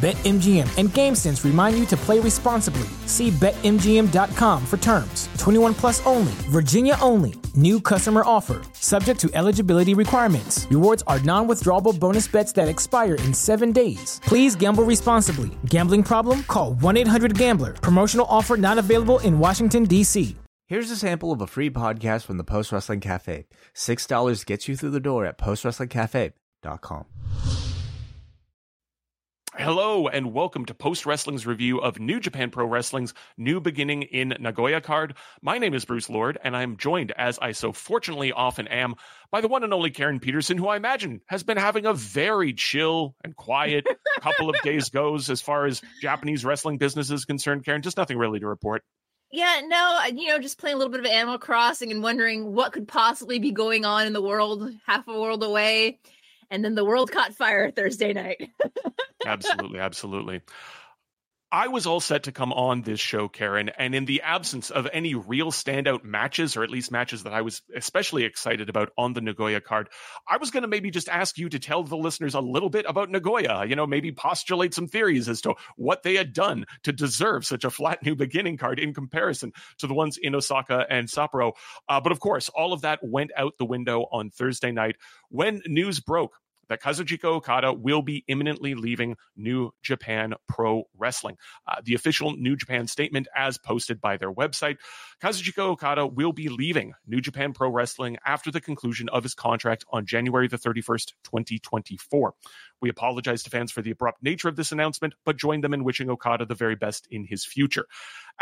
BetMGM and GameSense remind you to play responsibly. See BetMGM.com for terms. 21 plus only, Virginia only. New customer offer, subject to eligibility requirements. Rewards are non withdrawable bonus bets that expire in seven days. Please gamble responsibly. Gambling problem? Call 1 800 Gambler. Promotional offer not available in Washington, D.C. Here's a sample of a free podcast from the Post Wrestling Cafe. $6 gets you through the door at postwrestlingcafe.com. Hello and welcome to Post Wrestling's review of New Japan Pro Wrestling's new beginning in Nagoya card. My name is Bruce Lord, and I'm joined, as I so fortunately often am, by the one and only Karen Peterson, who I imagine has been having a very chill and quiet couple of days goes as far as Japanese wrestling business is concerned. Karen, just nothing really to report. Yeah, no, you know, just playing a little bit of Animal Crossing and wondering what could possibly be going on in the world, half a world away. And then the world caught fire Thursday night. absolutely, absolutely. I was all set to come on this show, Karen, and in the absence of any real standout matches, or at least matches that I was especially excited about on the Nagoya card, I was going to maybe just ask you to tell the listeners a little bit about Nagoya. You know, maybe postulate some theories as to what they had done to deserve such a flat new beginning card in comparison to the ones in Osaka and Sapporo. Uh, but of course, all of that went out the window on Thursday night when news broke that Kazuchika Okada will be imminently leaving New Japan Pro Wrestling. Uh, the official New Japan statement, as posted by their website, Kazuchika Okada will be leaving New Japan Pro Wrestling after the conclusion of his contract on January the 31st, 2024. We apologize to fans for the abrupt nature of this announcement, but join them in wishing Okada the very best in his future.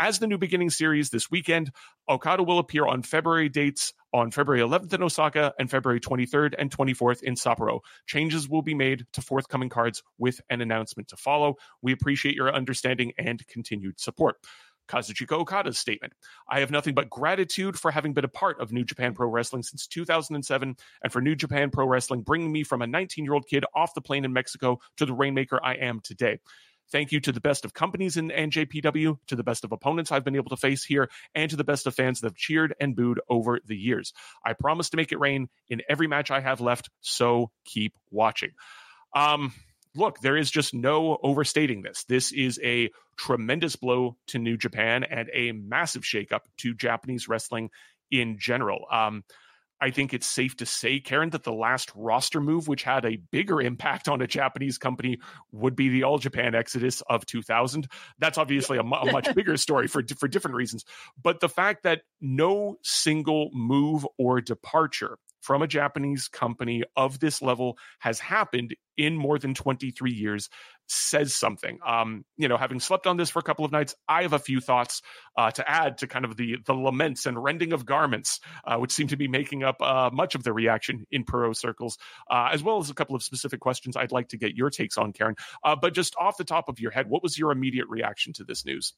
As the New Beginning series this weekend, Okada will appear on February dates on February 11th in Osaka and February 23rd and 24th in Sapporo. Changes will be made to forthcoming cards with an announcement to follow. We appreciate your understanding and continued support. Kazuchika Okada's statement. I have nothing but gratitude for having been a part of New Japan Pro Wrestling since 2007 and for New Japan Pro Wrestling bringing me from a 19 year old kid off the plane in Mexico to the Rainmaker I am today. Thank you to the best of companies in NJPW, to the best of opponents I've been able to face here, and to the best of fans that have cheered and booed over the years. I promise to make it rain in every match I have left, so keep watching. Um, look, there is just no overstating this. This is a tremendous blow to New Japan and a massive shakeup to Japanese wrestling in general. Um, I think it's safe to say, Karen, that the last roster move, which had a bigger impact on a Japanese company, would be the All Japan Exodus of 2000. That's obviously a, a much bigger story for for different reasons. But the fact that no single move or departure from a Japanese company of this level has happened in more than 23 years says something. Um, you know, having slept on this for a couple of nights, I have a few thoughts uh, to add to kind of the the laments and rending of garments, uh, which seem to be making up uh, much of the reaction in pro circles, uh, as well as a couple of specific questions I'd like to get your takes on, Karen. Uh, but just off the top of your head, what was your immediate reaction to this news?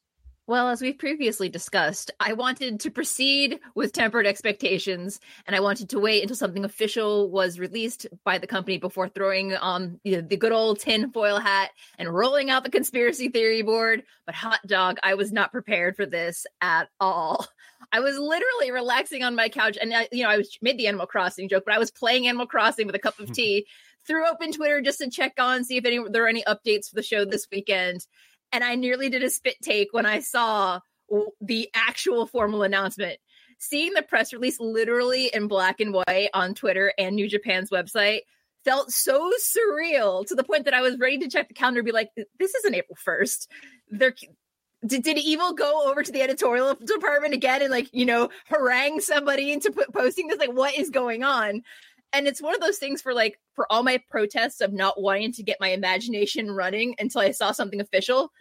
Well, as we've previously discussed, I wanted to proceed with tempered expectations and I wanted to wait until something official was released by the company before throwing on you know, the good old tinfoil hat and rolling out the conspiracy theory board. But hot dog, I was not prepared for this at all. I was literally relaxing on my couch and I, you know, I was made the Animal Crossing joke, but I was playing Animal Crossing with a cup of mm-hmm. tea. Threw open Twitter just to check on, see if any there are any updates for the show this weekend and I nearly did a spit take when I saw the actual formal announcement. Seeing the press release literally in black and white on Twitter and New Japan's website felt so surreal to the point that I was ready to check the calendar and be like, this isn't April 1st. They're did, did evil go over to the editorial department again and like you know harangue somebody into posting this like what is going on and it's one of those things for like for all my protests of not wanting to get my imagination running until I saw something official,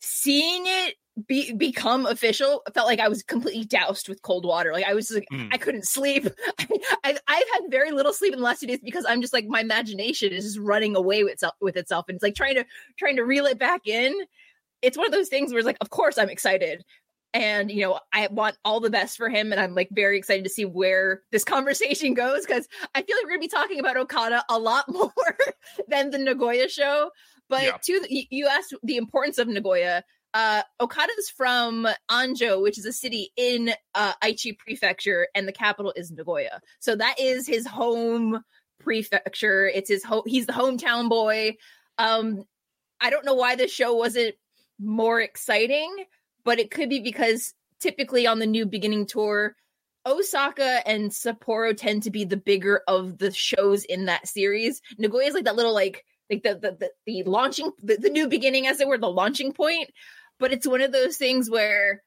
seeing it be become official felt like I was completely doused with cold water. Like I was like mm. I couldn't sleep. I, have had very little sleep in the last two days because I'm just like my imagination is just running away with itself with itself and it's like trying to trying to reel it back in. It's one of those things where it's like, of course I'm excited, and you know i want all the best for him and i'm like very excited to see where this conversation goes because i feel like we're going to be talking about okada a lot more than the nagoya show but yeah. to you asked the importance of nagoya. Uh okada's from anjo which is a city in uh aichi prefecture and the capital is nagoya. So that is his home prefecture. It's his home he's the hometown boy. Um i don't know why this show wasn't more exciting but it could be because typically on the new beginning tour, Osaka and Sapporo tend to be the bigger of the shows in that series. Nagoya is like that little like like the the the, the launching the, the new beginning as it were the launching point. But it's one of those things where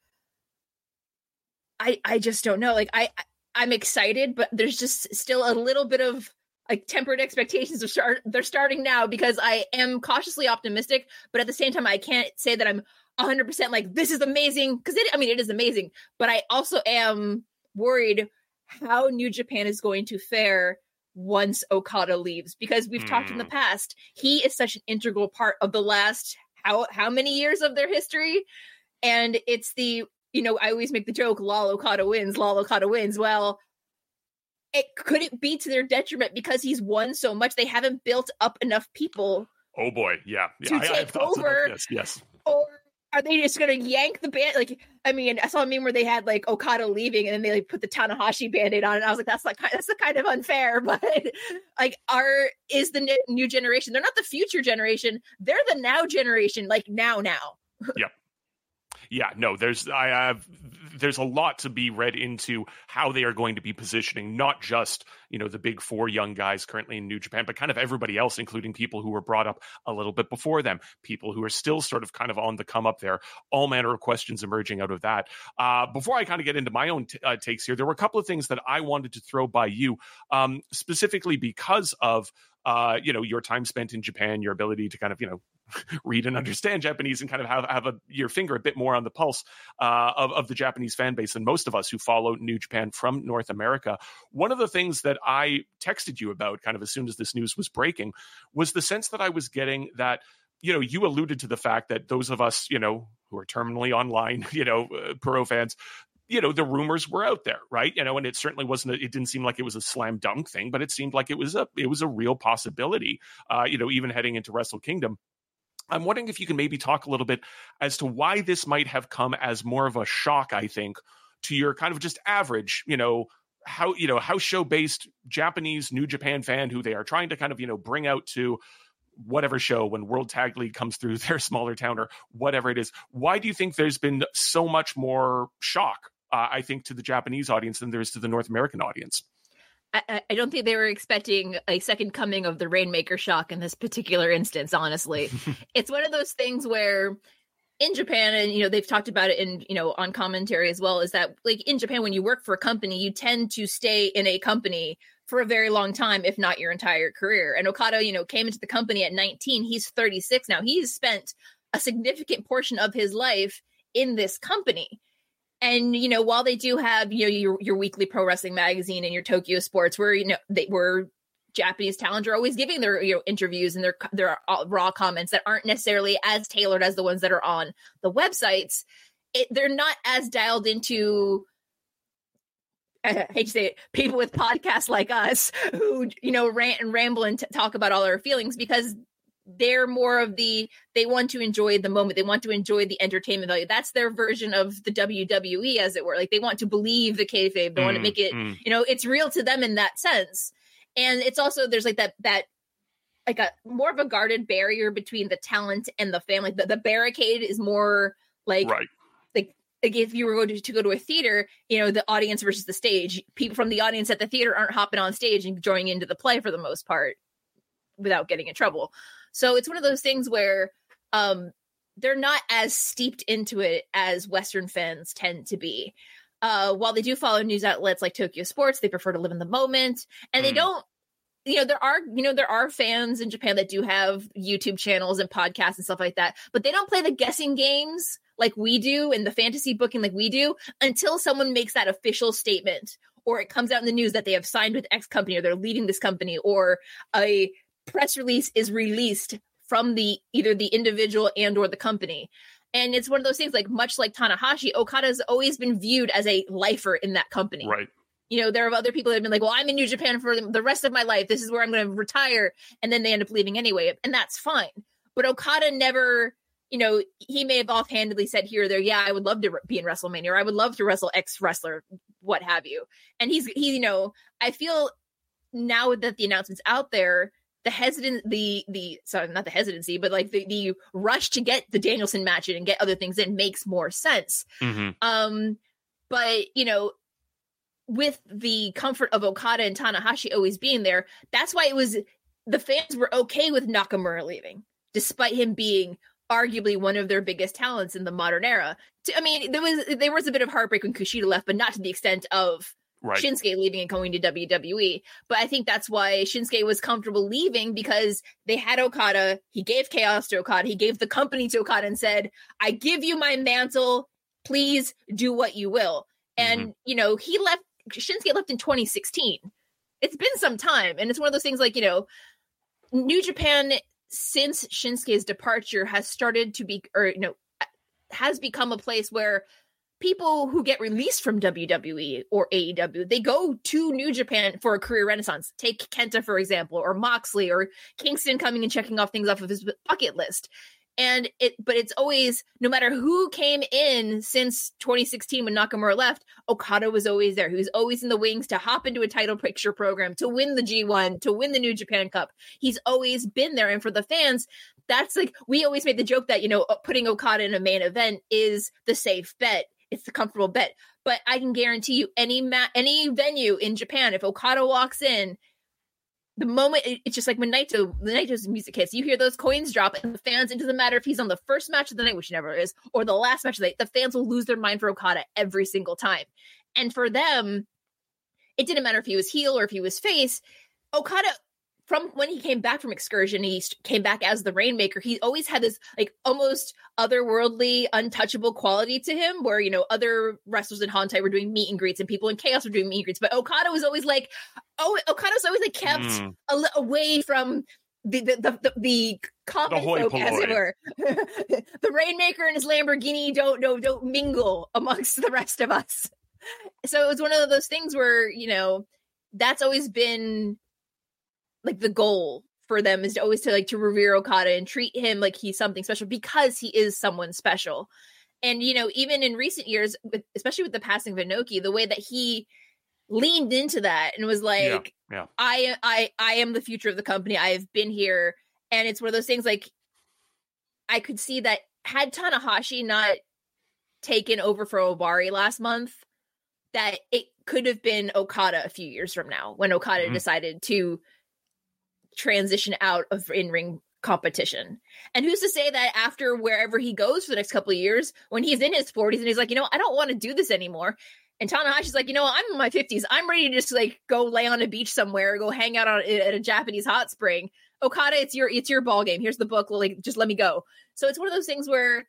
I I just don't know. Like I I'm excited, but there's just still a little bit of like tempered expectations of start they're starting now because I am cautiously optimistic, but at the same time I can't say that I'm 100% like this is amazing because it i mean it is amazing but i also am worried how new japan is going to fare once okada leaves because we've mm. talked in the hmm. past he is such an integral part of the last how how many years of their history? And it's the you know i always make the joke lol okada wins lol okada wins. Well it could it be to their detriment because he's won so much? They haven't built up enough people oh boy. Yeah, yeah to I, take over yes. or are they just gonna yank the band? Like, I mean, I saw a meme where they had like Okada leaving, and then they like put the Tanahashi band-aid on, and I was like, that's like that's the kind of unfair. But like, are is the new generation? They're not the future generation. They're the now generation. Like now, now. yep yeah, no, there's I have there's a lot to be read into how they are going to be positioning not just you know the big four young guys currently in New Japan, but kind of everybody else, including people who were brought up a little bit before them, people who are still sort of kind of on the come up there. All manner of questions emerging out of that. Uh, before I kind of get into my own t- uh, takes here, there were a couple of things that I wanted to throw by you, um, specifically because of uh, you know, your time spent in Japan, your ability to kind of, you know, read and understand Japanese and kind of have, have a, your finger a bit more on the pulse uh, of, of the Japanese fan base than most of us who follow New Japan from North America. One of the things that I texted you about kind of as soon as this news was breaking was the sense that I was getting that you know, you alluded to the fact that those of us, you know, who are terminally online, you know, uh, pro fans, you know the rumors were out there right you know and it certainly wasn't a, it didn't seem like it was a slam dunk thing but it seemed like it was a it was a real possibility uh you know even heading into wrestle kingdom I'm wondering if you can maybe talk a little bit as to why this might have come as more of a shock, I think, to your kind of just average, you know, how, you know, house show based Japanese New Japan fan who they are trying to kind of, you know, bring out to whatever show when World Tag League comes through their smaller town or whatever it is. Why do you think there's been so much more shock, uh, I think, to the Japanese audience than there is to the North American audience? I, I, don't think they were expecting a second coming of the Rainmaker shock in this particular instance, honestly. it's one of those things where in Japan, and you know, they've talked about it in, you know, on commentary as well, is that like in Japan, when you work for a company, you tend to stay in a company for a very long time, if not your entire career. And Okada, you know, came into the company at 19. He's 36 now. He's spent a significant portion of his life in this company and you know while they do have you know your, your weekly pro wrestling magazine and your tokyo sports where you know they were japanese talent are always giving their you know interviews and their their uh, raw comments that aren't necessarily as tailored as the ones that are on the websites. It, they're not as dialed into I hate to say it, people with podcasts like us who, you know, rant and ramble and t- talk about all their feelings because they're more of the they want to enjoy the moment they want to enjoy the entertainment value. That's their version of the wwe as it were. Like they want to believe the kayfabe they mm, want to make it mm. you know it's real to them in that sense. And it's also there's like that that like a more of a guarded barrier between the talent and the family. The, the barricade is more like right. like if you were going to, to, go to a theater, you know, the audience versus the stage, people from the audience at the theater aren't hopping on stage and joining into the play for the most part without getting in trouble. So it's one of those things where um, they're not as steeped into it as Western fans tend to be. Uh, while they do follow news outlets like Tokyo Sports, they prefer to live in the moment, and mm. they don't. You know, there are you know there are fans in Japan that do have YouTube channels and podcasts and stuff like that, but they don't play the guessing games like we do and the fantasy booking like we do until someone makes that official statement or it comes out in the news that they have signed with X company or they're leaving this company or a press release is released from the either the individual and or the company. And it's one of those things like much like tanahashi okada has always been viewed as a lifer in that company. Right. You know there are other people that have been like well i'm in new japan for the rest of my life. This is where i'm going to retire. And then they end up leaving anyway and that's fine. But okada never you know he may have offhandedly said here or there yeah i would love to be in wrestlemania or i would love to wrestle x wrestler what have you. And he's he you know i feel now that the announcement's out there the hesitant the the sorry not the hesitancy but like the the rush to get the Danielson match in and get other things in makes more sense. Mm-hmm. Um, but you know, with the comfort of Okada and Tanahashi always being there, that's why it was the fans were okay with Nakamura leaving, despite him being arguably one of their biggest talents in the modern era. I mean, there was there was a bit of heartbreak when Kushida left, but not to the extent of right. Shinsuke leaving and going to WWE. But I think that's why Shinsuke was comfortable leaving because they had Okada. He gave chaos to Okada. He gave the company to Okada and said, I give you my mantle. Please do what you will. And, mm-hmm. you know, he left, Shinsuke left in 2016. It's been some time. And it's one of those things like, you know, New Japan, since Shinsuke's departure, has started to be, or, you know, has become a place where people who get released from WWE or AEW, they go to New Japan for a career renaissance. Take Kenta, for example, or Moxley or Kingston coming and checking off things off of his bucket list. And it, but it's always, no matter who came in since 2016 when Nakamura left, Okada was always there. He was always in the wings to hop into a title picture program, to win the G1, to win the New Japan Cup. He's always been there. And for the fans, that's like, we always made the joke that, you know, uh, putting Okada in a main event is the safe bet it's the comfortable bet. But I can guarantee you, any ma- any venue in Japan, if Okada walks in, the moment it's just like when Naito, the Naito's music hits, you hear those coins drop, and the fans, it doesn't matter if he's on the first match of the night, which never is, or the last match of the night, the fans will lose their mind for Okada every single time. And for them, it didn't matter if he was heel or if he was face. Okada from when he came back from excursion he came back as the rainmaker he always had this like almost otherworldly untouchable quality to him where you know other wrestlers in Hontai were doing meet and greets and people in chaos were doing meet and greets but okada was always like oh okada was always like kept mm. a, away from the the the, the, the common the folk, as it were. the rainmaker and his Lamborghini don't no don't mingle amongst the rest of us. So it was one of those things where you know that's always been like the goal for them is to always to like to revere Okada and treat him like he's something special because he is someone special. And you know, even in recent years, with, especially with the passing of Inoki, the way that he leaned into that and was like, yeah, yeah. "I, I, I am the future of the company. I have been here." And it's one of those things like I could see that had Tanahashi not taken over for Ohbari last month, that it could have been Okada a few years from now when Okada mm-hmm. decided to transition out of in ring competition. And who's to say that after wherever he goes for the next couple of years, when he's in his 40s and he's like, you know, I don't want to do this anymore. And Tanahashi's like, you know, I'm in my 50s. I'm ready to just like go lay on a beach somewhere, go hang out on, at a Japanese hot spring. Okada, it's your it's your ball game. Here's the book. Like, just let me go. So it's one of those things where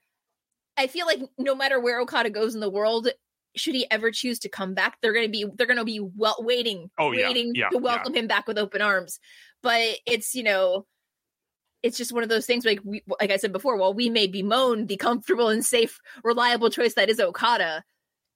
I feel like no matter where Okada goes in the world, should he ever choose to come back, they're gonna be they're gonna be well waiting, oh, waiting yeah, yeah, to welcome yeah. him back with open arms but it's you know it's just one of those things like we, like I said before, while we may bemoan the comfortable and safe, reliable choice that is Okada,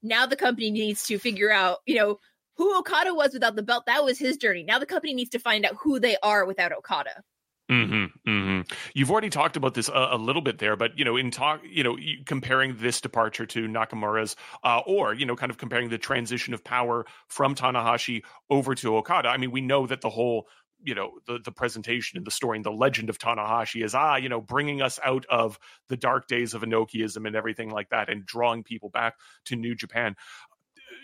now the company needs to figure out, you know, who Okada was without the belt. That was his journey. Now the company needs to find out who they are without Okada. Mm-hmm, mm-hmm. You've already talked about this a, a, little bit there, but you know, in talk, you know, comparing this departure to Nakamura's, uh, or you know, kind of comparing the transition of power from Tanahashi over to Okada. I mean, we know that the whole you know the the presentation and the story and the legend of Tanahashi is ah you know bringing us out of the dark days of Inokiism and everything like that and drawing people back to New Japan.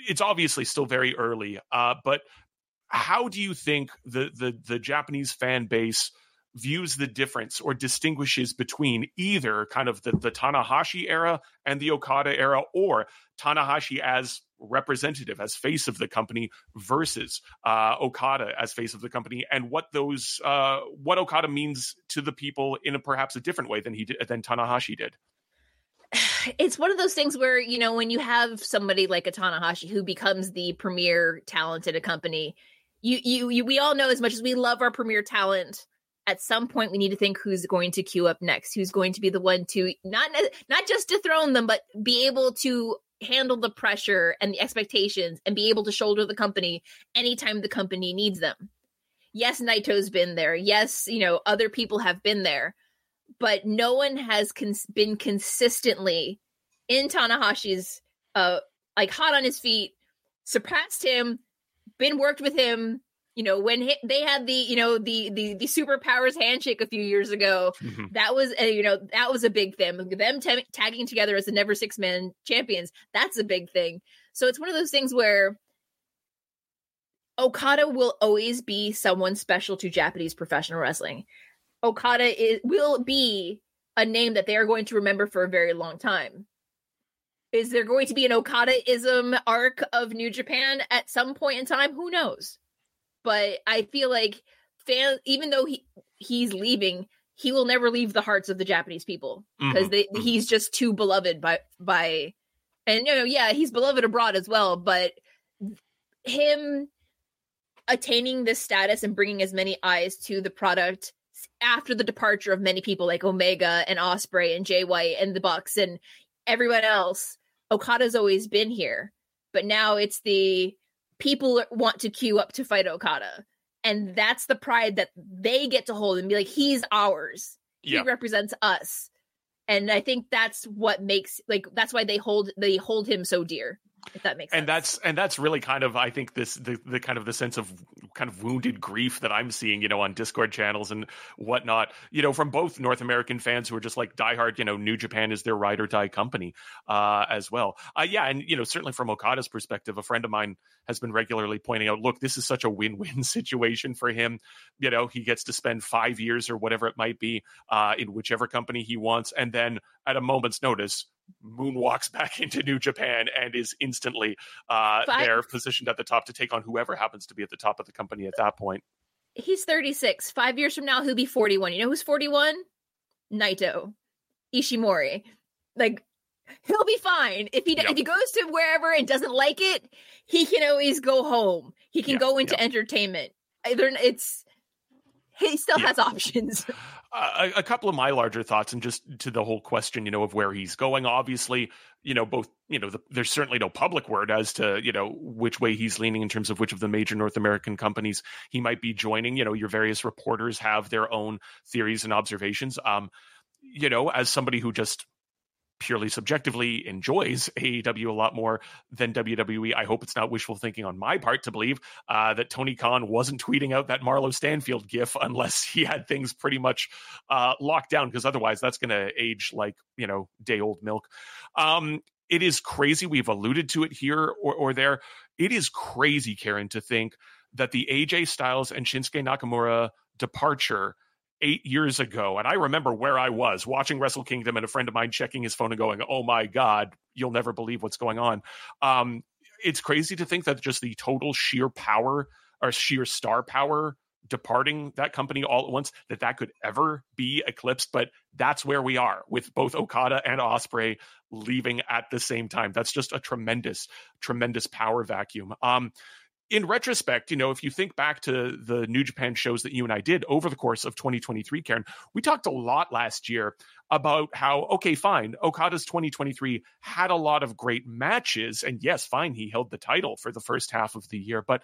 It's obviously still very early, uh, but how do you think the the the Japanese fan base views the difference or distinguishes between either kind of the, the Tanahashi era and the Okada era, or Tanahashi as representative, as face of the company, versus uh, Okada as face of the company, and what those uh, what Okada means to the people in a perhaps a different way than he did than Tanahashi did. It's one of those things where you know when you have somebody like a Tanahashi who becomes the premier talent at a company, you you, you we all know as much as we love our premier talent at some point we need to think who's going to queue up next who's going to be the one to not not just dethrone them but be able to handle the pressure and the expectations and be able to shoulder the company anytime the company needs them. Yes naito's been there. Yes you know other people have been there but no one has cons- been consistently in tanahashi's uh like hot on his feet surpassed him been worked with him you know when he, they had the you know the the the superpowers handshake a few years ago mm-hmm. that was a, you know that was a big thing. Them t- tagging together as the never six man champions that's a big thing. So it's one of those things where okada will always be someone special to japanese professional wrestling. Okada is, will be a name that they are going to remember for a very long time. Is there going to be an okadaism arc of new japan at some point in time? Who knows but I feel like fan even though he he's leaving, he will never leave the hearts of the Japanese people because mm-hmm. he's just too beloved by by and you know yeah he's beloved abroad as well but him attaining this status and bringing as many eyes to the product after the departure of many people like Omega and Ospreay and Jay White and the Bucks and everyone else Okada's always been here but now it's the people want to queue up to fight Okada. And that's the pride that they get to hold and be like, he's ours. He represents us. And I think that's what makes like that's why they hold they hold him so dear if that makes and sense. that's and that's really kind of i think this the, the kind of the sense of kind of wounded grief that i'm seeing you know on discord channels and whatnot you know from both north american fans who are just like diehard you know new japan is their ride or die company uh as well uh yeah and you know certainly from okada's perspective a friend of mine has been regularly pointing out look this is such a win-win situation for him you know he gets to spend five years or whatever it might be uh in whichever company he wants and then at a moment's notice moonwalks back into New Japan and is instantly uh, there, positioned at the top to take on whoever happens to be at the top of the company at that point. He's 36. Five years from now, he'll be 41. You know who's 41? Naito, Ishimori. Like he'll be fine if he yep. if he goes to wherever and doesn't like it. He can always go home. He can go into entertainment. Either it's he still has options. a, a, couple of my larger thoughts and just to the whole question, you know, of where he's going. Obviously, you know, both, you know, the, there's certainly no public word as to, you know, which way he's leaning in terms of which of the major North American companies he might be joining. You know, your various reporters have their own theories and observations. Um, you know, as somebody who just purely subjectively enjoys AEW a lot more than WWE. I hope it's not wishful thinking on my part to believe uh, that Tony Khan wasn't tweeting out that Marlo Stanfield gif unless he had things pretty much uh, locked down, because otherwise that's going to age like, you know, day old milk. Um, it is crazy. We've alluded to it here or, or there. It is crazy, Karen, to think that the AJ Styles and Shinsuke Nakamura departure eight years ago. And I remember where I was watching Wrestle Kingdom and a friend of mine checking his phone and going, Oh my God, you'll never believe what's going on. Um, it's crazy to think that just the total sheer power or sheer star power departing that company all at once that that could ever be eclipsed but that's where we are with both Okada and Ospreay leaving at the same time that's just a tremendous tremendous power vacuum um in retrospect, you know, if you think back to the New Japan shows that you and I did over the course of 2023, Karen, we talked a lot last year about how, okay, fine, Okada's 2023 had a lot of great matches. And yes, fine, he held the title for the first half of the year. But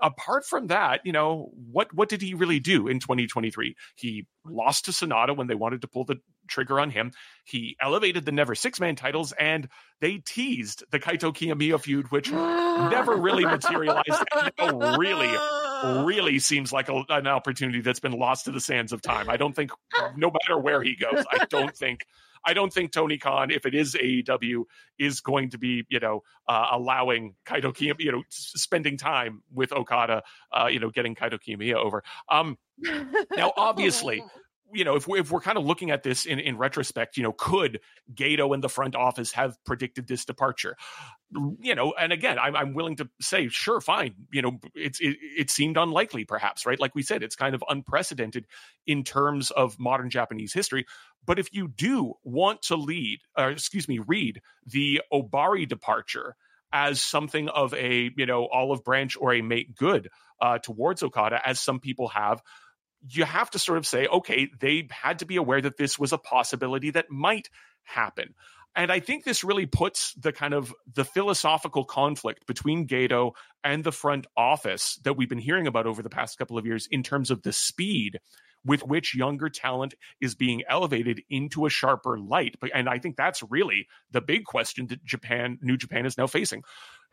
apart from that, you know, what what did he really do in 2023? He lost to Sanada when they wanted to pull the trigger on him. He elevated the Never Six Man titles, and they teased the Kaito Kiyomiya feud, which never really materialized. Really, really seems like a, an opportunity that's been lost to the sands of time. I don't think, no matter where he goes, I don't think I don't think Tony Khan, if it is AEW, is going to be, you know, uh, allowing Kaito Kiyomiya, you know, spending time with Okada, uh, you know, getting Kaito Kiyomiya over. Um, now, obviously, you know, if we're, if we're kind of looking at this in, in retrospect, you know, could Gedo and the front office have predicted this departure? You know, and again, I'm, I'm willing to say, sure, fine. You know, it's it, it seemed unlikely, perhaps, right? Like we said, it's kind of unprecedented in terms of modern Japanese history. But if you do want to lead, or excuse me, read the Ohbari departure as something of a you know olive branch or a make good uh, towards Okada, as some people have you have to sort of say, okay, they had to be aware that this was a possibility that might happen. And I think this really puts the kind of the philosophical conflict between Gedo and the front office that we've been hearing about over the past couple of years in terms of the speed with which younger talent is being elevated into a sharper light. And I think that's really the big question that Japan, New Japan is now facing.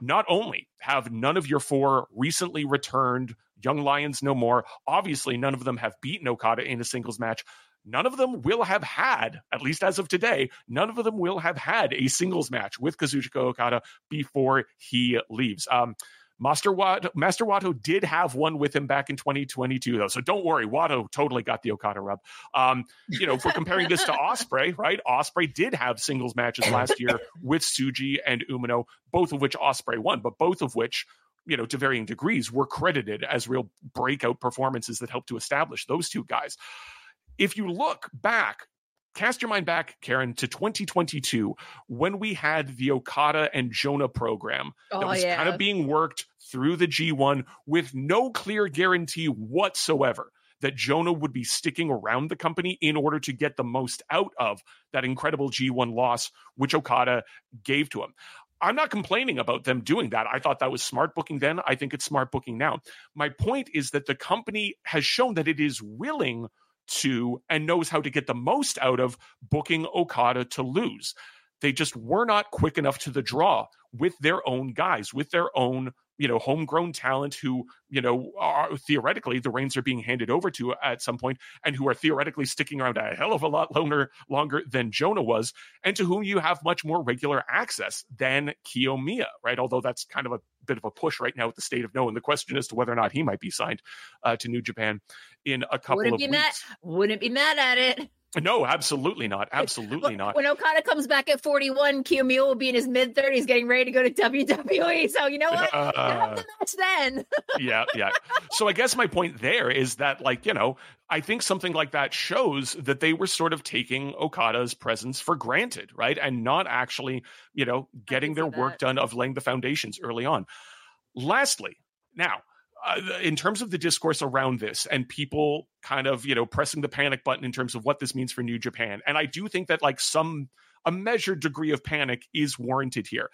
Not only have none of your four recently returned Young Lions no more. Obviously, none of them have beaten Okada in a singles match. None of them will have had, at least as of today, none of them will have had a singles match with Kazuchika Okada before he leaves. Um, Master Wato, Master Wato did have one with him back in 2022, though. So don't worry, Wato totally got the Okada rub. Um, you know, we're comparing this to Ospreay, right? Ospreay did have singles matches last year with Tsuji and Umino, both of which Ospreay won, but both of which you know, to varying degrees, were credited as real breakout performances that helped to establish those two guys. If you look back, cast your mind back, Karen, to 2022 when we had the Okada and Jonah program that oh, was yeah. kind of being worked through the G1 with no clear guarantee whatsoever that Jonah would be sticking around the company in order to get the most out of that incredible G1 loss, which Okada gave to him. I'm not complaining about them doing that. I thought that was smart booking then. I think it's smart booking now. My point is that the company has shown that it is willing to and knows how to get the most out of booking Okada to lose. They just were not quick enough to the draw with their own guys, with their own you know homegrown talent who you know are theoretically the reins are being handed over to at some point and who are theoretically sticking around a hell of a lot longer longer than Jonah was and to whom you have much more regular access than Kiyomiya right although that's kind of a bit of a push right now with the state of no and the question as to whether or not he might be signed uh, to New Japan in a couple wouldn't of be weeks. Mad, wouldn't be mad at it no, absolutely not. Absolutely not. When Okada comes back at 41, Kiyomiya will be in his mid 30s getting ready to go to WWE. So, you know what? Uh, the match then. yeah, yeah. So, I guess my point there is that, like, you know, I think something like that shows that they were sort of taking Okada's presence for granted, right? And not actually, you know, getting their work done of laying the foundations early on. Lastly, now, uh, in terms of the discourse around this and people kind of you know pressing the panic button in terms of what this means for new japan and i do think that like some a measured degree of panic is warranted here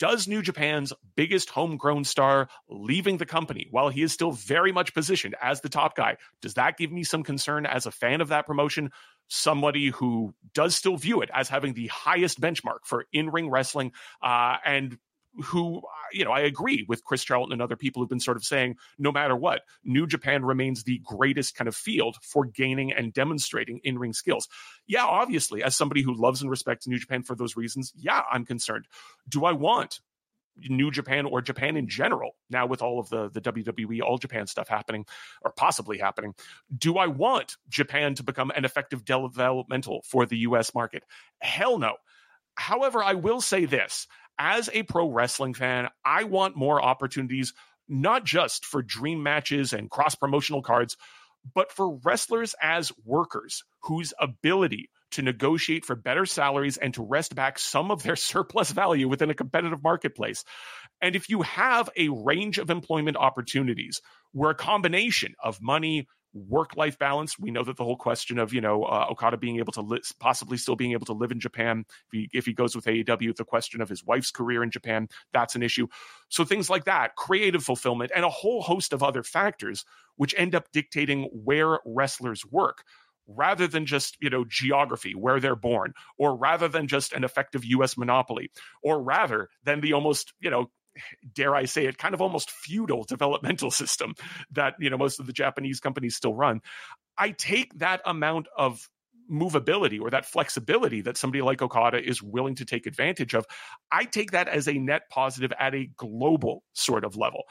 does New Japan's biggest homegrown star leaving the company while he is still very much positioned as the top guy? Does that give me some concern as a fan of that promotion? Somebody who does still view it as having the highest benchmark for in ring wrestling uh, and who, uh, you know, I agree with Chris Charlton and other people who've been sort of saying, no matter what, New Japan remains the greatest kind of field for gaining and demonstrating in ring skills. Yeah, obviously, as somebody who loves and respects New Japan for those reasons, yeah, I'm concerned. Do I want New Japan or Japan in general, now with all of the, the WWE All Japan stuff happening or possibly happening, do I want Japan to become an effective developmental for the US market? Hell no. However, I will say this as a pro wrestling fan, I want more opportunities, not just for dream matches and cross promotional cards, but for wrestlers as workers whose ability to negotiate for better salaries and to wrest back some of their surplus value within a competitive marketplace. And if you have a range of employment opportunities where a combination of money, work life balance. We know that the whole question of you know uh, Okada being able to li- possibly still being able to live in Japan if he, if he goes with AEW, the question of his wife's career in Japan that's an issue. So things like that, creative fulfillment, and a whole host of other factors which end up dictating where wrestlers work. Rather than just, you know, geography, where they're born, or rather than just an effective US monopoly, or rather than the almost, you know, dare I say it, kind of almost feudal developmental system that you know most of the Japanese companies still run. I take that amount of movability or that flexibility that somebody like Okada is willing to take advantage of. I take that as a net positive at a global sort of level.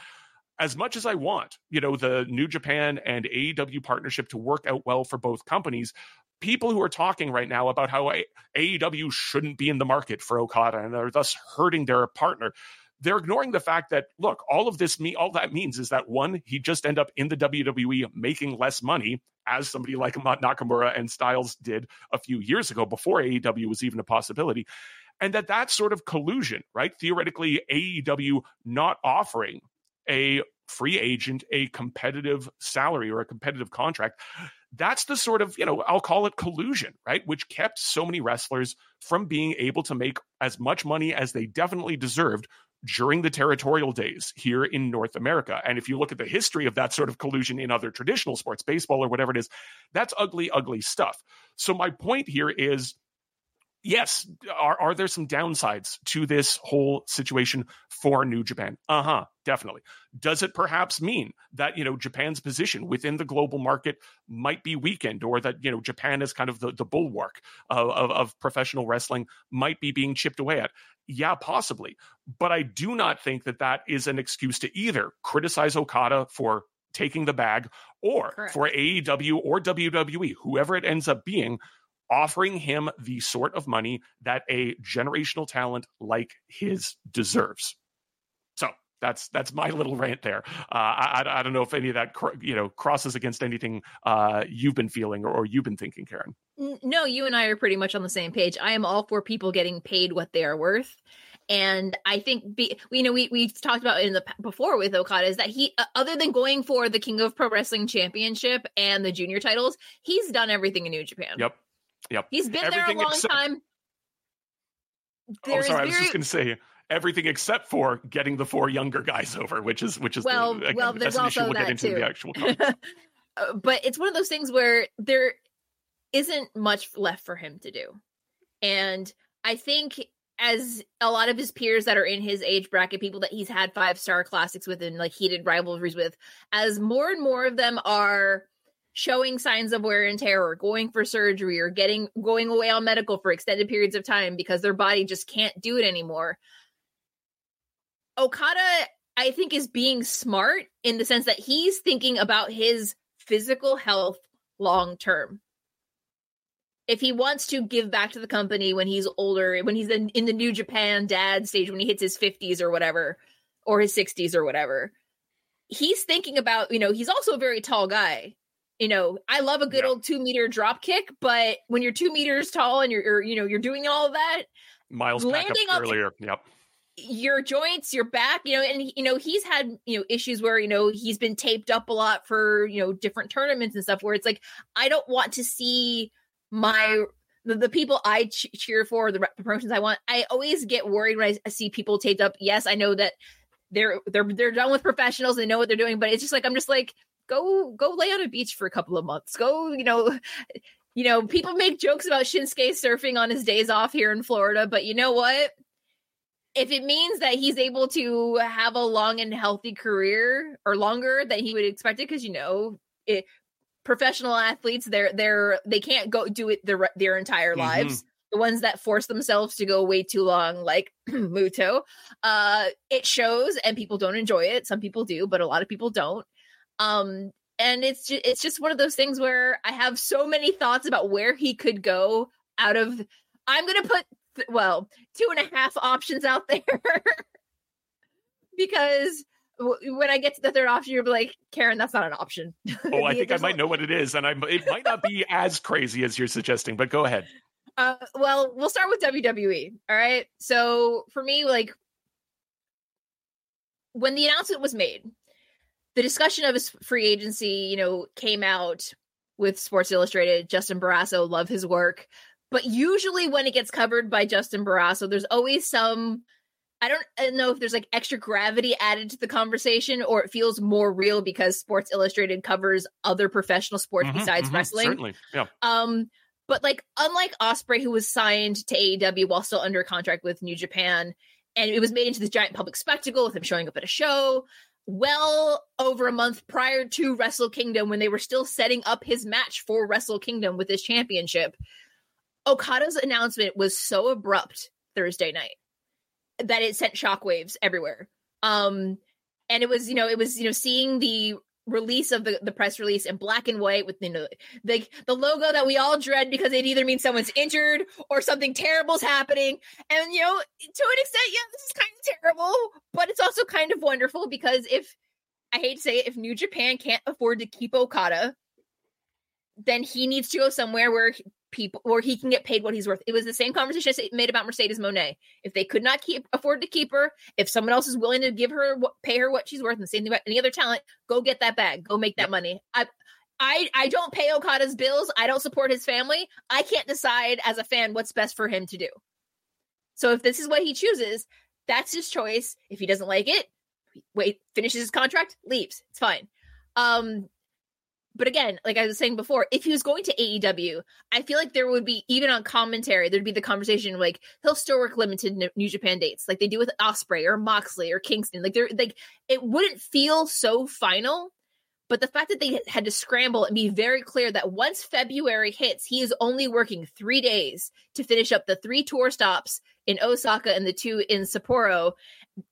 As much as I want, you know, the New Japan and AEW partnership to work out well for both companies, people who are talking right now about how AEW shouldn't be in the market for Okada and are thus hurting their partner they're ignoring the fact that look, all of this me all that means is that one, he just end up in the WWE making less money as somebody like Nakamura and Styles did a few years ago before AEW was even a possibility. And that that sort of collusion, right? Theoretically, AEW not offering a free agent a competitive salary or a competitive contract that's the sort of you know i'll call it collusion right which kept so many wrestlers from being able to make as much money as they definitely deserved during the territorial days here in North America. And if you look at the history of that sort of collusion in other traditional sports, baseball or whatever it is, that's ugly, ugly stuff. So my point here is yes, are, are there some downsides to this whole situation for New Japan? Uh huh, definitely. Does it perhaps mean that, you know, Japan's position within the global market might be weakened or that, you know, Japan is kind of the, the bulwark of, of, of professional wrestling might be being chipped away at? Yeah, possibly. But I do not think that that is an excuse to either criticize Okada for taking the bag or Correct. for AEW or WWE, whoever it ends up being, offering him the sort of money that a generational talent like his deserves. So that's that's my little rant there. Uh, I, I don't know if any of that you know crosses against anything uh, you've been feeling or, or you've been thinking, Karen. No, you and I are pretty much on the same page. I am all for people getting paid what they are worth. And I think, be, you know, we we talked about in the before with Okada is that he, uh, other than going for the King of Pro Wrestling Championship and the junior titles, he's done everything in New Japan. Yep. Yep. He's been everything there a long except, time. There oh, sorry. Very, I was just going to say everything except for getting the four younger guys over, which is which is well, the, again, well, there's also we'll that too. the actual. Uh, but it's one of those things where there isn't much left for him to do, and I think as a lot of his peers that are in his age bracket, people that he's had five star classics with and like heated rivalries with, as more and more of them are showing signs of wear and tear or going for surgery or getting going away on medical for extended periods of time because their body just can't do it anymore. Okada, I think, is being smart in the sense that he's thinking about his physical health long term. If he wants to give back to the company when he's older, when he's in, in the New Japan dad stage, when he hits his 50s or whatever, or his 60s or whatever, he's thinking about, you know, he's also a very tall guy you know, I love a good yeah. old two meter drop kick, but when you're two meters tall and you're, you're you know, you're doing all that, Miles landing up earlier, yep. Your joints, your back, you know, and you know he's had you know issues where you know he's been taped up a lot for you know different tournaments and stuff. Where it's like I don't want to see my the, the people I ch- cheer for, the, the promotions I want. I always get worried when I see people taped up. Yes, I know that they're they're they're done with professionals. They know what they're doing, but it's just like I'm just like go go lay on a beach for a couple of months. Go, you know, you know, people make jokes about Shinsuke surfing on his days off here in Florida, but you know what? If it means that he's able to have a long and healthy career or longer than he would expect it, because you know, it, professional athletes, they're they're they can't go do it their their entire mm-hmm. lives. The ones that force themselves to go way too long, like Muto, uh, it shows, and people don't enjoy it. Some people do, but a lot of people don't. Um, and it's just, it's just one of those things where I have so many thoughts about where he could go out of. I'm gonna put well two and a half options out there because when I get to the third option, you're like, Karen, that's not an option. Oh, I think I might know what it is, and I it might not be as crazy as you're suggesting, but go ahead. Uh, well, we'll start with WWE. All right. So for me, like when the announcement was made, the discussion of his free agency, you know, came out with Sports Illustrated. Justin Barrasso, love his work. But usually when it gets covered by Justin Barrasso, there's always some I don't know if there's like extra gravity added to the conversation or it feels more real because Sports Illustrated covers other professional sports mm-hmm, besides mm-hmm, wrestling. Certainly. Yeah. Um but like unlike Ospreay, who was signed to AEW while still under contract with New Japan and it was made into this giant public spectacle with him showing up at a show well over a month prior to Wrestle Kingdom when they were still setting up his match for Wrestle Kingdom with his championship. Okada's announcement was so abrupt Thursday night that it sent shockwaves everywhere. Um, and it was, you know, it was, you know, seeing the release of the, the press release in black and white with you know the the logo that we all dread because it either means someone's injured or something terrible's happening. And you know, to an extent, yeah, this is kind of terrible, but it's also kind of wonderful because if I hate to say it, if New Japan can't afford to keep Okada, then he needs to go somewhere where people or he can get paid what he's worth. It was the same conversation I made about Mercedes Moné. If they could not keep afford to keep her, if someone else is willing to give her pay her what she's worth, and the same thing about any other talent, go get that bag, go make that yep. money. I I I don't pay Okada's bills. I don't support his family. I can't decide as a fan what's best for him to do. So if this is what he chooses, that's his choice. If he doesn't like it, wait, finishes his contract, leaves. It's fine. Um, but again, like I was saying before, if he was going to AEW, I feel like there would be even on commentary, there'd be the conversation like he'll still work limited New Japan dates, like they do with Ospreay or Moxley or Kingston. Like they're like it wouldn't feel so final. But the fact that they had to scramble and be very clear that once February hits, he is only working three days to finish up the three tour stops in Osaka and the two in Sapporo,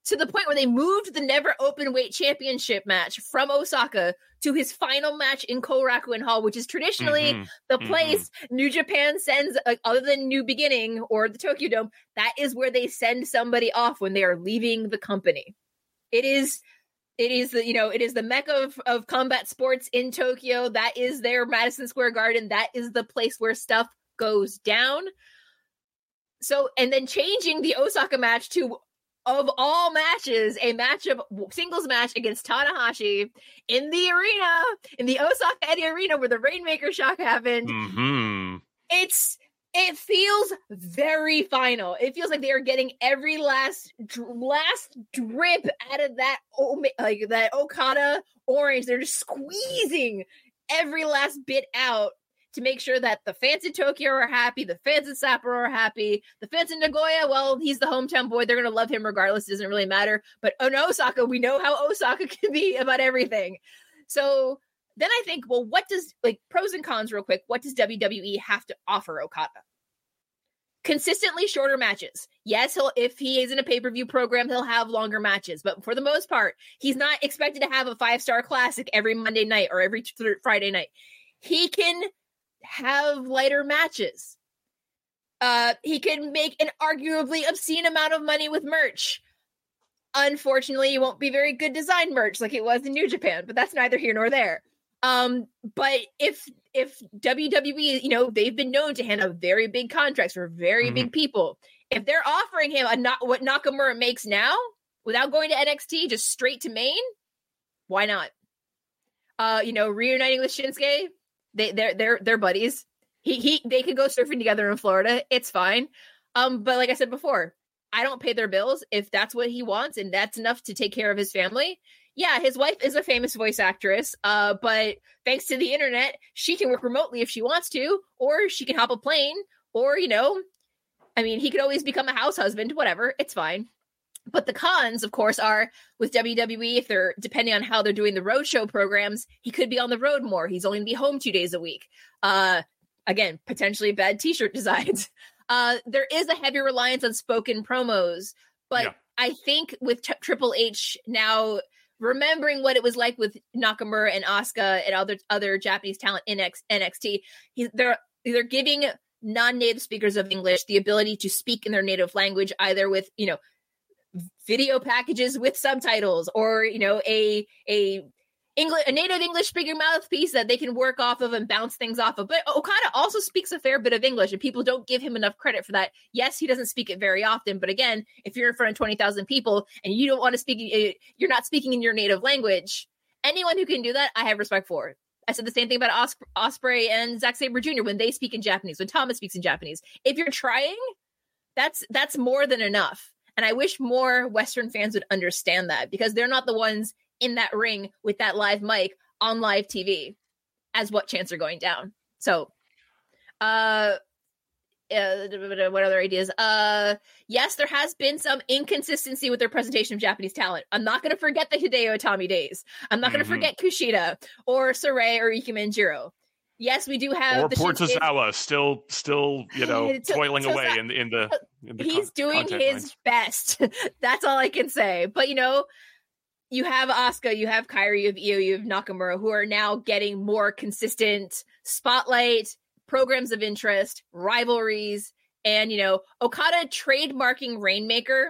to the point where they moved the never open weight championship match from Osaka to his final match in Korakuen Hall, which is traditionally mm-hmm. the mm-hmm. place mm-hmm. New Japan sends, uh, other than New Beginning or the Tokyo Dome, that is where they send somebody off when they are leaving the company. It is. It is the you know it is the mecca of, of combat sports in Tokyo. That is their Madison Square Garden. That is the place where stuff goes down. So and then changing the Osaka match to of all matches, a match of singles match against Tanahashi in the arena, in the Osaka Edion Arena where the Rainmaker shock happened. Mm-hmm. It's it feels very final. It feels like they are getting every last last drip out of that like that Okada orange. They're just squeezing every last bit out to make sure that the fans in Tokyo are happy, the fans in Sapporo are happy, the fans in Nagoya, well, he's the hometown boy. They're going to love him regardless. Doesn't really matter. But oh in Osaka, we know how Osaka can be about everything. So then I think, well, what does, like, pros and cons, real quick, what does WWE have to offer Okada? Consistently shorter matches. Yes, he'll if he is in a pay-per-view program, he'll have longer matches, but for the most part, he's not expected to have a five-star classic every Monday night or every th- Friday night. He can have lighter matches. Uh, he can make an arguably obscene amount of money with merch. Unfortunately, it won't be very good design merch like it was in New Japan, but that's neither here nor there. Um, but if if WWE, you know, they've been known to hand out very big contracts for very mm-hmm. big people. If they're offering him a not what Nakamura makes now without going to NXT, just straight to main, why not? Uh, you know, reuniting with Shinsuke, they they're they're they're buddies. He he they could go surfing together in Florida. It's fine. Um, but like I said before, I don't pay their bills. If that's what he wants and that's enough to take care of his family, yeah, his wife is a famous voice actress. Uh, but thanks to the internet, she can work remotely if she wants to, or she can hop a plane, or you know, I mean, he could always become a house husband. Whatever, it's fine. But the cons, of course, are with WWE, if they're depending on how they're doing the roadshow programs, he could be on the road more. He's only gonna be home two days a week. Uh, again, potentially bad t-shirt designs. Uh, there is a heavy reliance on spoken promos, but yeah. I think with t- Triple H now remembering what it was like with Nakamura and Asuka and other other Japanese talent in X- NXT, they're they're giving non-native speakers of English the ability to speak in their native language, either with you know video packages with subtitles or you know a a English, a native English speaking mouthpiece that they can work off of and bounce things off of. But Okada also speaks a fair bit of English, and people don't give him enough credit for that. Yes, he doesn't speak it very often, but again, if you're in front of twenty thousand people and you don't want to speak, eh, you're not speaking in your native language. Anyone who can do that, I have respect for. I said the same thing about Os- Ospreay and Zack Sabre Jr. when they speak in Japanese, when Thomas speaks in Japanese. If you're trying, that's that's more than enough. And I wish more Western fans would understand that because they're not the ones in that ring with that live mic on live TV as what chants are going down. So, uh, uh, what other ideas? Uh, yes, there has been some inconsistency with their presentation of Japanese talent. I'm not going to forget the Hideo Itami days. I'm not going to mm-hmm. forget Kushida or Sarray or Ikemen Jiro. Yes, we do have or poor Tozawa still, still, you know, to, toiling to, away to, in, in the. In the he's con- doing his lines. best. That's all I can say. But you know, you have Asuka, you have Kairi, you have Io, you have Nakamura, who are now getting more consistent spotlight, programs of interest, rivalries, and you know, Okada trademarking Rainmaker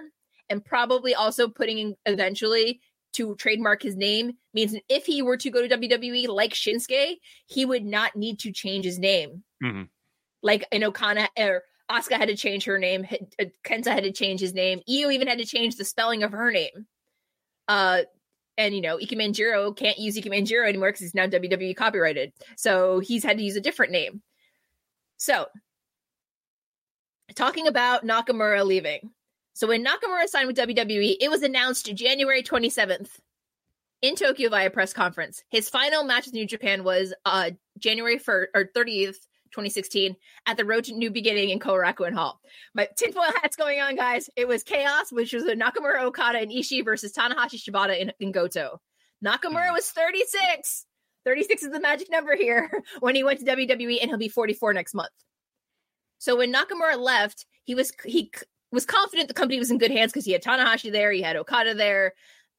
and probably also putting in eventually to trademark his name means if he were to go to WWE like Shinsuke, he would not need to change his name. Mm-hmm. Like in Okada or Asuka had to change her name, uh, Kenta had to change his name, Io even had to change the spelling of her name. Uh, and you know, Ikemen Jiro can't use Ikemen Jiro anymore because he's now WWE copyrighted. So he's had to use a different name. So, talking about Nakamura leaving. So when Nakamura signed with WWE, it was announced January 27th in Tokyo via press conference. His final match with New Japan was uh January 1st or 30th 2016 at the Road to New Beginning in Korakuen Hall. My tinfoil hat's going on, guys. It was Chaos, which was a Nakamura, Okada, and Ishii versus Tanahashi, Shibata, and, and Goto. Nakamura hmm. was 36. 36 is the magic number here when he went to WWE, and he'll be 44 next month. So when Nakamura left, he was he was confident the company was in good hands because he had Tanahashi there, he had Okada there,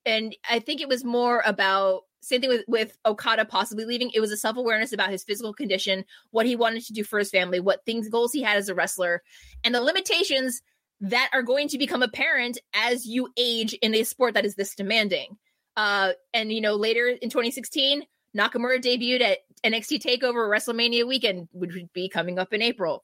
and I think it was more about same thing with, with Okada possibly leaving. It was a self awareness about his physical condition, what he wanted to do for his family, what things, goals he had as a wrestler, and the limitations that are going to become apparent as you age in a sport that is this demanding. Uh, and, you know, later in 2016, Nakamura debuted at NXT TakeOver WrestleMania weekend, which would be coming up in April.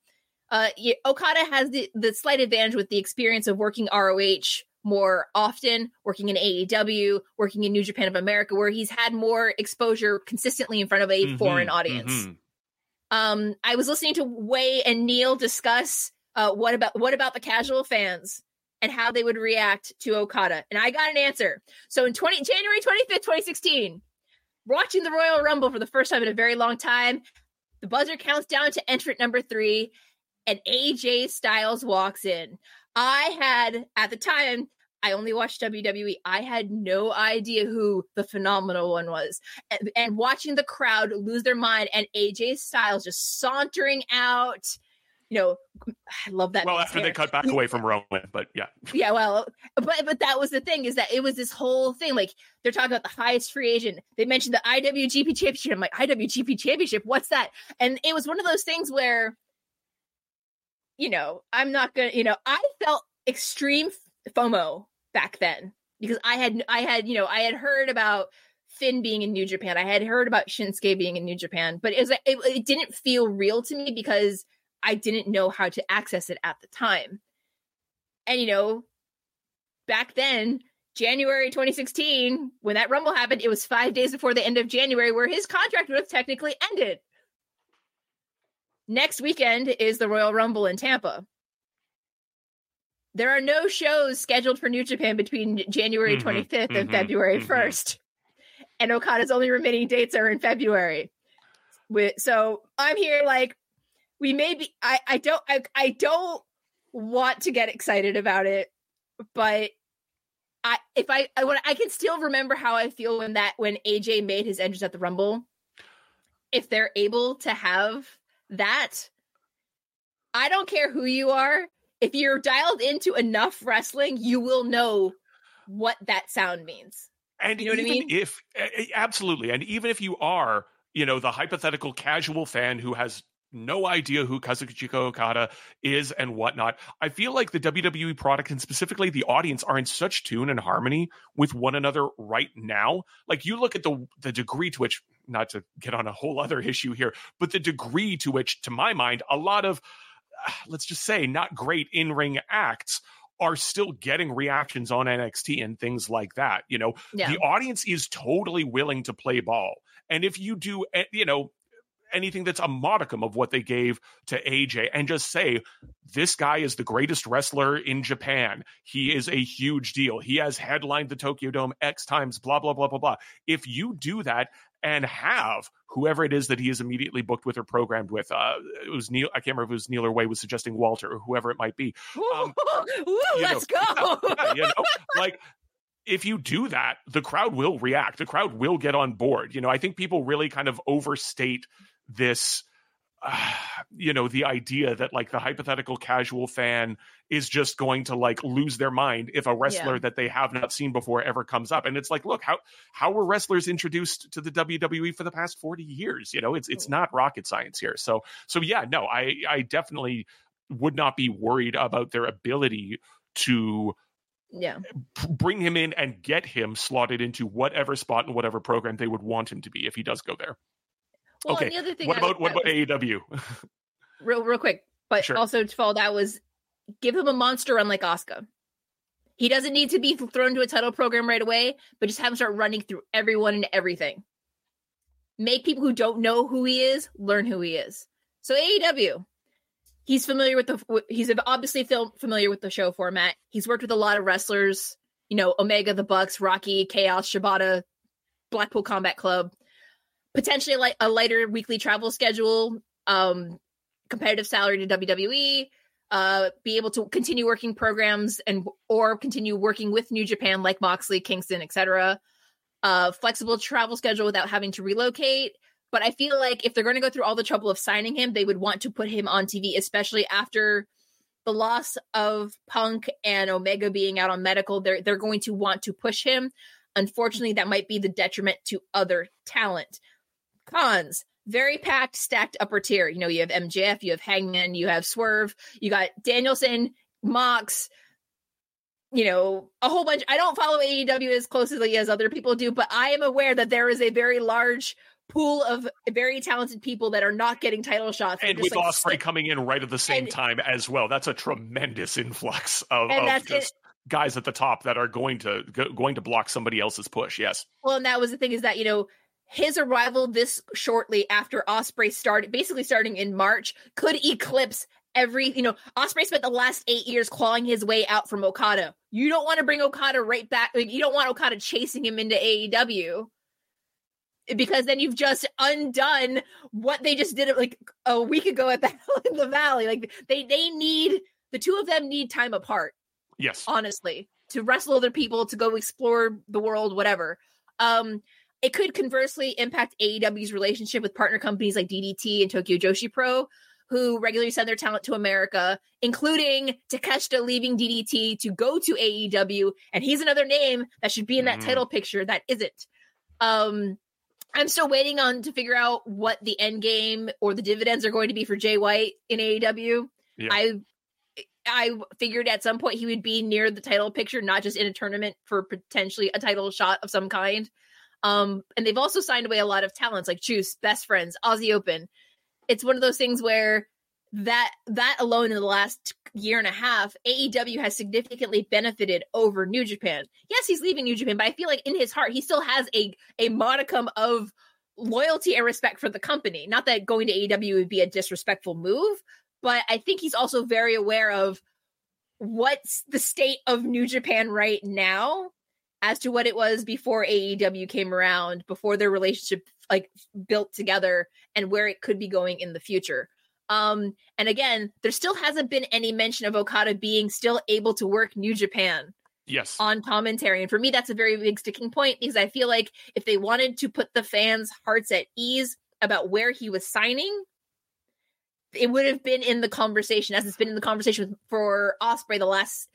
Uh, Okada has the, the slight advantage with the experience of working ROH more often, working in AEW, working in New Japan of America, where he's had more exposure consistently in front of a mm-hmm, foreign audience. Mm-hmm. Um, I was listening to Wai and Neil discuss uh, what about what about the casual fans and how they would react to Okada, and I got an answer. So in twenty January twenty fifth, twenty sixteen, watching the Royal Rumble for the first time in a very long time, the buzzer counts down to entrant number three, and AJ Styles walks in. I had at the time I only watched WWE. I had no idea who the phenomenal one was. And, and, watching the crowd lose their mind and AJ Styles just sauntering out, you know, I love that. Well, after hair. they cut back away from Roman, but yeah. Yeah, well, but but that was the thing is that it was this whole thing. Like they're talking about the highest free agent. They mentioned the IWGP championship. I'm like, IWGP championship, what's that? And it was one of those things where, you know, I'm not gonna, you know, I felt extreme FOMO back then because I had I had you know I had heard about Finn being in New Japan. I had heard about Shinsuke being in New Japan, but it was it, it didn't feel real to me because I didn't know how to access it at the time. And you know, back then, January 2016, when that Rumble happened, it was five days before the end of January, where his contract would have technically ended. Next weekend is the Royal Rumble in Tampa there are no shows scheduled for New Japan between January mm-hmm, 25th and mm-hmm, February mm-hmm. 1st. And Okada's only remaining dates are in February. So I'm here like we may be I, I don't I, I don't want to get excited about it, but I if I I when I can still remember how I feel when that when AJ made his entrance at the Rumble. If they're able to have that, I don't care who you are if you're dialed into enough wrestling, you will know what that sound means. And you know even I mean? if absolutely, and even if you are, you know, the hypothetical casual fan who has no idea who Kazuchika Okada is and whatnot. I feel like the WWE product and specifically the audience are in such tune and harmony with one another right now. Like you look at the the degree to which, not to get on a whole other issue here, but the degree to which, to my mind, a lot of let's just say not great in ring acts are still getting reactions on NXT and things like that. You know, yeah. the audience is totally willing to play ball. And if you do, eh, you know, anything that's a modicum of what they gave to AJ and just say, this guy is the greatest wrestler in Japan. He is a huge deal. He has headlined the Tokyo Dome X times, blah, blah, blah, blah, blah. If you do that and have whoever it is that he is immediately booked with or programmed with, uh, it was Neil, I can't remember if it was Neil or Wai was suggesting Walter or whoever it might be. Um, Ooh, let's know, go. Yeah, you know, like, if you do that, the crowd will react. The crowd will get on board. You know, I think people really kind of overstate this uh, you know the idea that like the hypothetical casual fan is just going to like lose their mind if a wrestler yeah. that they have not seen before ever comes up. And it's like look how how were wrestlers introduced to the WWE for the past 40 years? You know it's it's not rocket science here. So so yeah no i i definitely would not be worried about their ability to yeah. bring him in and get him slotted into whatever spot and whatever program they would want him to be if he does go there well, okay. the other thing what about what about was, AEW? real, real quick, but sure. also to follow that was give him a monster run like Oscar. He doesn't need to be thrown to a title program right away, but just have him start running through everyone and everything. Make people who don't know who he is learn who he is. So AEW, he's familiar with the he's obviously familiar with the show format. He's worked with a lot of wrestlers, you know, Omega, the Bucks, Rocky, Chaos, Shibata, Blackpool Combat Club potentially like a lighter weekly travel schedule, um, competitive salary to WWE, uh, be able to continue working programs and or continue working with New Japan like Moxley, Kingston, etc. Uh, flexible travel schedule without having to relocate. But I feel like if they're going to go through all the trouble of signing him, they would want to put him on TV, especially after the loss of Punk and Omega being out on medical. They're they're going to want to push him. Unfortunately, that might be the detriment to other talent. Cons very packed, stacked upper tier. You know, you have MJF, you have Hangman, you have Swerve, you got Danielson, Mox, you know, a whole bunch. I don't follow AEW as closely as other people do, but I am aware that there is a very large pool of very talented people that are not getting title shots. And with like, Ospreay coming in right at the same and, time as well, that's a tremendous influx of, of just it, guys at the top that are going to go, going to block somebody else's push. Yes. Well, and that was the thing is that you know his arrival this shortly after Ospreay started, basically starting in March, could eclipse every. You know, Ospreay spent the last eight years clawing his way out from Okada. You don't want to bring Okada right back. Like, you don't want Okada chasing him into AEW because then you've just undone what they just did like a week ago at Battle in the Valley. Like they they need the two of them need time apart. Yes, honestly, to wrestle other people, to go explore the world, whatever. Um, it could conversely impact AEW's relationship with partner companies like DDT and Tokyo Joshi Pro, who regularly send their talent to America, including Takeshita leaving DDT to go to AEW. And he's another name that should be in that mm. title picture that isn't. Um, I'm still waiting on to figure out what the end game or the dividends are going to be for Jay White in AEW. Yeah. I I figured at some point he would be near the title picture, not just in a tournament for potentially a title shot of some kind. Um, and they've also signed away a lot of talents like Juice, Best Friends, Aussie Open. It's one of those things where that that alone in the last year and a half, AEW has significantly benefited over New Japan. Yes, he's leaving New Japan, but I feel like in his heart he still has a a modicum of loyalty and respect for the company. Not that going to AEW would be a disrespectful move, but I think he's also very aware of what's the state of New Japan right now as to what it was before AEW came around, before their relationship like built together and where it could be going in the future. Um, and again, there still hasn't been any mention of Okada being still able to work New Japan. Yes. On commentary. And for me, that's a very big sticking point because I feel like if they wanted to put the fans' hearts at ease about where he was signing, it would have been in the conversation as it's been in the conversation for Ospreay the last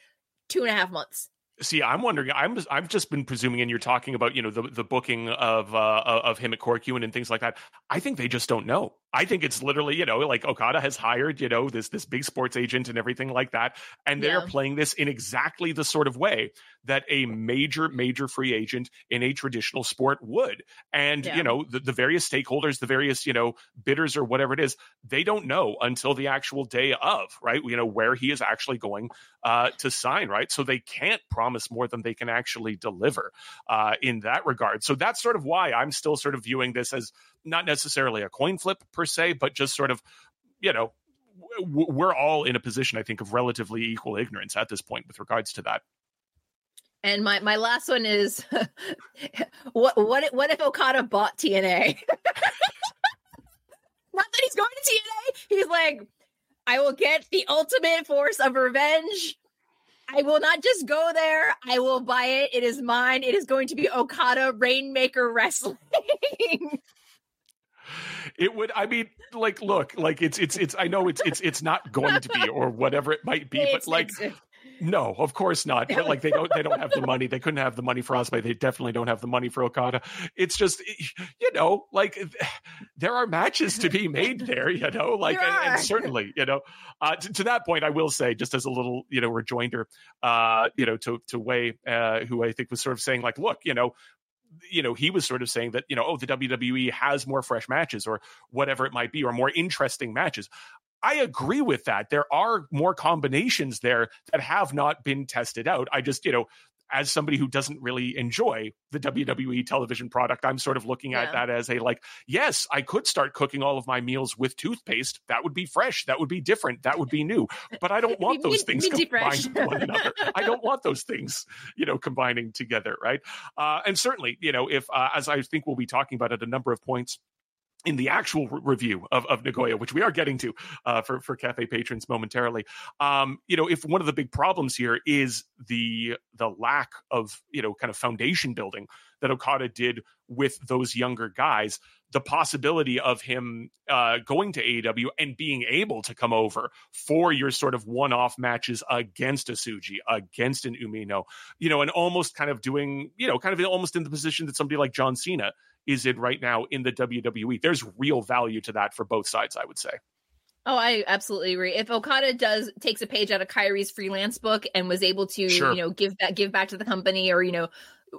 two and a half months. See, I'm wondering. I'm just, I've just been presuming, and you're talking about, you know, the the booking of uh, of him at Korakuen and things like that. I think they just don't know. I think it's literally, you know, like Okada has hired, you know, this this big sports agent and everything like that, and they're yeah. playing this in exactly the sort of way that a major major free agent in a traditional sport would. And yeah. you know, the, the various stakeholders, the various you know bidders or whatever it is, they don't know until the actual day of, right? You know, where he is actually going uh, to sign, right? So they can't promise more than they can actually deliver uh, in that regard. So that's sort of why I'm still sort of viewing this as not necessarily a coin flip per se, but just sort of, you know, we're all in a position, I think, of relatively equal ignorance at this point with regards to that. And my my last one is, what what what if Okada bought TNA? Not that he's going to TNA. He's like, I will get the ultimate force of revenge. I will not just go there. I will buy it. It is mine. It is going to be Okada Rainmaker Wrestling. it would i mean like look like it's it's it's i know it's it's it's not going to be or whatever it might be it's, but like no, of course not. But like they don't they don't have the money. They couldn't have the money for Ospreay. They definitely don't have the money for Okada. It's just you know, like there are matches to be made there, you know, like and, and, certainly, you know, uh, to, to, that point, I will say just as a little, you know, rejoinder, uh, you know, to to Wai uh, who I think was sort of saying like, look, you know, you know, he was sort of saying that, you know, oh, the WWE has more fresh matches or whatever it might be, or more interesting matches. I agree with that. There are more combinations there that have not been tested out. I just, you know, as somebody who doesn't really enjoy the WWE television product, I'm sort of looking yeah. at that as a like, yes, I could start cooking all of my meals with toothpaste. That would be fresh. That would be different. That would be new. But I don't want those things combined with one another. I don't want those things, you know, combining together, right? Uh, and certainly, you know, if uh, as I think we'll be talking about at a number of points in the actual re- review of, of Nagoya, which we are getting to uh, for for cafe patrons momentarily, um, you know, if one of the big problems here is the the lack of you know kind of foundation building that Okada did with those younger guys, the possibility of him uh, going to AEW and being able to come over for your sort of one off matches against a Tsuji, against an Umino, you know, and almost kind of doing, you know, kind of almost in the position that somebody like John Cena is in right now in the WWE. There's real value to that for both sides, I would say. Oh, I absolutely agree. If Okada does takes a page out of Kairi's freelance book and was able to, sure. you know, give that give back to the company or, you know,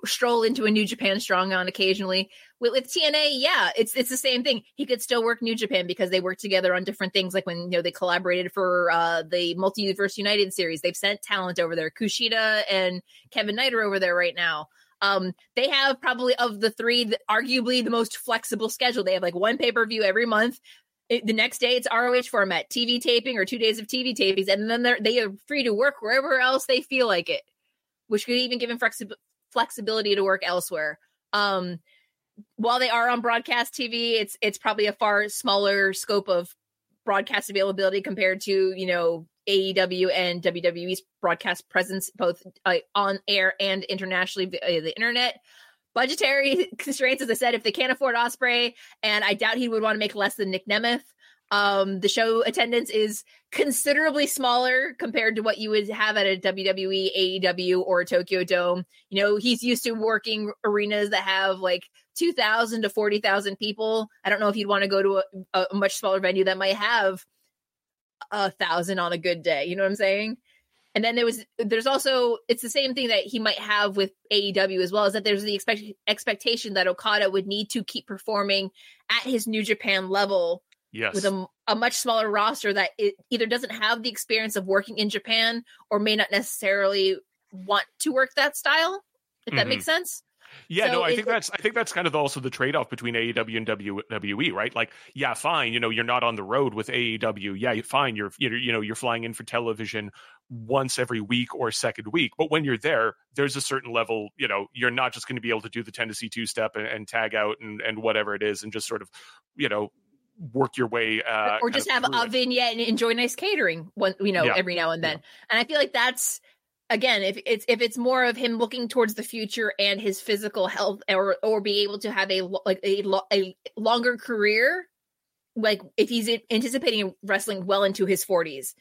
stroll into a New Japan strong on occasionally. With, with, TNA, yeah, it's it's the same thing. He could still work New Japan because they work together on different things. Like when you know they collaborated for uh, the Multiverse United series, they've sent talent over there. Kushida and Kevin Knight are over there right now. Um, they have probably of the three, the, arguably the most flexible schedule. They have like one pay per view every month. It, the next day it's ROH format, TV taping or two days of TV tapings, and then they're they are free to work wherever else they feel like it, which could even give them flexi- flexibility to work elsewhere. Um, while they are on broadcast TV, it's it's probably a far smaller scope of broadcast availability compared to you know AEW and WWE's broadcast presence, both uh, on air and internationally via the internet. Budgetary constraints, as I said, if they can't afford Ospreay, and I doubt he would want to make less than Nick Nemeth. Um, the show attendance is considerably smaller compared to what you would have at a WWE, AEW, or Tokyo Dome. You know, he's used to working arenas that have like 2,000 to 40,000 people. I don't know if you'd want to go to a, a much smaller venue that might have a thousand on a good day. You know what I'm saying? And then there was there's also it's the same thing that he might have with AEW as well is that there's the expect, expectation that Okada would need to keep performing at his New Japan level yes. with a, a much smaller roster that it either doesn't have the experience of working in Japan or may not necessarily want to work that style if that mm-hmm. makes sense. Yeah, so no, I think that's I think that's kind of also the trade off between AEW and WWE, right? Like, yeah, fine, you know, you're not on the road with AEW. Yeah, fine, you're you're you know you're flying in for television once every week or second week, but when you're there, there's a certain level, you know, you're not just going to be able to do the Tennessee two step and, and tag out and and whatever it is, and just sort of, you know, work your way uh, or just have a it. vignette and enjoy nice catering when you know yeah. every now and then yeah. and i feel like that's again if it's if it's more of him looking towards the future and his physical health or or be able to have a like a, a longer career like if he's anticipating wrestling well into his 40s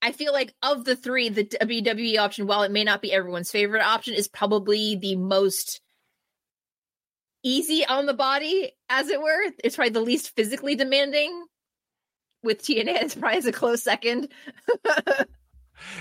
i feel like of the three the wwe option while it may not be everyone's favorite option is probably the most easy on the body, as it were. It's probably the least physically demanding. With TNA, it's probably a close second.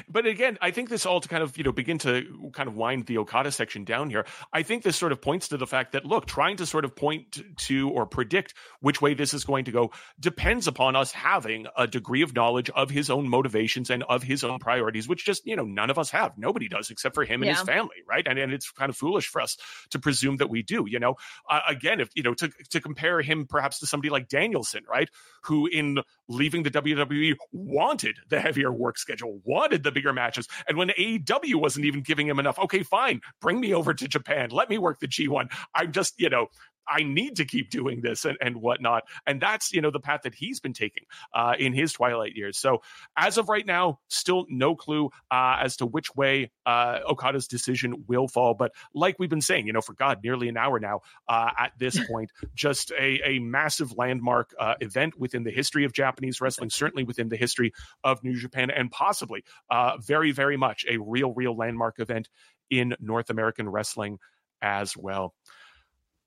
But again, I think this all to kind of, you know, begin to kind of wind the Okada section down here. I think this sort of points to the fact that, look, trying to sort of point to or predict which way this is going to go depends upon us having a degree of knowledge of his own motivations and of his own priorities, which just, you know, none of us have. Nobody does except for him and yeah. his family, right? And, and it's kind of foolish for us to presume that we do, you know. Uh, again, if, you know, to, to compare him perhaps to somebody like Danielson, right? Who in leaving the WWE wanted the heavier work schedule, wanted the bigger matches. And when AEW wasn't even giving him enough, okay, fine, bring me over to Japan. Let me work the G1. I'm just, you know, I need to keep doing this and, and whatnot. And that's, you know, the path that he's been taking uh, in his twilight years. So as of right now, still no clue uh, as to which way uh, Okada's decision will fall. But like we've been saying, you know, for God, nearly an hour now uh, at this point, just a, a massive landmark uh, event within the history of Japanese wrestling, certainly within the history of New Japan, and possibly uh, very, very much a real, real landmark event in North American wrestling as well.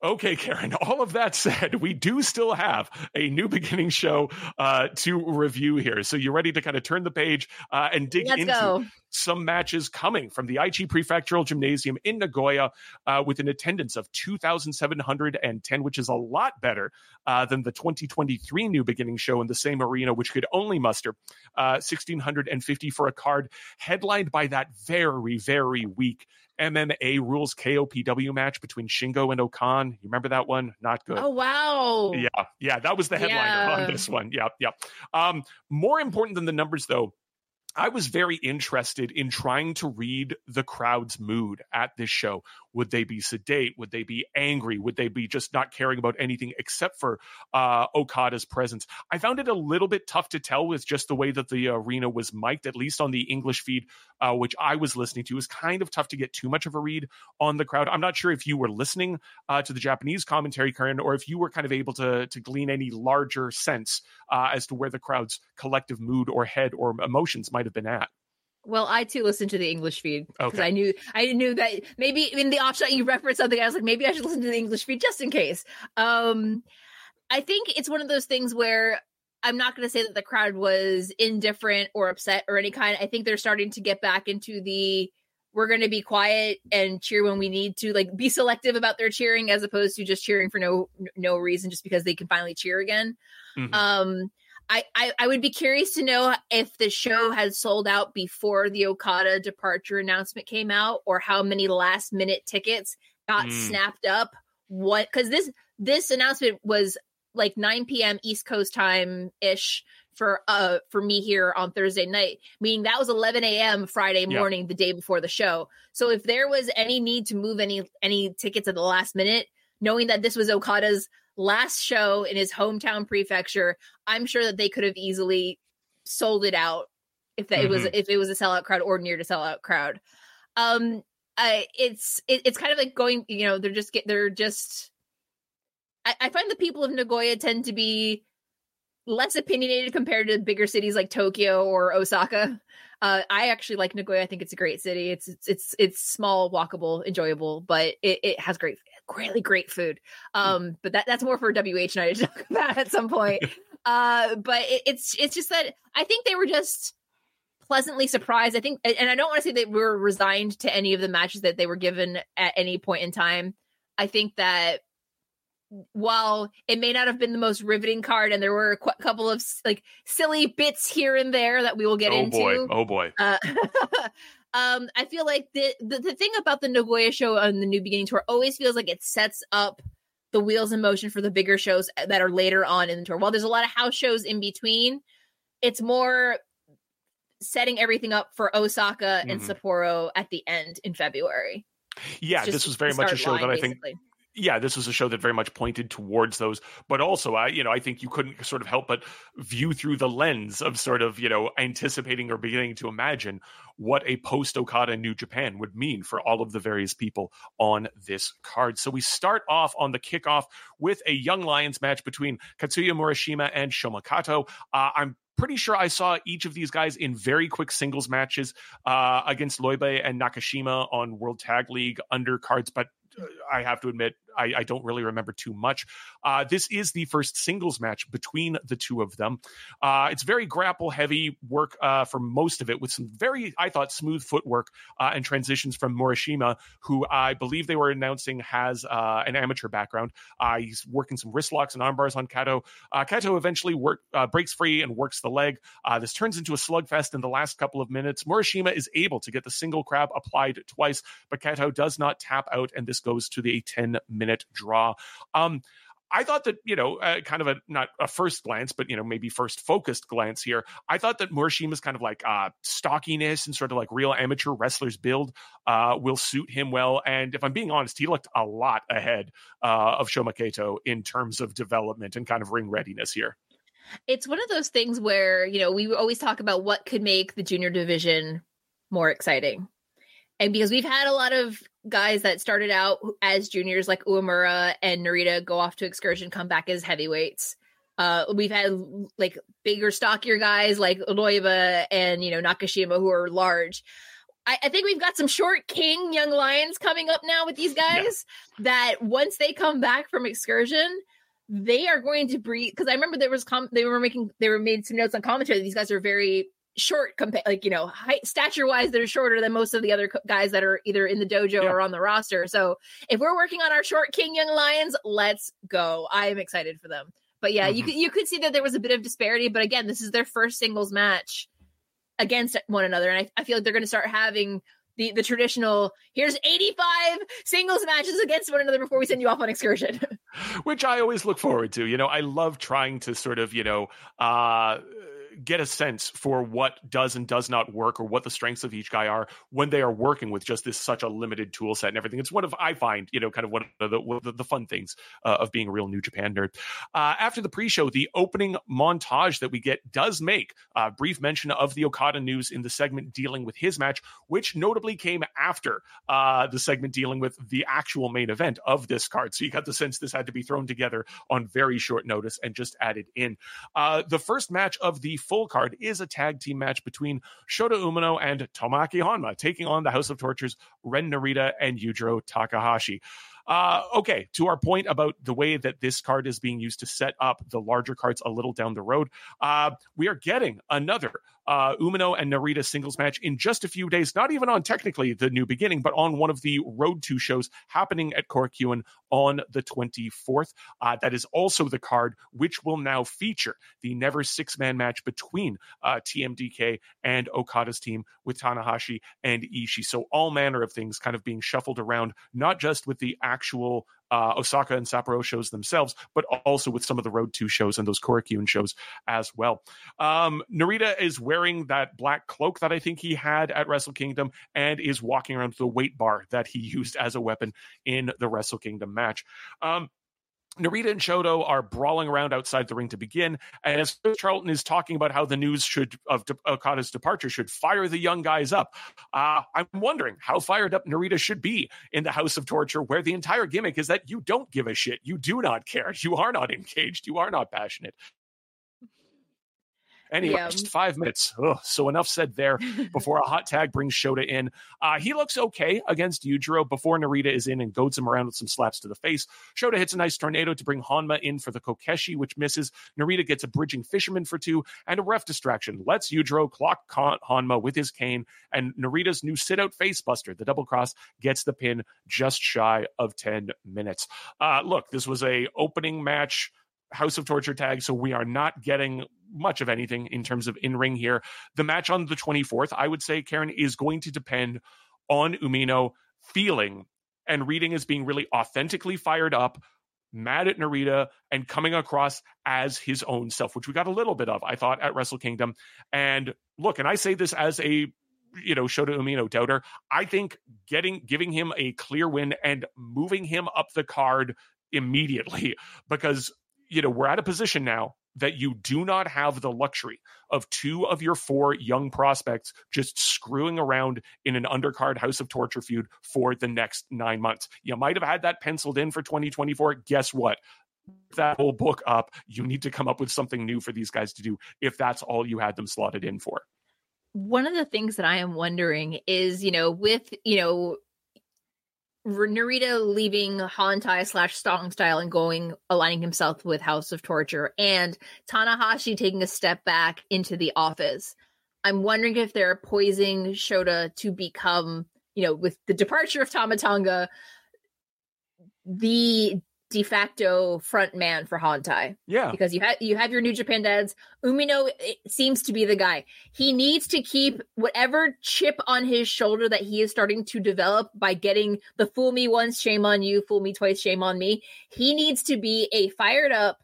Okay, Karen, all of that said, we do still have a new beginning show uh, to review here. So you're ready to kind of turn the page uh, and dig Let's into go. Some matches coming from the Aichi Prefectural Gymnasium in Nagoya uh, with an attendance of 2,710, which is a lot better uh, than the 2023 new beginning show in the same arena, which could only muster 1,650 uh, for a card headlined by that very, very weak MMA rules KOPW match between Shingo and O-Khan. You remember that one? Not good. Oh wow. Yeah, yeah, that was the headliner yeah. on this one. Yeah, yeah. Um, more important than the numbers, though, I was very interested in trying to read the crowd's mood at this show. Would they be sedate? Would they be angry? Would they be just not caring about anything except for uh, Okada's presence? I found it a little bit tough to tell with just the way that the arena was mic'd, at least on the English feed, uh, which I was listening to. It was kind of tough to get too much of a read on the crowd. I'm not sure if you were listening uh, to the Japanese commentary, Karen, or if you were kind of able to, to glean any larger sense uh, as to where the crowd's collective mood or head or emotions might have been at. Well, I too listened to the English feed because okay. I knew I knew that maybe in the offshot you referenced something. I was like, maybe I should listen to the English feed just in case. Um, I think it's one of those things where I'm not going to say that the crowd was indifferent or upset or any kind. I think they're starting to get back into the we're going to be quiet and cheer when we need to, like be selective about their cheering as opposed to just cheering for no no reason just because they can finally cheer again. Mm-hmm. Um, I, I, I would be curious to know if the show had sold out before the Okada departure announcement came out, or how many last minute tickets got mm. snapped up. What? Because this this announcement was like 9 p.m. East Coast time ish for uh for me here on Thursday night, meaning that was 11 a.m. Friday morning, yeah. the day before the show. So if there was any need to move any any tickets at the last minute, knowing that this was Okada's last show in his hometown prefecture, I'm sure that they could have easily sold it out if that mm-hmm. it was if it was a sellout crowd or near to sellout crowd. Um, I, it's it, it's kind of like going, you know, they're just get they're just. I, I find the people of Nagoya tend to be less opinionated compared to bigger cities like Tokyo or Osaka. Uh, I actually like Nagoya. I think it's a great city. It's it's it's, it's small, walkable, enjoyable, but it, it has great really great food. Hmm. Um, but that that's more for WH night to talk about at some point. uh, but it, it's it's just that I think they were just pleasantly surprised. I think, and I don't want to say they were resigned to any of the matches that they were given at any point in time. I think that while it may not have been the most riveting card, and there were a qu- couple of like silly bits here and there that we will get into. oh into. Boy. Oh boy! Uh, um, I feel like the, the the thing about the Nagoya show on the New Beginning tour always feels like it sets up the wheels in motion for the bigger shows that are later on in the tour. While there's a lot of house shows in between, it's more setting everything up for Osaka mm-hmm. and Sapporo at the end in February. Yeah, this was very much a show line, that I think basically yeah, this was a show that very much pointed towards those, but also I, you know, I think you couldn't sort of help but view through the lens of sort of, you know, anticipating or beginning to imagine what a post Okada New Japan would mean for all of the various people on this card. So we start off on the kickoff with a Young Lions match between Katsuya Murashima and Shoma Kato. Uh, I'm pretty sure I saw each of these guys in very quick singles matches uh, against Leube and Nakashima on World Tag League undercards, but I have to admit, I, I don't really remember too much. Uh, this is the first singles match between the two of them. Uh, it's very grapple heavy work uh, for most of it, with some very, I thought, smooth footwork uh, and transitions from Murashima, who I believe they were announcing has uh, an amateur background. Uh, he's working some wrist locks and arm bars on Kato. Kato eventually work, breaks free and works the leg. this turns into a slugfest in the last couple of minutes. Murashima is able to get the single crab applied twice, but Kato does not tap out, and this goes to the 10 minute draw. Um, I thought that, you know, uh, kind of a not a first glance, but, you know, maybe first focused glance here. I thought that Murashima's kind of like uh, stockiness and sort of like real amateur wrestlers build uh, will suit him well. And if I'm being honest, he looked a lot ahead uh, of Shoma Kato in terms of development and kind of ring readiness here. It's one of those things where, you know, we always talk about what could make the junior division more exciting. And because we've had a lot of guys that started out as juniors like Uemura and Narita go off to excursion, come back as heavyweights. Uh, we've had like bigger, stockier guys like Oloiba and you know Nakashima who are large. I, I, think we've got some short king young lions coming up now with these guys yeah. that once they come back from excursion, they are going to breathe. Because I remember there was com- they were making they were made some notes on commentary. that These guys are very short compa- like you know height stature wise they're shorter than most of the other co- guys that are either in the dojo yeah. or on the roster so if we're working on our short king young lions let's go i am excited for them but yeah mm-hmm. you could you could see that there was a bit of disparity but again this is their first singles match against one another and i, I feel like they're going to start having the, the traditional here's 85 singles matches against one another before we send you off on excursion which i always look forward to you know i love trying to sort of you know uh get a sense for what does and does not work or what the strengths of each guy are when they are working with just this such a limited tool set and everything. It's one of I find you know kind of one of the the, fun things uh, of being a real New Japan nerd. Uh, after the pre-show, the opening montage that we get does make a brief mention of the Okada news in the segment dealing with his match, which notably came after uh, the segment dealing with the actual main event of this card. So you got the sense this had to be thrown together on very short notice and just added in. Uh, the first match of the full card is a tag team match between Shota Umino and Tomoaki Honma, taking on the House of Torture's Ren Narita and Yujiro Takahashi. Uh, okay, to our point about the way that this card is being used to set up the larger cards a little down the road, uh, we are getting another uh, Umino and Narita singles match in just a few days, not even on technically the new beginning, but on one of the Road to shows happening at Korakuen on the 24th. Uh, that is also the card which will now feature the never six man match between uh, TMDK and Okada's team with Tanahashi and Ishii. So all manner of things kind of being shuffled around, not just with the actual uh, Osaka and Sapporo shows themselves, but also with some of the Road 2 shows and those Korakuen shows as well. Um, Narita is wearing that black cloak that I think he had at Wrestle Kingdom and is walking around with the weight bar that he used as a weapon in the Wrestle Kingdom match. Um, Narita and Shota are brawling around outside the ring to begin, and as Charlton is talking about how the news should of De- Okada's departure should fire the young guys up, uh, I'm wondering how fired up Narita should be in the House of Torture, where the entire gimmick is that you don't give a shit, you do not care, you are not engaged, you are not passionate. Anyway, yeah. just five minutes. Ugh, so enough said there before a hot tag brings Shota in. Uh, he looks okay against Yujiro before Narita is in and goads him around with some slaps to the face. Shota hits a nice tornado to bring Honma in for the Kokeshi, which misses. Narita gets a bridging fisherman for two and a ref distraction. Lets Yujiro clock Honma with his cane, and Narita's new sit out face buster, the double cross, gets the pin just shy of 10 minutes. Uh, look, this was a opening match House of Torture tag, so we are not getting much of anything in terms of in ring here. The match on the 24th, I would say, Karen, is going to depend on Umino feeling and reading as being really authentically fired up, mad at Narita, and coming across as his own self, which we got a little bit of, I thought, at Wrestle Kingdom. And look, and I say this as a you know Shota Umino doubter. I think getting giving him a clear win and moving him up the card immediately because you know, we're at a position now that you do not have the luxury of two of your four young prospects just screwing around in an undercard House of Torture feud for the next nine months. You might have had that penciled in for 2024. Guess what? That whole book up, you need to come up with something new for these guys to do if that's all you had them slotted in for. One of the things that I am wondering is, you know, with, you know, Narita leaving Hontai slash Strong Style and going aligning himself with House of Torture, and Tanahashi taking a step back into the office. I'm wondering if they're poising Shota to become, you know, with the departure of Tama Tonga, the de facto front man for Hontai. Yeah. Because you have you have your New Japan dads. Umino seems to be the guy. He needs to keep whatever chip on his shoulder that he is starting to develop by getting the fool me once, shame on you, fool me twice, shame on me. He needs to be a fired up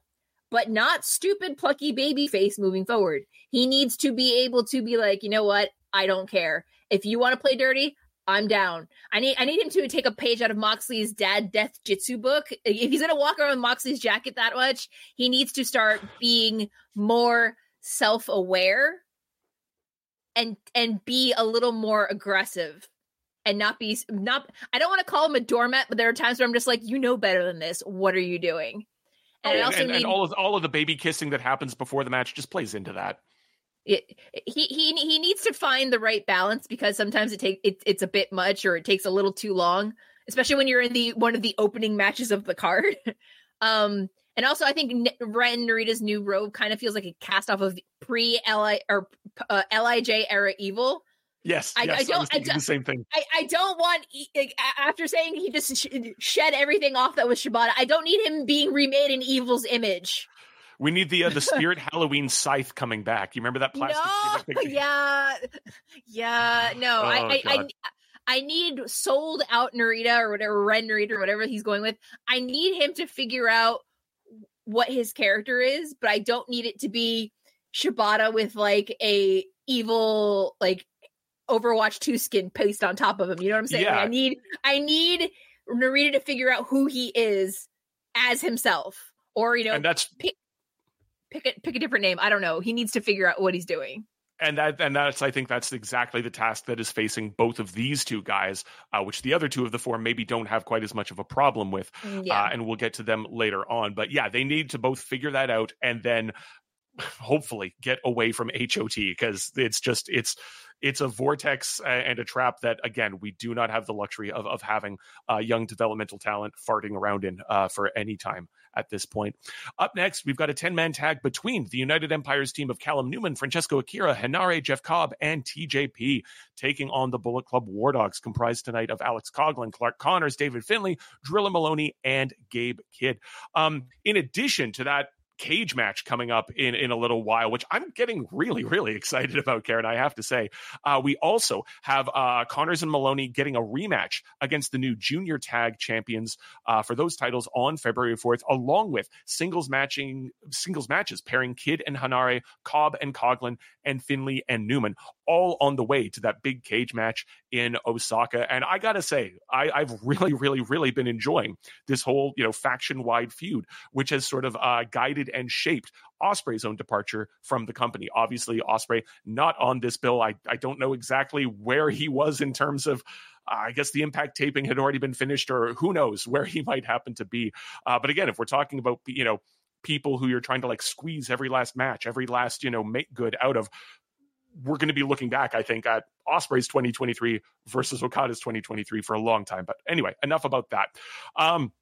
but not stupid plucky baby face moving forward. He needs to be able to be like, you know what? I don't care. If you want to play dirty, I'm down. I need I need him to take a page out of Moxley's dad death jitsu book. If he's gonna walk around Moxley's jacket that much, he needs to start being more self-aware and and be a little more aggressive and not be not I don't want to call him a doormat, but there are times where I'm just like, you know better than this. What are you doing? And, oh, and, need, and all of all of the baby kissing that happens before the match just plays into that. It, he he he needs to find the right balance because sometimes it take it, it's a bit much or it takes a little too long, especially when you're in the one of the opening matches of the card. um, and also I think Ren Narita's new robe kind of feels like a cast off of pre Li or uh, Lij era Evil. Yes, I, yes, I don't. I, I the same thing. I, I don't want like, after saying he just shed everything off that was Shibata. I don't need him being remade in Evil's image. We need the uh, the Spirit Halloween scythe coming back. You remember that plastic? No, yeah, yeah. No, oh, I, I, I, I need sold out Narita or whatever Ren Narita or whatever he's going with. I need him to figure out what his character is, but I don't need it to be Shibata with like a evil like Overwatch 2 skin paste on top of him. You know what I'm saying? Yeah. Like I need I need Narita to figure out who he is as himself. Or, you know, and that's pick, pick a pick a different name. I don't know. He needs to figure out what he's doing and that and that's I think that's exactly the task that is facing both of these two guys, uh, which the other two of the four maybe don't have quite as much of a problem with, mm, yeah. uh, and we'll get to them later on. But yeah, they need to both figure that out and then hopefully get away from HOT because it's just it's it's a vortex and a trap that again we do not have the luxury of of having uh, young developmental talent farting around in uh, for any time at this point. Up next, we've got a 10 man tag between the United Empires team of Callum Newman, Francesco Akira, Henare, Jeff Cobb, and TJP, taking on the Bullet Club War Dogs, comprised tonight of Alex Coughlin, Clark Connors, David Finlay, Drilla Moloney, and Gabe Kidd. Um, in addition to that cage match coming up in in a little while, which I'm getting really really excited about. Karen, I have to say, uh, we also have uh, Connors and Moloney getting a rematch against the new junior tag champions uh, for those titles on February 4th, along with singles matching singles matches pairing Kidd and Henare, Cobb and Coughlin, and Finlay and Newman, all on the way to that big cage match in Osaka. And I gotta say, I, I've really really really been enjoying this whole you know faction wide feud, which has sort of uh, guided and shaped Ospreay's own departure from the company. Obviously, Ospreay not on this bill. I, I don't know exactly where he was in terms of uh, I guess the impact taping had already been finished, or who knows where he might happen to be. Uh, but again, if we're talking about you know people who you're trying to like squeeze every last match, every last you know make good out of, we're going to be looking back, I think, at Ospreay's 2023 versus Okada's 2023 for a long time. But anyway, enough about that. Um,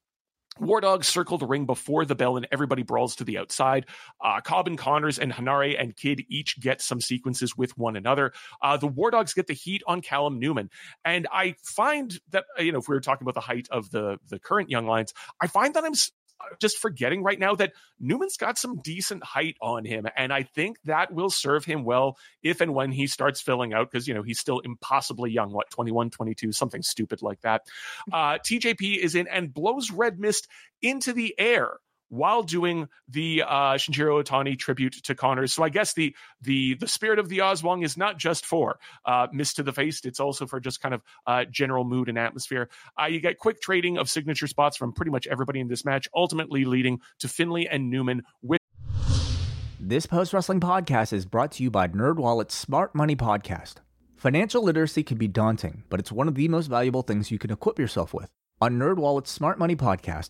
War Dogs circle the ring before the bell and everybody brawls to the outside. Uh, Cobb and Connors and Henare and Kidd each get some sequences with one another. Uh, the War Dogs get the heat on Callum Newman. And I find that, you know, if we were talking about the height of the, the current Young Lions, I find that I'm just forgetting right now that Newman's got some decent height on him. And I think that will serve him well if and when he starts filling out, because, you know, he's still impossibly young, what, 21, 22, something stupid like that. Uh, TJP is in and blows red mist into the air while doing the uh, Shinjiro Otani tribute to Connors. So I guess the the the spirit of the Oswong is not just for uh, Mist to the Face; it's also for just kind of uh, general mood and atmosphere. Uh, you get quick trading of signature spots from pretty much everybody in this match, ultimately leading to Finlay and Newman with. This post wrestling podcast is brought to you by NerdWallet's Smart Money Podcast. Financial literacy can be daunting, but it's one of the most valuable things you can equip yourself with. On NerdWallet's Smart Money Podcast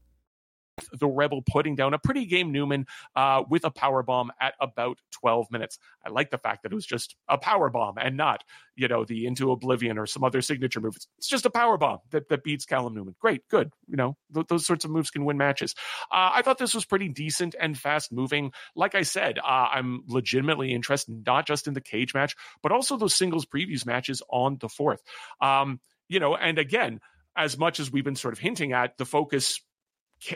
the Rebel putting down a pretty game Newman uh, with a power bomb at about 12 minutes. I like the fact that it was just a power bomb and not, you know, the into oblivion or some other signature move. It's just a power bomb that, that beats Callum Newman. Great, good. You know, th- those sorts of moves can win matches. Uh, I thought this was pretty decent and fast moving. Like I said, uh, I'm legitimately interested not just in the cage match, but also those singles previews matches on the fourth. Um, you know, and again, as much as we've been sort of hinting at, the focus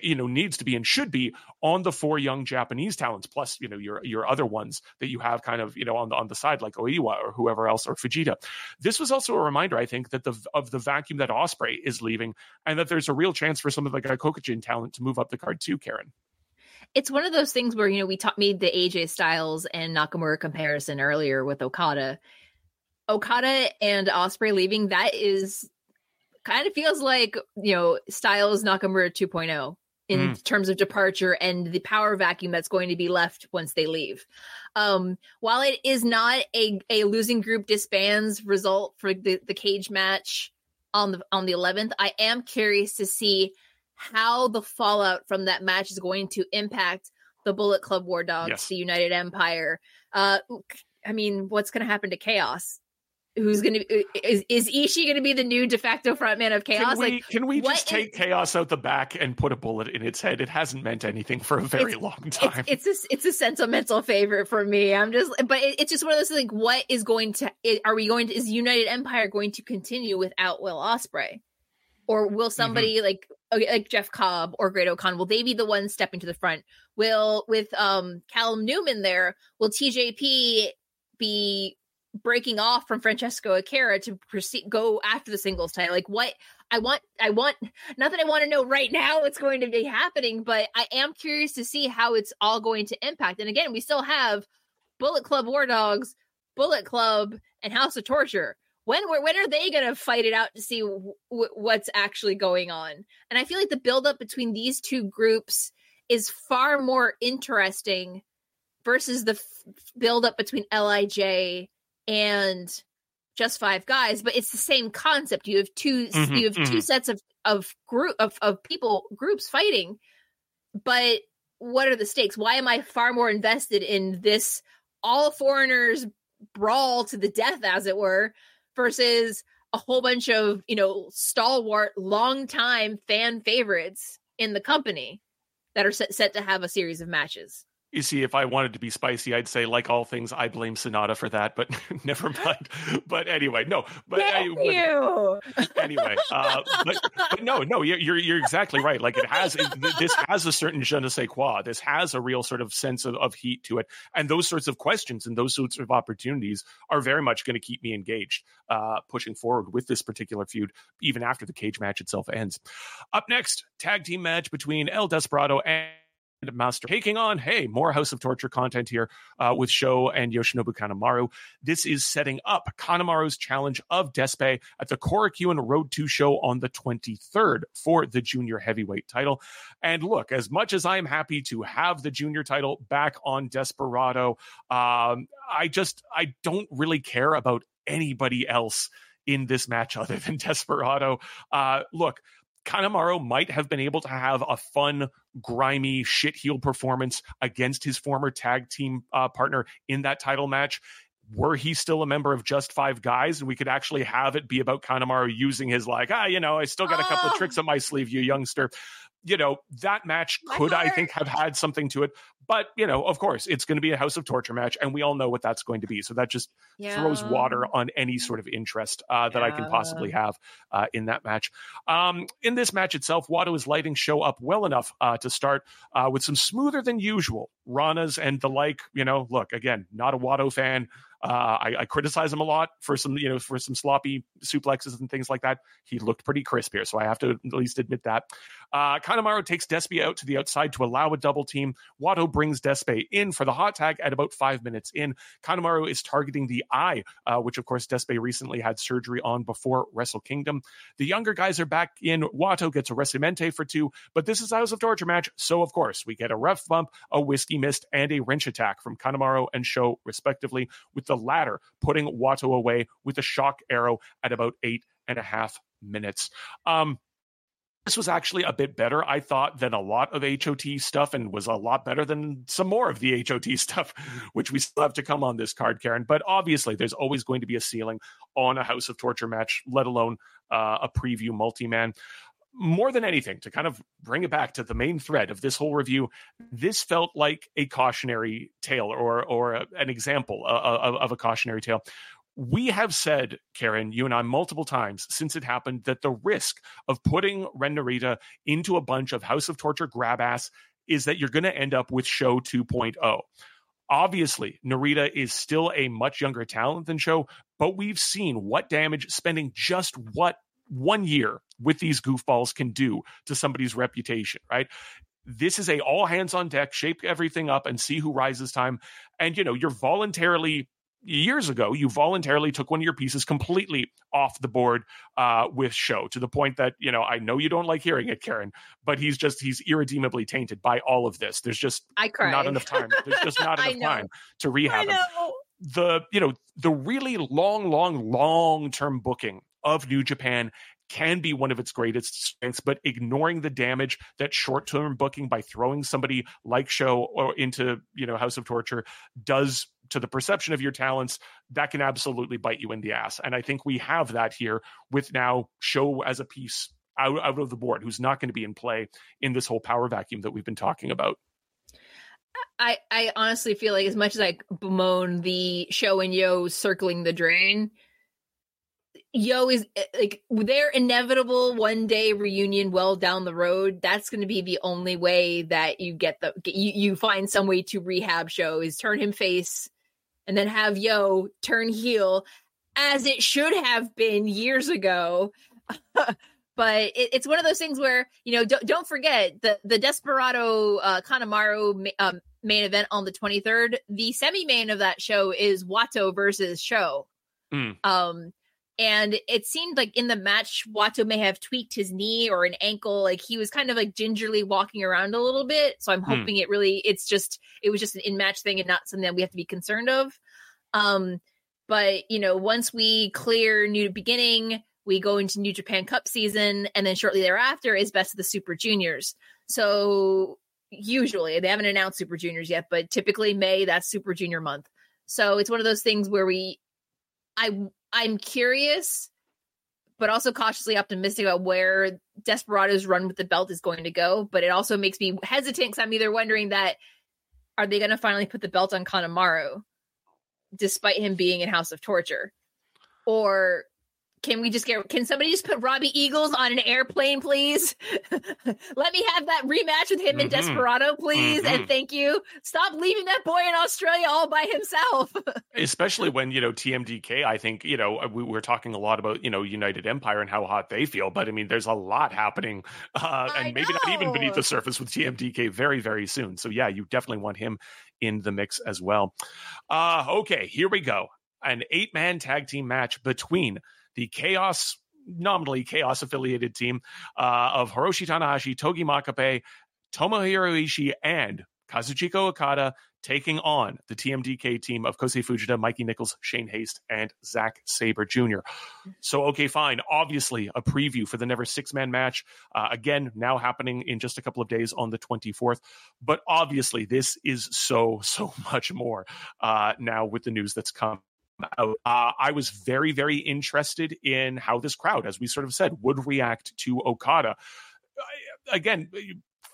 you know needs to be and should be on the four young Japanese talents, plus you know your your other ones that you have kind of you know on the on the side like Oiwa or whoever else or Fujita. This was also a reminder, I think, that the of the vacuum that Ospreay is leaving, and that there's a real chance for some of the Kokujin talent to move up the card too, Karen it's one of those things where you know we taught made the AJ Styles and Nakamura comparison earlier with Okada. Okada and Ospreay leaving that is kind of feels like you know Styles Nakamura 2.0 in mm. terms of departure and the power vacuum that's going to be left once they leave. Um, while it is not a, a losing group disbands result for the, the cage match on the on the 11th, I am curious to see how the fallout from that match is going to impact the Bullet Club War Dogs, yes. the United Empire. Uh, I mean, what's going to happen to Chaos? Who's going to is is Ishii going to be the new de facto frontman of Chaos? Can we, like, can we just take is, Chaos out the back and put a bullet in its head? It hasn't meant anything for a very long time. It's, it's a it's a sentimental favorite for me. I'm just, but it, it's just one of those like, what is going to? Are we going to? Is United Empire going to continue without Will Ospreay? or will somebody mm-hmm. like okay, like Jeff Cobb or Great-O-Khan will they be the ones stepping to the front? Will with um Callum Newman there? Will TJP be breaking off from Francesco Akira to proceed go after the singles title. Like what I want I want not that I want to know right now what's going to be happening, but I am curious to see how it's all going to impact. And again, we still have Bullet Club War Dogs, Bullet Club, and House of Torture. When when are they going to fight it out to see w- what's actually going on? And I feel like the buildup between these two groups is far more interesting versus the f- buildup between Lij and just five guys but it's the same concept. You have 2 mm-hmm, you have mm-hmm. two sets of of group of, of people groups fighting but what are the stakes? Why am i far more invested in this all foreigners brawl to the death as it were versus a whole bunch of you know stalwart long time fan favorites in the company that are set, set to have a series of matches you see, if I wanted to be spicy, I'd say, like all things, I blame Sanada for that, but never mind. But anyway, no. But Thank I, you. Anyway, uh, but, but, no, no, you're you're exactly right. Like it has this has a certain je ne sais quoi. This has a real sort of sense of, of heat to it, and those sorts of questions and those sorts of opportunities are very much going to keep me engaged, uh, pushing forward with this particular feud, even after the cage match itself ends. Up next, tag team match between El Desperado and Master taking on, hey, more House of Torture content here uh, with Sho and Yoshinobu Kanemaru. This is setting up Kanemaru's challenge of Despe at the Korakuen Road to Show on the 23rd for the junior heavyweight title. And look, as much as I'm happy to have the junior title back on Desperado, um, I just I don't really care about anybody else in this match other than Desperado. Uh, look, Kanemaru might have been able to have a fun, grimy, shit heel performance against his former tag team uh, partner in that title match. Were he still a member of Just Five Guys, and we could actually have it be about Kanemaru using his like, ah, you know, I still got a couple of ah. tricks up my sleeve, you youngster you know, that match could, I think, have had something to it. But, you know, of course, it's going to be a House of Torture match, and we all know what that's going to be. So that just yeah. throws water on any sort of interest uh, that yeah. I can possibly have uh, in that match. Um, in this match itself, Wato is lighting Sho up well enough uh, to start uh, with some smoother than usual Ranas and the like. You know, look, again, not a Wato fan. Uh, I, I, criticize him a lot for some, you know, for some sloppy suplexes and things like that. He looked pretty crisp here, so I have to at least admit that. Uh, Kanemaru takes Despe out to the outside to allow a double team. Wato brings Despe in for the hot tag at about five minutes in. Kanemaru is targeting the eye, uh, which of course Despe recently had surgery on before Wrestle Kingdom. The younger guys are back in. Wato gets a Recientemente for two, but this is House of Torture match, so of course we get a ref bump, a whiskey mist, and a wrench attack from Kanemaru and Sho respectively, with the latter putting Wato away with a shock arrow at about eight and a half minutes. Um, this was actually a bit better, I thought, than a lot of HOT stuff and was a lot better than some more of the HOT stuff, which we still have to come on this card, Karen. But obviously, there's always going to be a ceiling on a House of Torture match, let alone uh, a preview multi man. More than anything, to kind of bring it back to the main thread of this whole review, this felt like a cautionary tale or or a, an example of, of a cautionary tale we have said, Karen, you and I multiple times since it happened that the risk of putting Ren Narita into a bunch of House of Torture grab ass is that you're going to end up with Sho 2.0. Obviously, Narita is still a much younger talent than Sho, but we've seen what damage spending just what one year with these goofballs can do to somebody's reputation, right? This is a all hands on deck, shape everything up and see who rises time. And, you know, you're voluntarily years ago, you voluntarily took one of your pieces completely off the board uh, with Sho to the point that, you know, I know you don't like hearing it, Karen, but he's just, he's irredeemably tainted by all of this. There's just not enough time. There's just not enough time to rehab him. The, you know, the really long, long, long term booking of New Japan can be one of its greatest strengths, but ignoring the damage that short term booking by throwing somebody like Sho or into, you know, House of Torture does to the perception of your talents, that can absolutely bite you in the ass. And I think we have that here with now Sho as a piece out, out of the board, who's not going to be in play in this whole power vacuum that we've been talking about. I, I honestly feel like as much as I bemoan the Sho and Yo circling the drain, Yo is eh, like their inevitable one day reunion well down the road. That's going to be the only way that you get the you, you find some way to rehab Sho is turn him face and then have Yo turn heel as it should have been years ago. but it, it's one of those things where you know don't, don't forget the the Desperado uh, Kanemaru um, main event on the 23rd. The semi main of that show is Wato versus Sho. Mm. Um, and it seemed like in the match, Wato may have tweaked his knee or an ankle. Like he was kind of like gingerly walking around a little bit. So I'm hmm. hoping it really, it's just, it was just an in match thing and not something that we have to be concerned of. Um, but you know, once we clear New Beginning, we go into New Japan Cup season, and then shortly thereafter is Best of the Super Juniors. So usually they haven't announced Super Juniors yet, but typically May that's Super Junior month. So it's one of those things where we, I I'm curious, but also cautiously optimistic about where Desperado's run with the belt is going to go. But it also makes me hesitant because I'm either wondering that are they going to finally put the belt on Kanemaru, despite him being in House of Torture, or can we just get? Can somebody just put Robbie Eagles on an airplane, please? Let me have that rematch with him mm-hmm. and Desperado, please, mm-hmm. and thank you. Stop leaving that boy in Australia all by himself. Especially when you know TMDK. I think you know we, are talking a lot about you know United Empire and how hot they feel, but I mean there's a lot happening, uh, and maybe not even beneath the surface with TMDK very very soon. So yeah, you definitely want him in the mix as well. Uh, okay, here we go. An eight man tag team match between the Chaos nominally chaos affiliated team uh, of Hiroshi Tanahashi, Togi Makabe, Tomohiro Ishii, and Kazuchika Okada taking on the TMDK team of Kosei Fujita, Mikey Nicholls, Shane Haste, and Zack Sabre Jr. So, okay, fine. Obviously, a preview for the Never Six Man match. Uh, again, now happening in just a couple of days on the 24th. But obviously, this is so, so much more uh, now with the news that's come out. Uh, I was very, very interested in how this crowd, as we sort of said, would react to Okada. Again,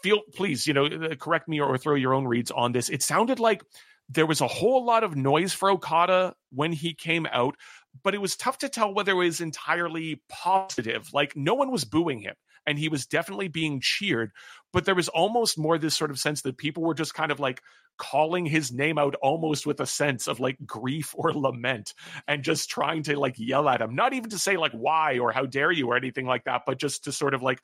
feel please, you know, uh, correct me or throw your own reads on this. It sounded like there was a whole lot of noise for Okada when he came out, but it was tough to tell whether it was entirely positive. Like no one was booing him and he was definitely being cheered. But there was almost more this sort of sense that people were just kind of like calling his name out almost with a sense of like grief or lament and just trying to like yell at him. Not even to say like why or how dare you or anything like that, but just to sort of like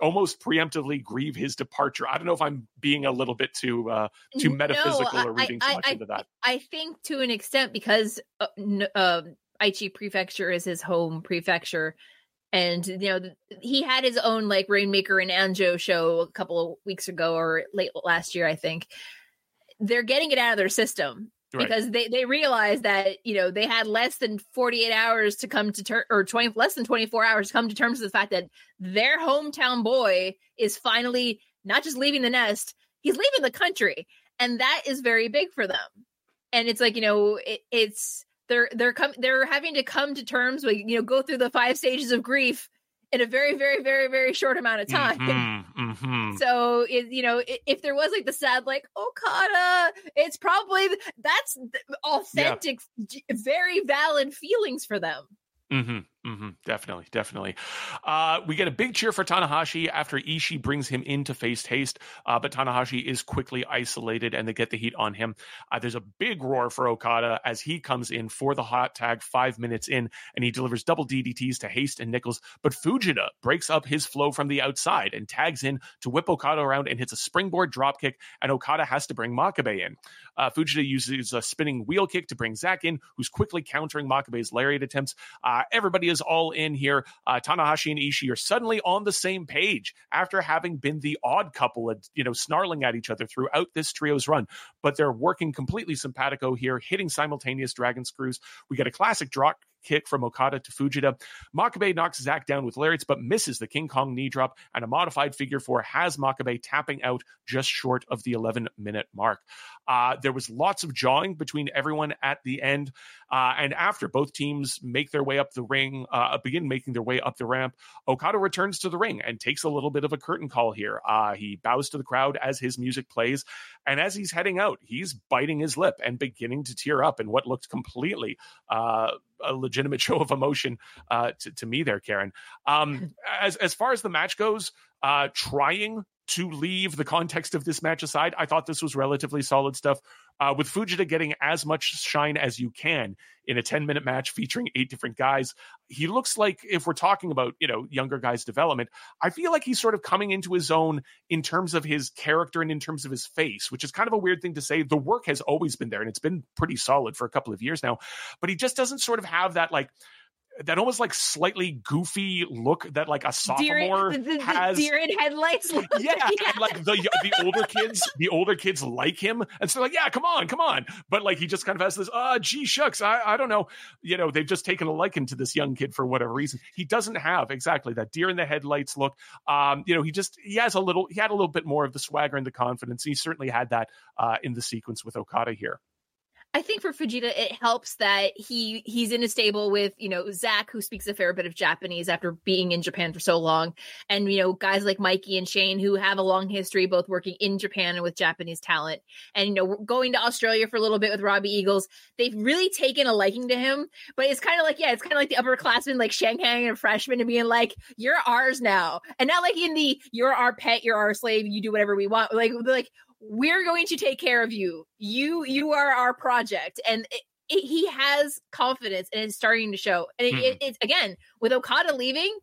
almost preemptively grieve his departure. I don't know if I'm being a little bit too uh, too metaphysical no, or reading I, too much I, into that. I think to an extent because uh, uh, Aichi Prefecture is his home prefecture, and you know he had his own like Rainmaker and Anjo show a couple of weeks ago or late last year, I think. They're getting it out of their system Right. because they they realized that you know they had less than 48 hours to come to ter- or 20 less than 24 hours to come to terms with the fact that their hometown boy is finally not just leaving the nest he's leaving the country and that is very big for them and it's like you know it, it's they're they're com- they're having to come to terms with you know go through the five stages of grief in a very very very very short amount of time. Mhm, mhm. so it, you know if there was like the sad like okada it's probably that's th- authentic j- very valid feelings for them. Hmm hmm Definitely, definitely. Uh, we get a big cheer for Tanahashi after Ishii brings him in to face Haste, uh, but Tanahashi is quickly isolated and they get the heat on him. Uh, there's a big roar for Okada as he comes in for the hot tag five minutes in and he delivers double DDTs to Haste and Nicholls, but Fujita breaks up his flow from the outside and tags in to whip Okada around and hits a springboard dropkick, and Okada has to bring Makabe in. Uh, Fujita uses a spinning wheel kick to bring Zack in, who's quickly countering Makabe's lariat attempts. Uh, everybody is all in here. Uh, Tanahashi and Ishii are suddenly on the same page after having been the odd couple, at, you know, snarling at each other throughout this trio's run. But they're working completely simpatico here, hitting simultaneous dragon screws. We get a classic drop kick from Okada to Fujita. Makabe knocks Zack down with lariats, but misses the King Kong knee drop, and a modified figure four has Makabe tapping out just short of the 11 minute mark. Uh, there was lots of jawing between everyone at the end. Uh, and after both teams make their way up the ring, uh, begin making their way up the ramp, Okada returns to the ring and takes a little bit of a curtain call here. Uh, he bows to the crowd as his music plays. And as he's heading out, he's biting his lip and beginning to tear up in what looked completely uh, a legitimate show of emotion uh, to, to me there, Karen. Um, as, as far as the match goes, uh, trying to leave the context of this match aside, I thought this was relatively solid stuff. Uh, with Fujita getting as much shine as you can in a 10 minute match featuring eight different guys, he looks like, if we're talking about, you know, younger guys' development, I feel like he's sort of coming into his own in terms of his character and in terms of his face, which is kind of a weird thing to say. The work has always been there and it's been pretty solid for a couple of years now, but he just doesn't sort of have that like, that almost like slightly goofy look that like a sophomore deer, the, the, has. deer in headlights look. Yeah, and like the the older kids, the older kids like him, and so like, yeah, come on, come on. But like he just kind of has this, uh, gee shucks, I I don't know, you know, they've just taken a liking to this young kid for whatever reason. He doesn't have exactly that deer in the headlights look. Um, you know, he just he has a little, he had a little bit more of the swagger and the confidence. He certainly had that uh, in the sequence with Okada here. I think for Fujita, it helps that he he's in a stable with you know Zack, who speaks a fair bit of Japanese after being in Japan for so long, and you know guys like Mikey and Shane who have a long history both working in Japan and with Japanese talent, and you know going to Australia for a little bit with Robbie Eagles. They've really taken a liking to him, but it's kind of like yeah, it's kind of like the upperclassmen like Shanghai and freshman and being like you're ours now, and not like in the you're our pet, you're our slave, you do whatever we want. Like like we're going to take care of you. You you are our project, and it, it, he has confidence, and it's starting to show. And it, Mhm. it's again with Okada leaving.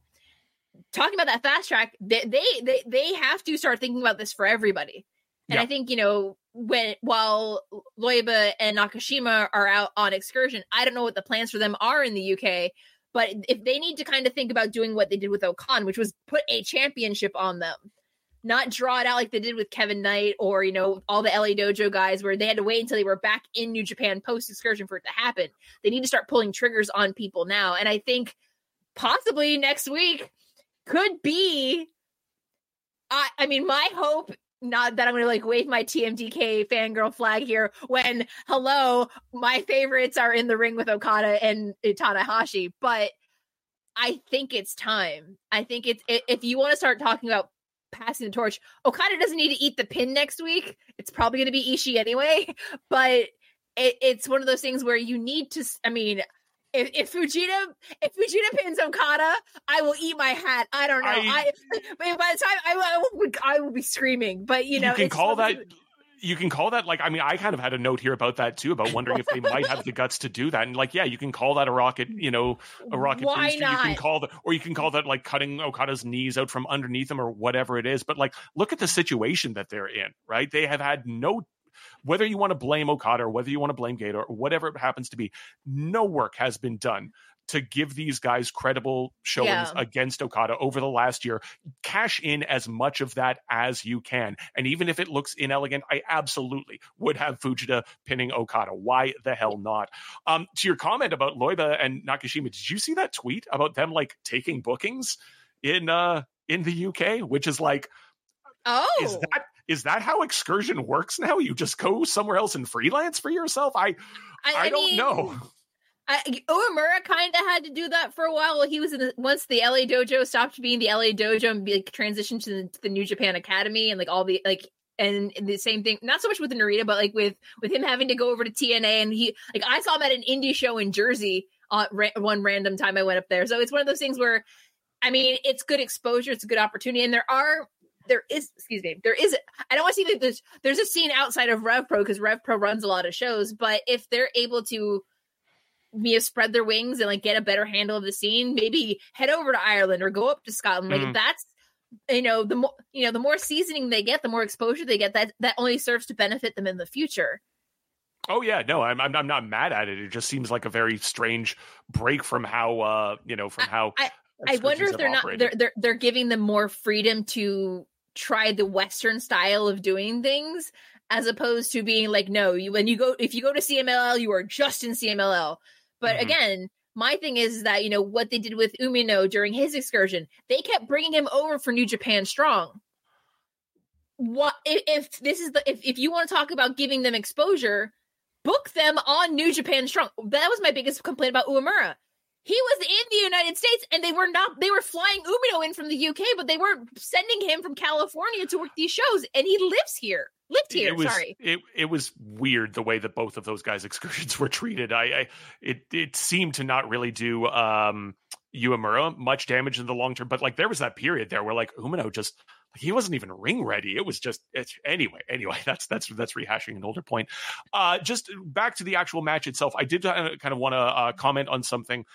Talking about that fast track, they, they they they have to start thinking about this for everybody. And Yeah. I think you know when while Loiba and Nakashima are out on excursion, I don't know what the plans for them are in the UK. But if they need to kind of think about doing what they did with O-Khan, which was put a championship on them, not draw it out like they did with Kevin Knight or you know all the LA Dojo guys where they had to wait until they were back in New Japan post excursion for it to happen. They need to start pulling triggers on people now, and I think possibly next week could be. I I mean, my hope. Not that I'm going to like wave my TMDK fangirl flag here when hello, my favorites are in the ring with Okada and Tanahashi, but I think it's time. I think it's if you want to start talking about passing the torch, Okada doesn't need to eat the pin next week. It's probably going to be Ishii anyway, but it, it's one of those things where you need to. I mean, if, if Fujita if Fujita pins Okada, I will eat my hat. I don't know. I, I by the time I, I, will, I will be screaming. But you know, you can call that. You can call that like I mean I kind of had a note here about that too about wondering if they might have the guts to do that. And like yeah you can call that a rocket you know a rocket Why booster. Not? you can call that or you can call that like cutting Okada's knees out from underneath him or whatever it is. But like look at the situation that they're in right? They have had no whether you want to blame Okada or whether you want to blame Gedo or whatever it happens to be, no work has been done to give these guys credible showings Yeah. against Okada over the last year. Cash in as much of that as you can. And even if it looks inelegant, I absolutely would have Fujita pinning Okada. Why the hell not? Um, to your comment about Loiba and Nakashima, did you see that tweet about them like taking bookings in uh in the UK, which is like oh, is that is that how excursion works now? You just go somewhere else and freelance for yourself? I I, don't mean, know. I, Uemura kind of had to do that for a while. He was in the, once the LA Dojo stopped being the LA Dojo and be, like, transitioned to the, to the New Japan Academy and like all the like and the same thing. Not so much with Narita, but like with with him having to go over to TNA and he like I saw him at an indie show in Jersey uh, ra- one random time I went up there. So it's one of those things where I mean it's good exposure, it's a good opportunity, and there are there is excuse me there is i don't want to see that there's there's a scene outside of rev pro because rev pro runs a lot of shows but if they're able to you know, spread their wings and like get a better handle of the scene maybe head over to ireland or go up to scotland. Like Mhm. that's you know the more you know the more seasoning they get the more exposure they get that that only serves to benefit them in the future. Oh yeah, no, I'm, I'm I'm not mad at it. It just seems like a very strange break from how uh you know from how I- I wonder if they're have not they're, they're they're giving them more freedom to try the western style of doing things as opposed to being like no you when you go if you go to CMLL you are just in CMLL but Mhm. again my thing is that you know what they did with Umino during his excursion they kept bringing him over for New Japan Strong. What if, if this is the if, if you want to talk about giving them exposure book them on New Japan Strong. That was my biggest complaint about Uemura he was in the United States and they were not they were flying Umino in from the UK, but they weren't sending him from California to work these shows. And he lives here. Lived here, it was sorry. it it was weird the way that both of those guys' excursions were treated. I, I it it seemed to not really do um Uemura much damage in the long term, but like there was that period there where like Umino just like he wasn't even ring ready. It was just it's anyway. Anyway, that's that's that's rehashing an older point. Uh, just back to the actual match itself. I did uh, kind of want to uh, comment on something.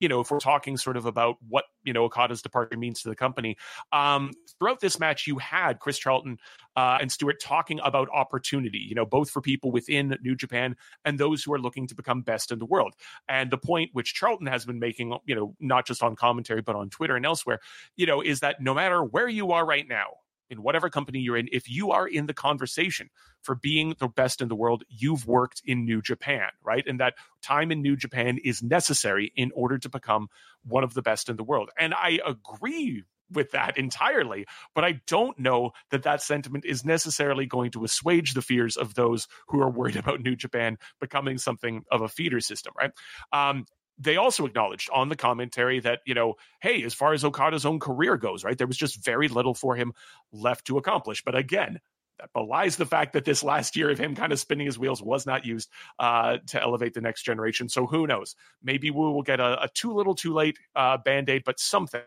You know, if we're talking sort of about what you know Okada's departure means to the company, um, throughout this match, you had Chris Charlton uh, and Stewart talking about opportunity. You know, both for people within New Japan and those who are looking to become best in the world. And the point which Charlton has been making, you know, not just on commentary but on Twitter and elsewhere, you know, is that no matter where you are right now, in whatever company you're in, if you are in the conversation for being the best in the world, you've worked in New Japan, right? And that time in New Japan is necessary in order to become one of the best in the world. And I agree with that entirely, but I don't know that that sentiment is necessarily going to assuage the fears of those who are worried about New Japan becoming something of a feeder system, right? Um, they also acknowledged on the commentary that, you know, hey, as far as Okada's own career goes, right, there was just very little for him left to accomplish. But again, that belies the fact that this last year of him kind of spinning his wheels was not used uh, to elevate the next generation. So who knows? Maybe we will get a, a too little, too late uh, band aid, but something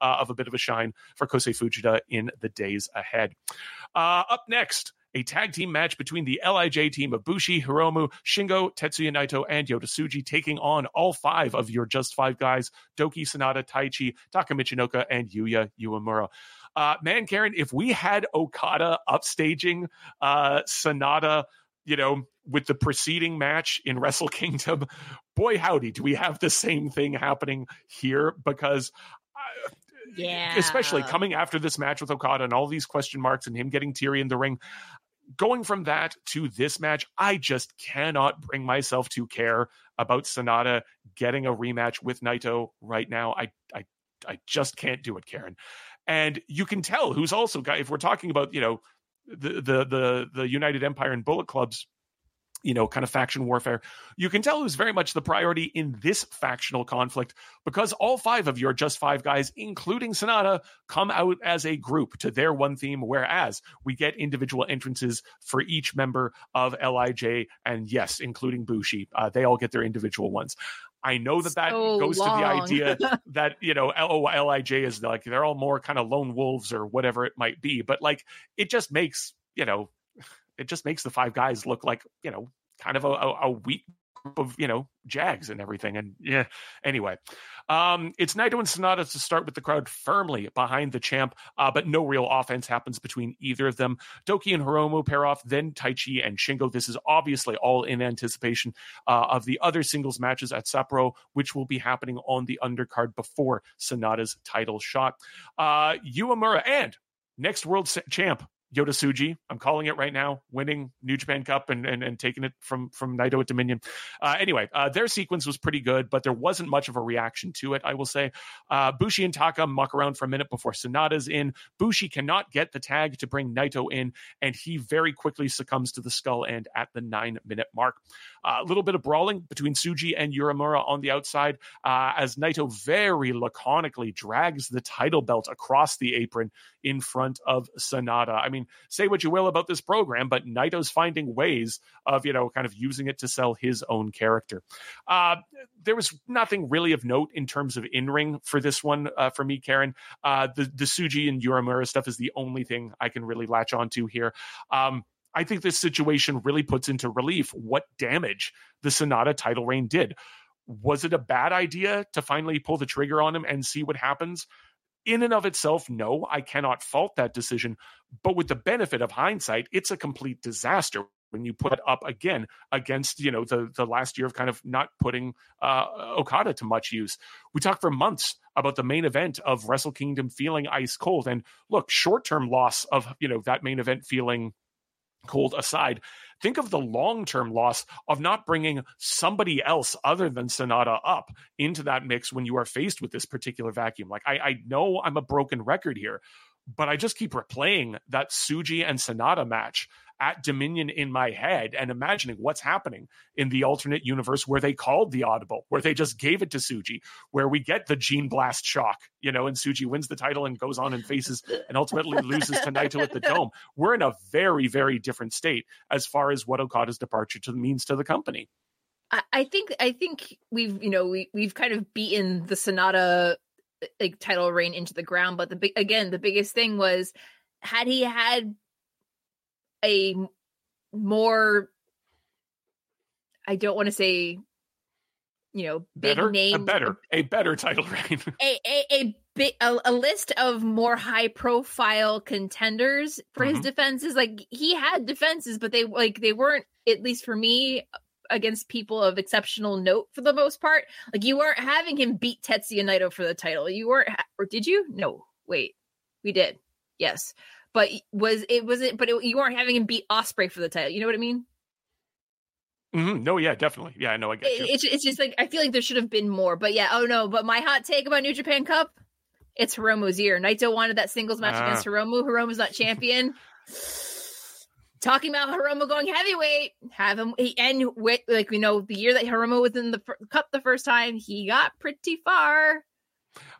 uh, of a bit of a shine for Kosei Fujita in the days ahead. Uh, up next, a tag team match between the LIJ team of Bushi, Hiromu, Shingo, Tetsuya Naito, and Yota Tsuji taking on all five of your just five guys DOUKI Sanada, Taichi, Taka Michinoku, and Yuya Uemura. Uh, man, Karen, if we had Okada upstaging uh, Sanada, you know, with the preceding match in Wrestle Kingdom, boy, howdy, do we have the same thing happening here? Because uh, Yeah. especially coming after this match with Okada and all these question marks and him getting teary in the ring. Going from that to this match, I just cannot bring myself to care about Sanada getting a rematch with Naito right now. I I I just can't do it, Karen. And you can tell who's also got if we're talking about, you know, the the the the United Empire and Bullet Clubs you know, kind of faction warfare. You can tell who's very much the priority in this factional conflict because all five of your just five guys, including Sanada, come out as a group to their one theme, whereas we get individual entrances for each member of LIJ, and yes, including Bushi. Uh, they all get their individual ones. I know that that So goes to the idea that you know oh Lij is like they're all more kind of lone wolves or whatever it might be, but like it just makes you know it just makes the five guys look like you know kind of a, a, weak group of you know jags and everything and yeah anyway. Um it's naito and Sanada to start with the crowd firmly behind the champ uh, but no real offense happens between either of them. DOUKI and hiromu pair off then taichi and shingo. This is obviously all in anticipation uh, of the other singles matches at sapporo which will be happening on the undercard before Sanada's title shot. Uh uemura and next world champ Yota Tsuji, I'm calling it right now, winning New Japan Cup and and, and taking it from from Naito at Dominion. Uh, anyway, uh, their sequence was pretty good, but there wasn't much of a reaction to it. I will say, uh, Bushi and Taka muck around for a minute before Sanada's in. Bushi cannot get the tag to bring Naito in, and he very quickly succumbs to the skull end at the nine minute mark. A little bit of brawling between Tsuji and Uemura on the outside uh, as Naito very laconically drags the title belt across the apron in front of Sanada. I mean, say what you will about this program, but Naito's finding ways of, you know, kind of using it to sell his own character. Uh, there was nothing really of note in terms of in ring for this one uh, for me, Karen. Uh, the, the Tsuji and Uemura stuff is the only thing I can really latch onto here. Um, I think this situation really puts into relief what damage the Sanada title reign did. Was it a bad idea to finally pull the trigger on him and see what happens? In and of itself, no, I cannot fault that decision. But with the benefit of hindsight, it's a complete disaster when you put it up again against you know the the last year of kind of not putting uh, Okada to much use. We talked for months about the main event of Wrestle Kingdom feeling ice cold, and look, short term loss of you know that main event feeling cold aside, think of the long term loss of not bringing somebody else other than Sanada up into that mix when you are faced with this particular vacuum. Like, I, I know I'm a broken record here, but I just keep replaying that Tsuji and Sanada match at Dominion in my head and imagining what's happening in the alternate universe where they called the audible, where they just gave it to Tsuji, where we get the Gene Blast shock, you know, and Tsuji wins the title and goes on and faces and ultimately loses to Naito at the Dome. We're in a very, very different state as far as what Okada's departure to means to the company. I, I think I think we've you know we we've kind of beaten the Sanada like title reign into the ground, but the big again the biggest thing was had he had a more I don't want to say you know big Better, a better, a better title reign. a a a, a a list of more high profile contenders for his Mhm. defenses like he had defenses but they like they weren't at least for me against people of exceptional note for the most part. Like you weren't having him beat Tetsuya Naito for the title. You weren't ha- or did you? No wait we did. Yes but was it was it but it, you weren't having him beat Ospreay for the title you know what I mean Mhm. No, yeah, definitely. Yeah, I know. I get you. it, it's it's just like I feel like there should have been more. But yeah, oh no. But my hot take about New Japan Cup, it's Hiromu's year. Naito wanted that singles match Ah. against Hiromu. Hiromu's not champion. Talking about Hiromu going heavyweight, have him he, and with, like we know the year that Hiromu was in the cup the first time, he got pretty far.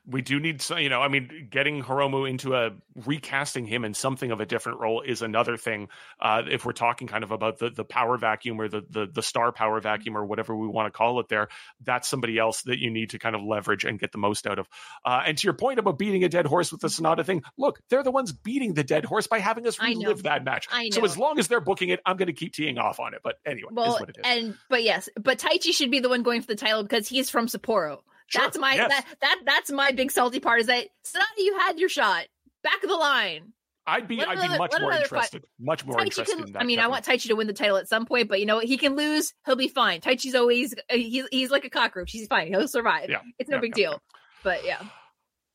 We do need some, you know, I mean, getting Hiromu into a recasting him in something of a different role is another thing. Uh, if we're talking kind of about the the power vacuum or the the the star power vacuum or whatever we want to call it, there, that's somebody else that you need to kind of leverage and get the most out of. Uh, and to your point about beating a dead horse with the Sanada thing, look, they're the ones beating the dead horse by having us relive that match. So as long as they're booking it, I'm going to keep teeing off on it. But anyway, is Well, what it is. and but yes, but Taichi should be the one going for the title because he's from Sapporo. Sure, That's my yes. that, that that's my big salty part is that Sanada, you had your shot. Back of the line. I'd be let I'd be much more another fight. interested, much more Taichi interested can, in that. I mean, I want Taichi to win the title at some point, but you know what? He can lose. He'll be fine. Taichi's always uh, he's he's like a cockroach. He's fine. He'll survive. Yeah, It's no yeah, big yeah, deal. But yeah,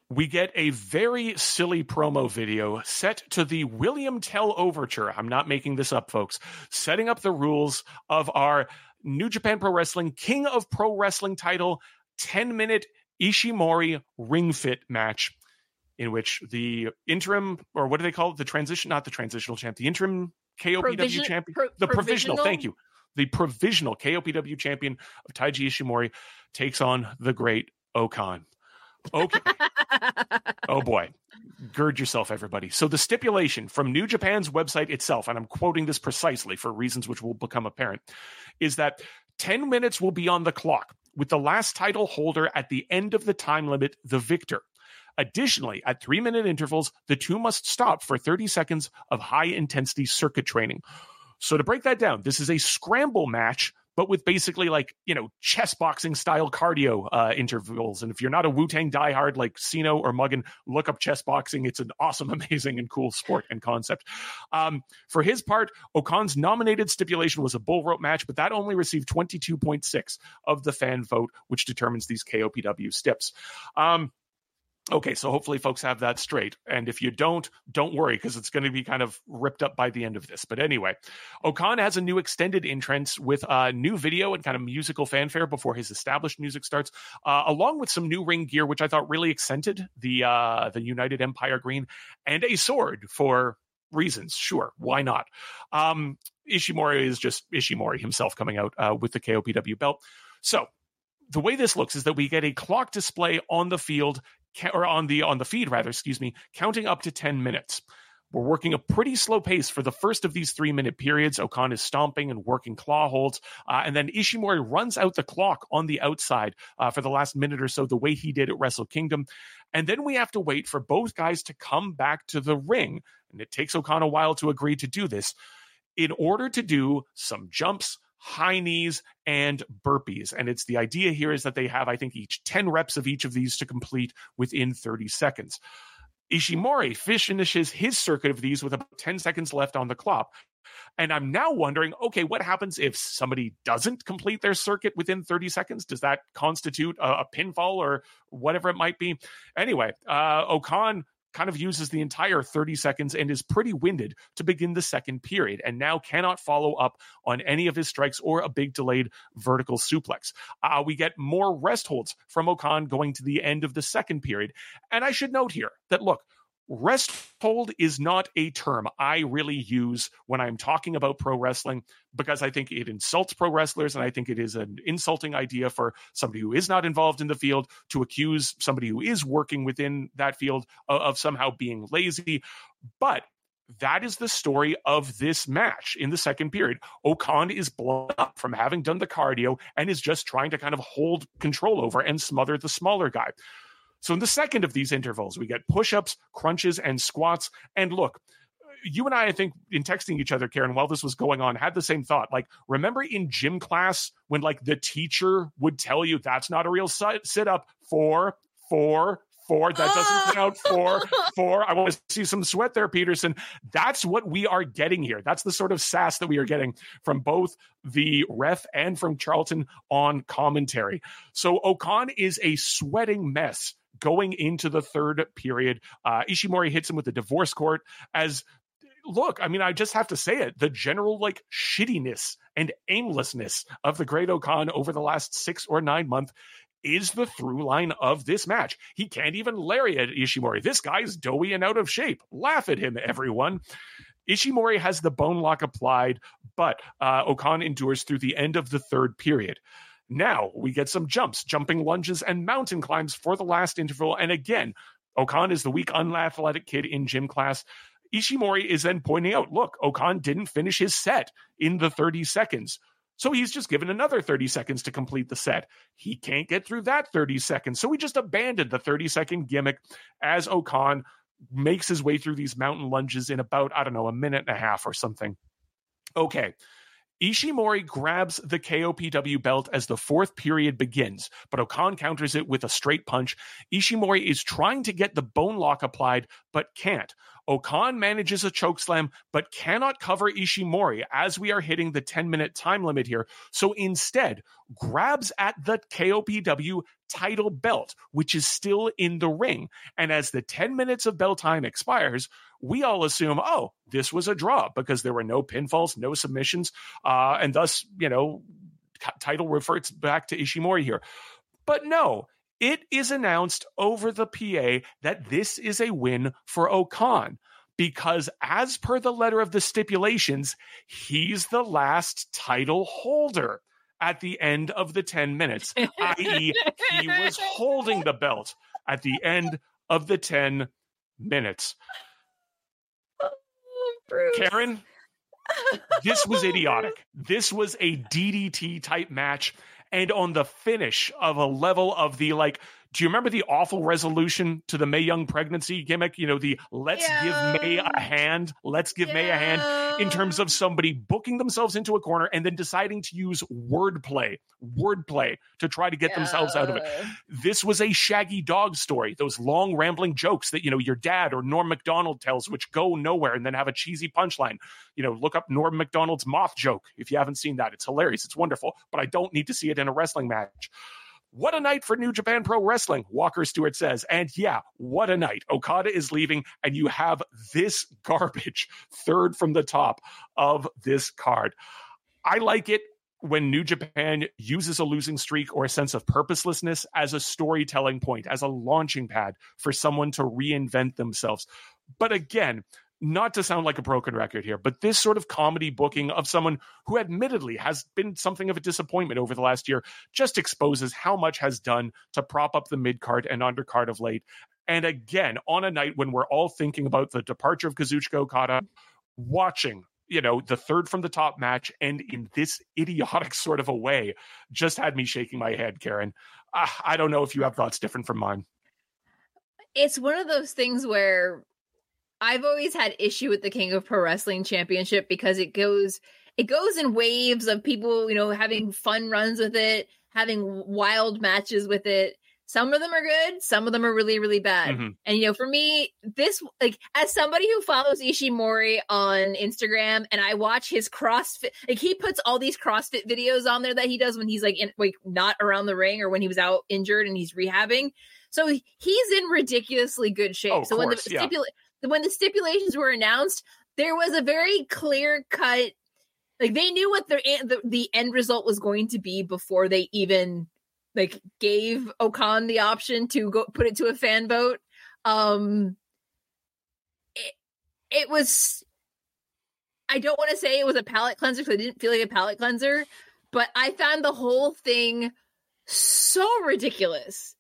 we get a very silly promo video set to the William Tell Overture. I'm not making this up, folks. Setting up the rules of our New Japan Pro Wrestling King of Pro Wrestling title 10 minute Ishimori ring fit match. In which the interim, or what do they call it? The transition, not the transitional champ, the interim KOPW Provision- champion, pro- the provisional, provisional? thank you. The provisional KOPW champion of Taiji Ishimori takes on the great O-Khan. Okay. oh boy. Gird yourself, everybody. So, the stipulation from New Japan's website itself, and I'm quoting this precisely for reasons which will become apparent, is that 10 minutes will be on the clock with the last title holder at the end of the time limit the victor. Additionally, at three minute intervals, the two must stop for 30 seconds of high intensity circuit training. So, to break that down, this is a scramble match but with basically like you know chess boxing style cardio uh, intervals. And if you're not a Wu Tang diehard like Sino or Muggin, look up chess boxing. It's an awesome, amazing, and cool sport and concept. Um, for his part, O-Khan's nominated stipulation was a bull rope match, but that only received 22.6 of the fan vote, which determines these KOPW stips. Um, Okay, so hopefully folks have that straight. And if you don't, don't worry because it's going to be kind of ripped up by the end of this. But anyway, O-Khan has a new extended entrance with a new video and kind of musical fanfare before his established music starts, uh, along with some new ring gear, which I thought really accented the uh, the United Empire green and a sword for reasons. Sure, why not? Um, Ishimori is just Ishimori himself coming out uh, with the KOPW belt. So the way this looks is that we get a clock display on the field or on the on the feed rather, excuse me, counting up to 10 minutes. We're working a pretty slow pace for the first of these three minute periods. O-Khan is stomping and working claw holds. Uh, and then Ishimori runs out the clock on the outside uh, for the last minute or so, the way he did at Wrestle Kingdom. And then we have to wait for both guys to come back to the ring. And it takes O-Khan a while to agree to do this in order to do some jumps, high knees, and burpees. And it's the idea here is that they have, I think, each 10 reps of each of these to complete within 30 seconds. Ishimori finishes his circuit of these with about 10 seconds left on the clock. And I'm now wondering okay, what happens if somebody doesn't complete their circuit within 30 seconds? Does that constitute a, a pinfall or whatever it might be? Anyway, uh, O-Khan kind of uses the entire 30 seconds and is pretty winded to begin the second period and now cannot follow up on any of his strikes or a big delayed vertical suplex. Uh, we get more rest holds from O-Khan going to the end of the second period. And I should note here that look, Rest hold is not a term I really use when I'm talking about pro wrestling because I think it insults pro wrestlers and I think it is an insulting idea for somebody who is not involved in the field to accuse somebody who is working within that field of, of somehow being lazy. But that is the story of this match in the second period. O-Khan is blown up from having done the cardio and is just trying to kind of hold control over and smother the smaller guy. So in the second of these intervals, we get push-ups, crunches, and squats. And look, you and I, I think, in texting each other, Karen, while this was going on, had the same thought. Like, remember in gym class when like the teacher would tell you that's not a real sit up four, four, four. That doesn't ah. count. Four, four. I want to see some sweat there, Peterson. That's what we are getting here. That's the sort of sass that we are getting from both the ref and from Charlton on commentary. So O-Khan is a sweating mess going into the third period. Uh, Ishimori hits him with the divorce court as look, I mean, I just have to say it. The general like shittiness and aimlessness of the Great O-Khan over the last six or nine months is the through line of this match. He can't even lariat Ishimori. This guy's doughy and out of shape. Laugh at him, everyone. Ishimori has the bone lock applied, but uh, O-Khan endures through the end of the third period. Now we get some jumps, jumping lunges, and mountain climbs for the last interval. And again, O-Khan is the weak, unathletic kid in gym class. Ishimori is then pointing out, look, O-Khan didn't finish his set in the 30 seconds. So he's just given another 30 seconds to complete the set. He can't get through that 30 seconds. So he just abandoned the 30 second gimmick as O-Khan makes his way through these mountain lunges in about, I don't know, a minute and a half or something. Okay. Ishimori grabs the KOPW belt as the fourth period begins, but O-Khan counters it with a straight punch. Ishimori is trying to get the bone lock applied, but can't. O-Khan manages a chokeslam, but cannot cover Ishimori as we are hitting the 10 minute time limit here. So instead, grabs at the KOPW title belt, which is still in the ring. And as the 10 minutes of bell time expires, we all assume, oh, this was a draw because there were no pinfalls, no submissions, uh, and thus, you know, title reverts back to Ishimori here. But no, it is announced over the PA that this is a win for O-Khan because, as per the letter of the stipulations, he's the last title holder at the end of the 10 minutes, i.e., he was holding the belt at the end of the 10 minutes. Bruce. Karen, this was idiotic. This was a DDT type match. and on the finish of a level of the like do you remember the awful resolution to the Mae Young pregnancy gimmick? You know, the let's yeah. give Mae a hand, let's give yeah. Mae a hand in terms of somebody booking themselves into a corner and then deciding to use wordplay, wordplay to try to get yeah. themselves out of it. This was a shaggy dog story, those long rambling jokes that, you know, your dad or Norm Macdonald tells, which go nowhere and then have a cheesy punchline. You know, look up Norm Macdonald's moth joke if you haven't seen that. It's hilarious. It's wonderful, but I don't need to see it in a wrestling match. What a night for New Japan Pro Wrestling, Walker Stewart says. And yeah, what a night. Okada is leaving, and you have this garbage third from the top of this card. I like it when New Japan uses a losing streak or a sense of purposelessness as a storytelling point, as a launching pad for someone to reinvent themselves. But again, not to sound like a broken record here, but this sort of comedy booking of someone who admittedly has been something of a disappointment over the last year just exposes how much has done to prop up the mid card and undercard of late. And again, on a night when we're all thinking about the departure of Kazuchika Okada, watching you know the third from the top match and in this idiotic sort of a way just had me shaking my head karen uh, i don't know if you have thoughts different from mine it's one of those things where I've always had issue with the King of Pro Wrestling Championship because it goes it goes in waves of people, you know, having fun runs with it, having wild matches with it. Some of them are good, some of them are really, really bad. Mm-hmm. And you know, for me, this like as somebody who follows Ishimori on Instagram and I watch his CrossFit, like he puts all these CrossFit videos on there that he does when he's like in like not around the ring or when he was out injured and he's rehabbing. So he's in ridiculously good shape. Oh, so course, when the yeah. When the stipulations were announced, there was a very clear cut like they knew what the, the end result was going to be before they even like gave O-Khan the option to go put it to a fan vote. Um it, it was I don't want to say it was a palate cleanser because I didn't feel like a palate cleanser, but I found the whole thing so ridiculous.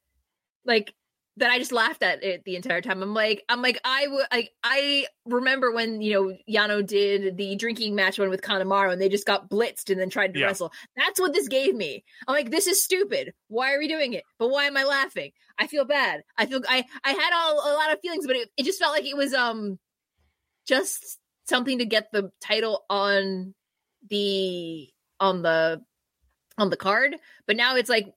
Like that I just laughed at it the entire time. I'm like, I'm like, I would, I, I remember when you know Yano did the drinking match one with Kanemaru, and they just got blitzed and then tried to yeah. wrestle. That's what this gave me. I'm like, this is stupid. Why are we doing it? But why am I laughing? I feel bad. I feel I, I had all a lot of feelings, but it, it just felt like it was um, just something to get the title on the on the on the card. But now it's like,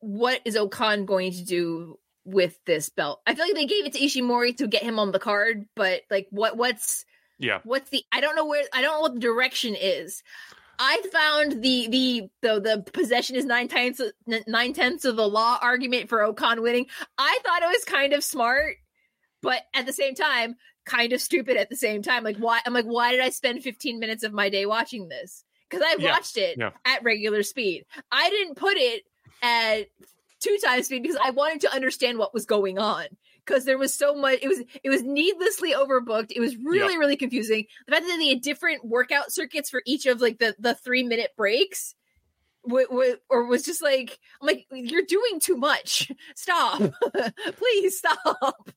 what is O-Khan going to do with this belt. I feel like they gave it to Ishimori to get him on the card, but like what what's yeah. What's the I don't know where I don't know what the direction is. I found the the the the possession is nine times nine tenths of the law argument for O-Khan winning. I thought it was kind of smart, but at the same time, kind of stupid at the same time. Like why I'm like, why did I spend 15 minutes of my day watching this? Because I Yeah. watched it Yeah. at regular speed. I didn't put it at two times speed because I wanted to understand what was going on. Because there was so much, it was it was needlessly overbooked. It was really really confusing. The fact that they had different workout circuits for each of like the the three minute breaks, w- w- or was just like I'm like you're doing too much. Stop, please stop.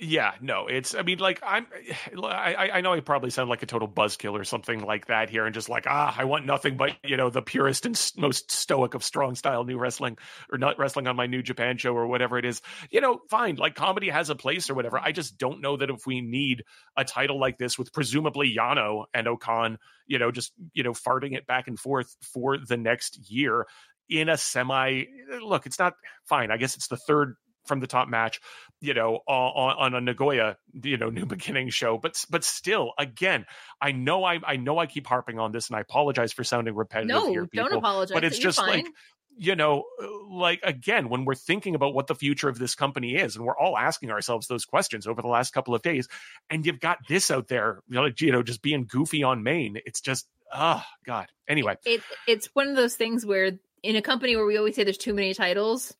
Yeah, no, it's. I mean, like I'm. I I know I probably sound like a total buzzkill or something like that here, and just like ah, I want nothing but you know the purest and most stoic of strong style new wrestling or not wrestling on my new Japan show or whatever it is. You know, fine, like comedy has a place or whatever. I just don't know that if we need a title like this with presumably Yano and O-Khan, you know, just you know farting it back and forth for the next year in a semi. Look, it's not fine. I guess it's the third from the top match, you know, on, on a Nagoya, you know, new beginning show. But but still, again, I know I I know I keep harping on this, and I apologize for sounding repetitive No, here, don't people. apologize. But it's just like you know, like again, when we're thinking about what the future of this company is, and we're all asking ourselves those questions over the last couple of days, and you've got this out there, you know, like, you know just being goofy on main. It's just, oh God. Anyway, it it's one of those things where in a company where we always say there's too many titles,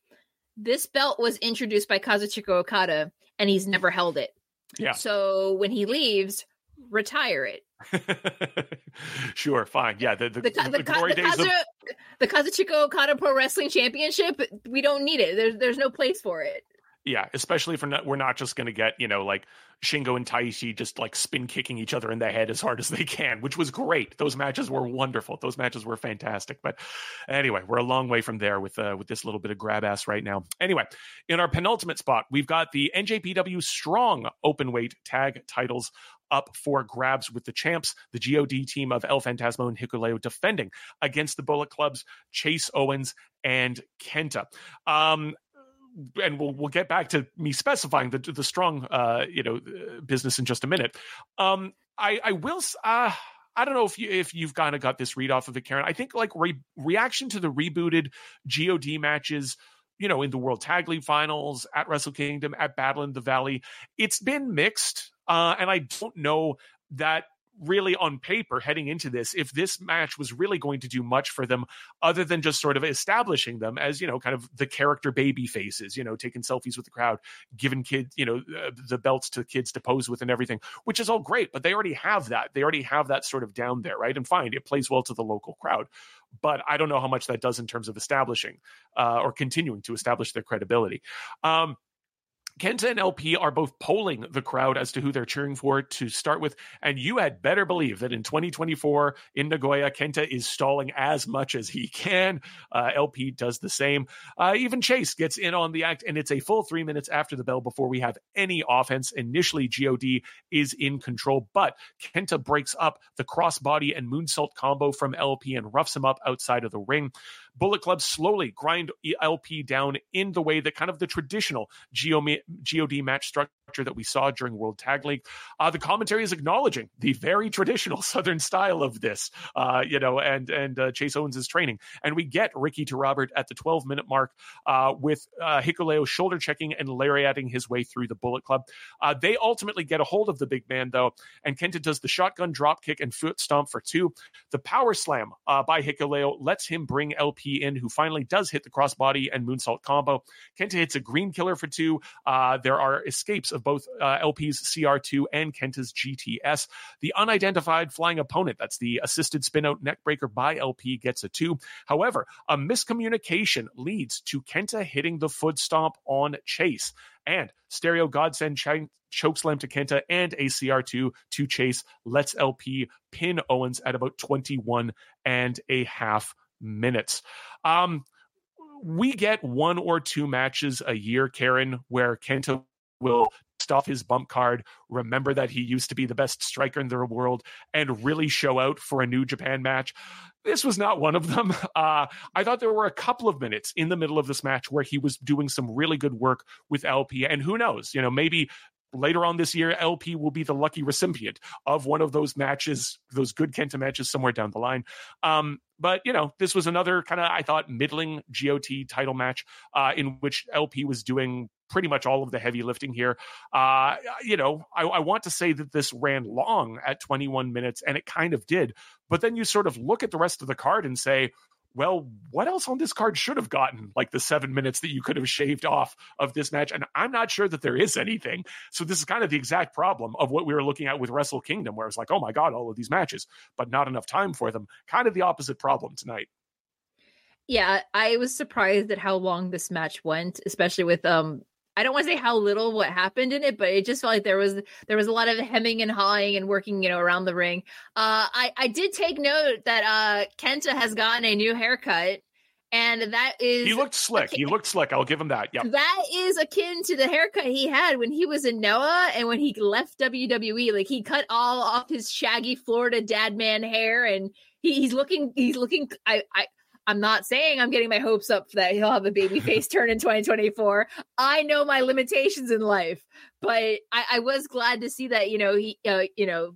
this belt was introduced by Kazuchika Okada and he's never held it. Yeah. So when he leaves, retire it. sure, fine. Yeah, the the, The, the, the, glory the, days of the Kazuchika Okada Pro Wrestling Championship, we don't need it. There's there's no place for it. Yeah, especially if we're not, we're not just going to get, you know, like Shingo and Taichi just like spin kicking each other in the head as hard as they can, which was great. Those matches were wonderful. Those matches were fantastic. But anyway, we're a long way from there with uh, with this little bit of grab ass right now. Anyway, in our penultimate spot, we've got the NJPW Strong Open Weight Tag titles up for grabs with the champs, the GOD team of El Phantasmo and Hikuleo defending against the Bullet Club's Chase Owens and Kenta. Um, and we'll we'll get back to me specifying the the strong uh you know business in just a minute. Um, I I will uh I don't know if you if you've kind of got this read off of it, Karen. I think like re- reaction to the rebooted God matches you know, in the World Tag League Finals, at Wrestle Kingdom, at Battle in the Valley. It's been mixed, uh, and I don't know that really on paper heading into this if this match was really going to do much for them other than just sort of establishing them as you know kind of the character baby faces you know taking selfies with the crowd giving kids you know uh, the belts to kids to pose with and everything which is all great but they already have that they already have that sort of down there right and fine it plays well to the local crowd but I don't know how much that does in terms of establishing uh, or continuing to establish their credibility. Um, Kenta and LP are both polling the crowd as to who they're cheering for to start with. And you had better believe that in 2024 in Nagoya, Kenta is stalling as much as he can. Uh, LP does the same. Uh, even Chase gets in on the act, and it's a full three minutes after the bell before we have any offense. Initially, God is in control, but Kenta breaks up the crossbody and moonsault combo from LP and roughs him up outside of the ring. Bullet Club slowly grind LP down in the way that kind of the traditional God match structure that we saw during World Tag League. Uh, the commentary is acknowledging the very traditional Southern style of this, uh, you know, and and uh, Chase Owens' training, and we get Ricky to Robert at the 12 minute mark uh, with uh, Hikuleo shoulder checking and lariating his way through the Bullet Club. Uh, they ultimately get a hold of the big man though, and Kenta does the shotgun drop kick and foot stomp for two. The power slam by Hikuleo lets him bring LP in, who finally does hit the crossbody and moonsault combo. Kenta hits a green killer for two. there are escapes of both uh, LP's CR2 and Kenta's GTS. The unidentified flying opponent, that's the assisted spinout neckbreaker by LP, gets a two. However, a miscommunication leads to Kenta hitting the foot stomp on Chase. And stereo godsend ch- chokeslam to Kenta and a CR2 to Chase lets LP pin Owens at about 21 and a half minutes. Um, we get one or two matches a year, Karen, where Kenta will stuff his bump card, remember that he used to be the best striker in the world, and really show out for a New Japan match. This was not one of them. Uh, I thought there were a couple of minutes in the middle of this match where he was doing some really good work with LP. And who knows, you know, maybe later on this year, LP will be the lucky recipient of one of those matches, those good Kenta matches somewhere down the line. Um, but you know, this was another kind of I thought middling GOD title match uh, in which LP was doing pretty much all of the heavy lifting here. Uh, you know, I, I, want to say that this ran long at 21 minutes, and it kind of did. But then you sort of look at the rest of the card and say, well, what else on this card should have gotten like the seven minutes that you could have shaved off of this match? And I'm not sure that there is anything. So this is kind of the exact problem of what we were looking at with Wrestle Kingdom, where it's like, oh my God, all of these matches, but not enough time for them. Kind of the opposite problem tonight. Yeah, I was surprised at how long this match went, especially with um I don't want to say how little what happened in it, but it just felt like there was there was a lot of hemming and hawing and working, you know, around the ring. Uh, I I did take note that uh, Kenta has gotten a new haircut, and that is he looked slick. Akin, he looked slick. I'll give him that. Yeah, that is akin to the haircut he had when he was in Noah and when he left WWE. Like he cut all off his shaggy Florida dad man hair, and he, he's looking he's looking. I I I'm not saying I'm getting my hopes up that he'll have a baby face turn in 2024. I know my limitations in life, but I, I was glad to see that you know he uh, you know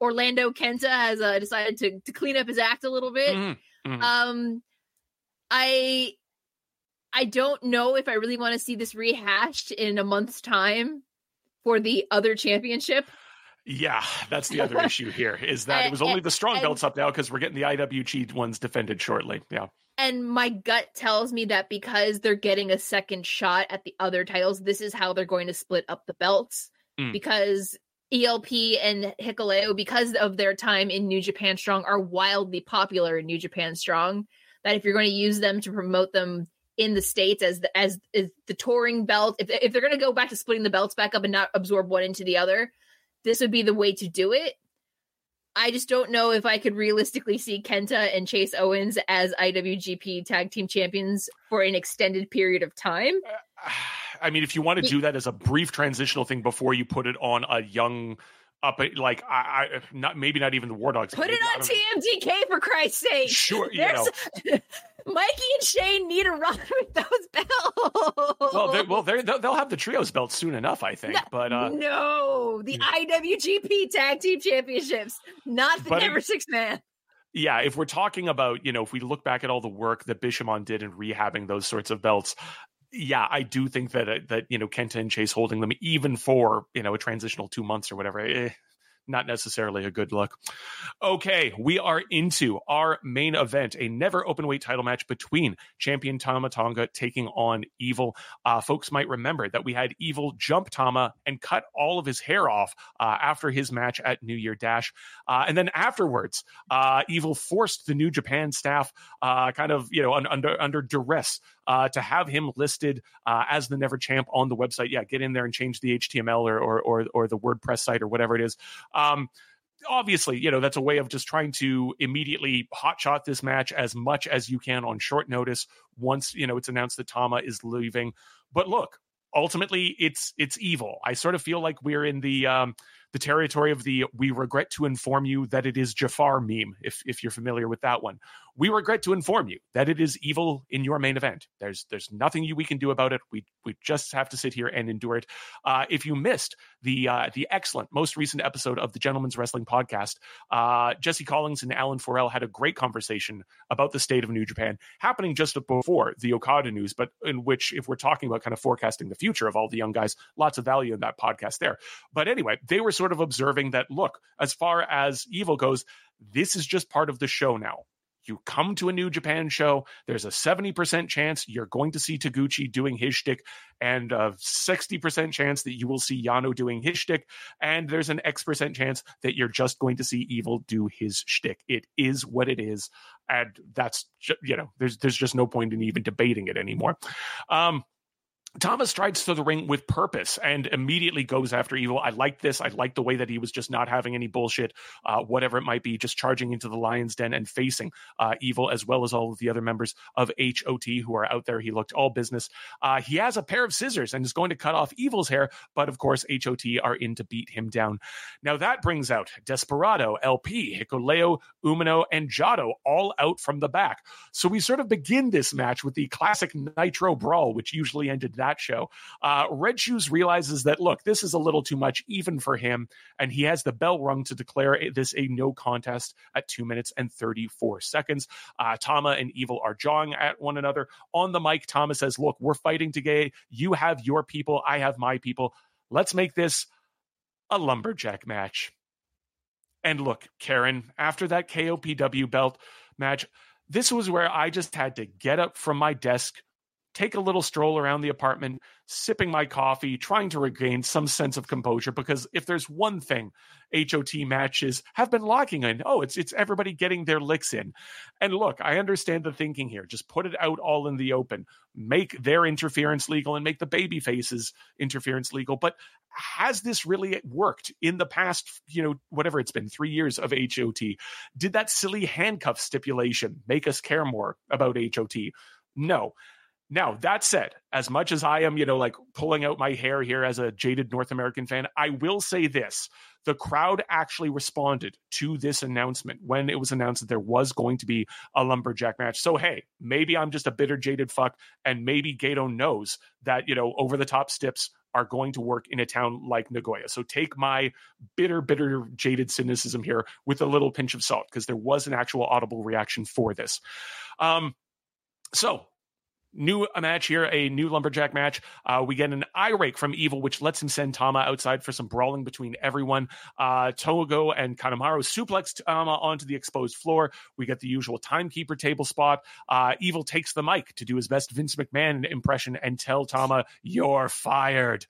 Orlando Kenta has uh, decided to to clean up his act a little bit. Mm-hmm. Mm-hmm. Um, I I don't know if I really want to see this rehashed in a month's time for the other championship. Yeah, that's the other issue here is that it was only the strong belts up now because we're getting the IWG ones defended shortly. Yeah. And my gut tells me that because they're getting a second shot at the other titles, this is how they're going to split up the belts. Mm. Because ELP and Hikuleo, because of their time in New Japan Strong, are wildly popular in New Japan Strong. That if you're going to use them to promote them in the states as the, as, as the touring belt. If if they're going to go back to splitting the belts back up and not absorb one into the other, this would be the way to do it. I just don't know if I could realistically see Kenta and Chase Owens as IWGP Tag Team Champions for an extended period of time. Uh, I mean, if you want to do that as a brief transitional thing before you put it on a young up like I, I not maybe not even the War Dogs. Put it on TMDK for Christ's sake. Sure, you know. Mikey and Shane need a run with those belts. Well, they're, well, they're, they'll have the trios belt soon enough, I think. No, but uh, no, the IWGP Tag Team Championships, not the Never Six Man yeah, if we're talking about, you know, if we look back at all the work that Bishamon did in rehabbing those sorts of belts, yeah, I do think that uh, that you know Kenta and Chase holding them even for you know a transitional two months or whatever. Eh, not necessarily a good look. Okay, we are into our main event, a never open weight title match between champion Tama Tonga taking on Evil. Uh, folks might remember that we had Evil jump Tama and cut all of his hair off uh, after his match at New Year Dash. Uh, and then afterwards, uh, Evil forced the New Japan staff uh, kind of, you know, un- under, under duress uh, to have him listed uh, as the Never Champ on the website. Yeah, get in there and change the HTML or or or, or the WordPress site or whatever it is. Um, obviously, you know, that's a way of just trying to immediately hotshot this match as much as you can on short notice once, you know, it's announced that Tama is leaving. But look, ultimately it's it's evil. I sort of feel like we're in the um the territory of the we regret to inform you that it is Jafar meme, if if you're familiar with that one. We regret to inform you that it is evil in your main event. There's there's nothing you, we can do about it. We we just have to sit here and endure it. Uh, if you missed the uh, the excellent most recent episode of the Gentleman's Wrestling Podcast, uh, Jesse Collins and Alan Forel had a great conversation about the state of New Japan, happening just before the Okada news, but in which, if we're talking about kind of forecasting the future of all the young guys, lots of value in that podcast there. But anyway, they were sort of observing that look, as far as evil goes, this is just part of the show now. You come to a New Japan show, there's a 70% chance you're going to see Taguchi doing his shtick, and a 60% chance that you will see Yano doing his shtick, and there's an X percent chance that you're just going to see Evil do his shtick. It is what it is, and that's you know, there's there's just no point in even debating it anymore. Um, Tama strides to the ring with purpose and immediately goes after Evil. I like this. I like the way that he was just not having any bullshit, uh, whatever it might be, just charging into the lion's den and facing uh, Evil as well as all of the other members of HOT who are out there. He looked all business. Uh, he has a pair of scissors and is going to cut off Evil's hair, but of course, HOT are in to beat him down. Now that brings out Desperado, LP, Hikuleo, Umino, and Jado all out from the back. So we sort of begin this match with the classic Nitro Brawl, which usually ended that that show. Uh, Red Shoes realizes that, look, this is a little too much even for him, and he has the bell rung to declare this a no contest at two minutes and 34 seconds. Uh, Tama and Evil are jawing at one another. On the mic, Tama says, Look, we're fighting today. You have your people, I have my people. Let's make this a lumberjack match. And look, Karen, after that KOPW belt match, this was where I just had to get up from my desk, take a little stroll around the apartment, sipping my coffee, trying to regain some sense of composure. Because if there's one thing HOT matches have been locking in, oh, it's it's everybody getting their licks in. And look, I understand the thinking here. Just put it out all in the open, make their interference legal, and make the baby faces interference legal. But has this really worked in the past, you know, whatever it's been, three years of HOT? Did that silly handcuff stipulation make us care more about HOT? No. Now, that said, as much as I am, you know, like pulling out my hair here as a jaded North American fan, I will say this. The crowd actually responded to this announcement when it was announced that there was going to be a lumberjack match. So, hey, maybe I'm just a bitter, jaded fuck, and maybe Gedo knows that, you know, over the top stips are going to work in a town like Nagoya. So take my bitter, bitter, jaded cynicism here with a little pinch of salt because there was an actual audible reaction for this. Um, so new a match here, a new lumberjack match. Uh, we get an eye rake from Evil, which lets him send Tama outside for some brawling between everyone. Uh, Togo and Kanemaru suplex Tama onto the exposed floor. We get the usual timekeeper table spot. Uh, Evil takes the mic to do his best Vince McMahon impression and tell Tama, "You're fired."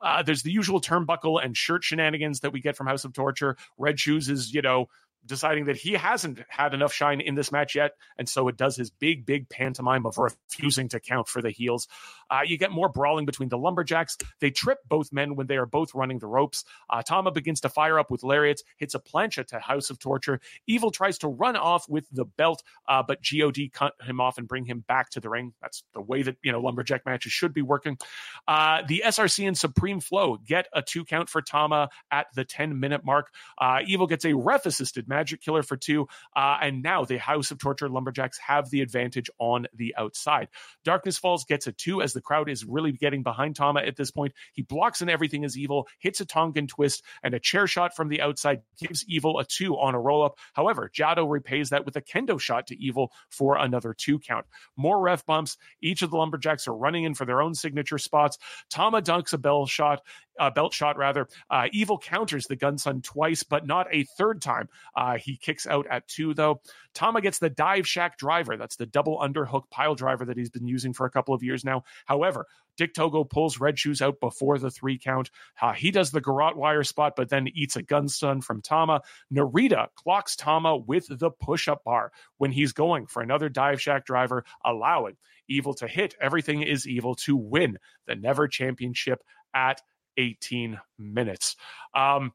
Uh, there's the usual turnbuckle and shirt shenanigans that we get from House of Torture. Red Shoes is, you know, deciding that he hasn't had enough shine in this match yet. And so it does his big, big pantomime of refusing to count for the heels. Uh, you get more brawling between the Lumberjacks. They trip both men when they are both running the ropes. Uh, Tama begins to fire up with lariats, hits a plancha to House of Torture. Evil tries to run off with the belt, uh, but God cut him off and bring him back to the ring. That's the way that, you know, Lumberjack matches should be working. Uh, the SRC and Supreme Flow get a two count for Tama at the 10 minute mark. Uh, Evil gets a ref assisted Magic Killer for two. Uh, and now the House of Torture Lumberjacks have the advantage on the outside. Darkness Falls gets a two as the crowd is really getting behind Tama at this point. He blocks and everything is evil, hits a Tongan twist, and a chair shot from the outside gives Evil a two on a roll up. However, Jado repays that with a kendo shot to Evil for another two count. More ref bumps. Each of the Lumberjacks are running in for their own signature spots. Tama dunks a bell shot uh, belt shot rather. Uh, Evil counters the Gun Stun twice, but not a third time. Uh, he kicks out at two though. Tama gets the dive shack driver. That's the double underhook pile driver that he's been using for a couple of years now. However, Dick Togo pulls Red Shoes out before the three count. Uh, he does the garrote wire spot, but then eats a gun stun from Tama. Narita clocks Tama with the push up bar when he's going for another dive shack driver, allowing Evil to hit. Everything is evil to win the Never Championship at 18 minutes. Um,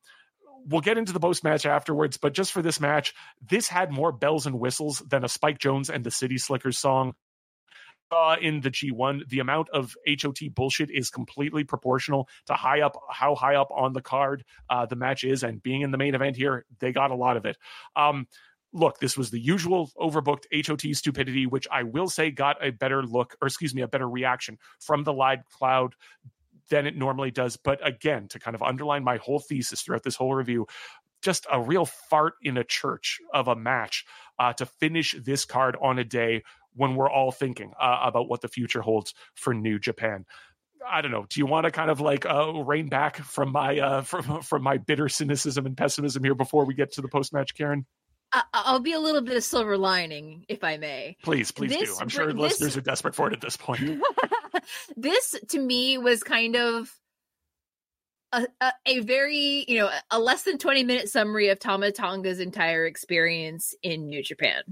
we'll get into the post match afterwards, but just for this match, this had more bells and whistles than a Spike Jones and the City Slickers song. Uh, in the G1, the amount of HOT bullshit is completely proportional to high up how high up on the card uh, the match is, and being in the main event here, they got a lot of it. Um, look, this was the usual overbooked HOT stupidity, which I will say got a better look, or excuse me, a better reaction from the live cloud than it normally does. But again, to kind of underline my whole thesis throughout this whole review, just a real fart in a church of a match uh, to finish this card on a day when we're all thinking uh, about what the future holds for New Japan. I don't know. Do you want to kind of like uh, rein back from my uh, from from my bitter cynicism and pessimism here before we get to the post match, Karen? I'll be a little bit of silver lining, if I may. Please, please this, do. I'm sure this, listeners are desperate for it at this point. this, to me, was kind of a, a, a, very, you know, a less than 20 minute summary of Tama Tonga's entire experience in New Japan.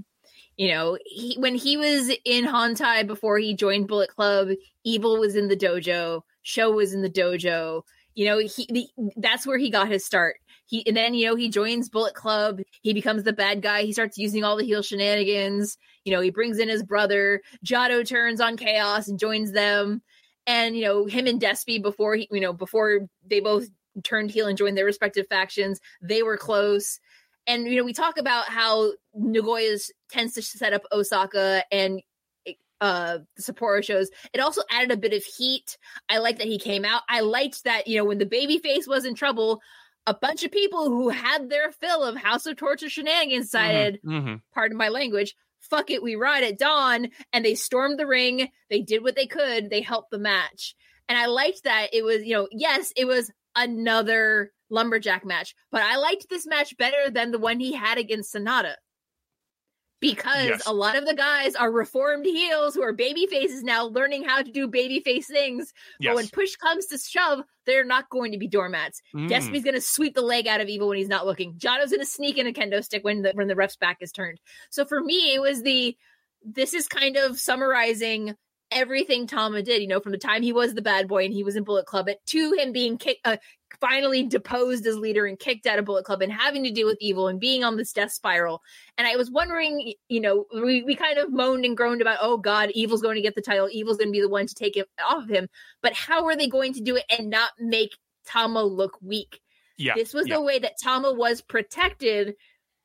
You know, he, when he was in Hontai before he joined Bullet Club, Evil was in the dojo, Sho was in the dojo. You know, he the, that's where he got his start he and then you know he joins Bullet Club. He becomes the bad guy. He starts using all the heel shenanigans. You know, he brings in his brother. Jado turns on Chaos and joins them. And you know, him and Despe before he, you know, before they both turned heel and joined their respective factions, they were close. And you know, we talk about how Nagoya's tends to set up Osaka and uh the Sapporo shows. It also added a bit of heat. I like that he came out. I liked that, you know, when the baby face was in trouble, a bunch of people who had their fill of House of Torture shenanigans decided, mm-hmm, mm-hmm. pardon my language, fuck it, we ride at dawn. And they stormed the ring. They did what they could. They helped the match. And I liked that it was, you know, yes, it was another lumberjack match, but I liked this match better than the one he had against Sanada because yes. a lot of the guys are reformed heels who are baby faces now learning how to do baby face things. Yes. But when push comes to shove, they're not going to be doormats. Mm. Despe's going to sweep the leg out of Evil when he's not looking. Jado's going to sneak in a kendo stick when the when the ref's back is turned. So for me, it was the this is kind of summarizing everything Tama did, you know, from the time he was the bad boy and he was in Bullet Club it, to him being kick, uh, finally deposed as leader and kicked out of Bullet Club and having to deal with evil and being on this death spiral. And I was wondering, you know, we, we kind of moaned and groaned about, oh God, evil's going to get the title. Evil's going to be the one to take it off of him. But how are they going to do it and not make Tama look weak? Yeah. This was yeah. the way that Tama was protected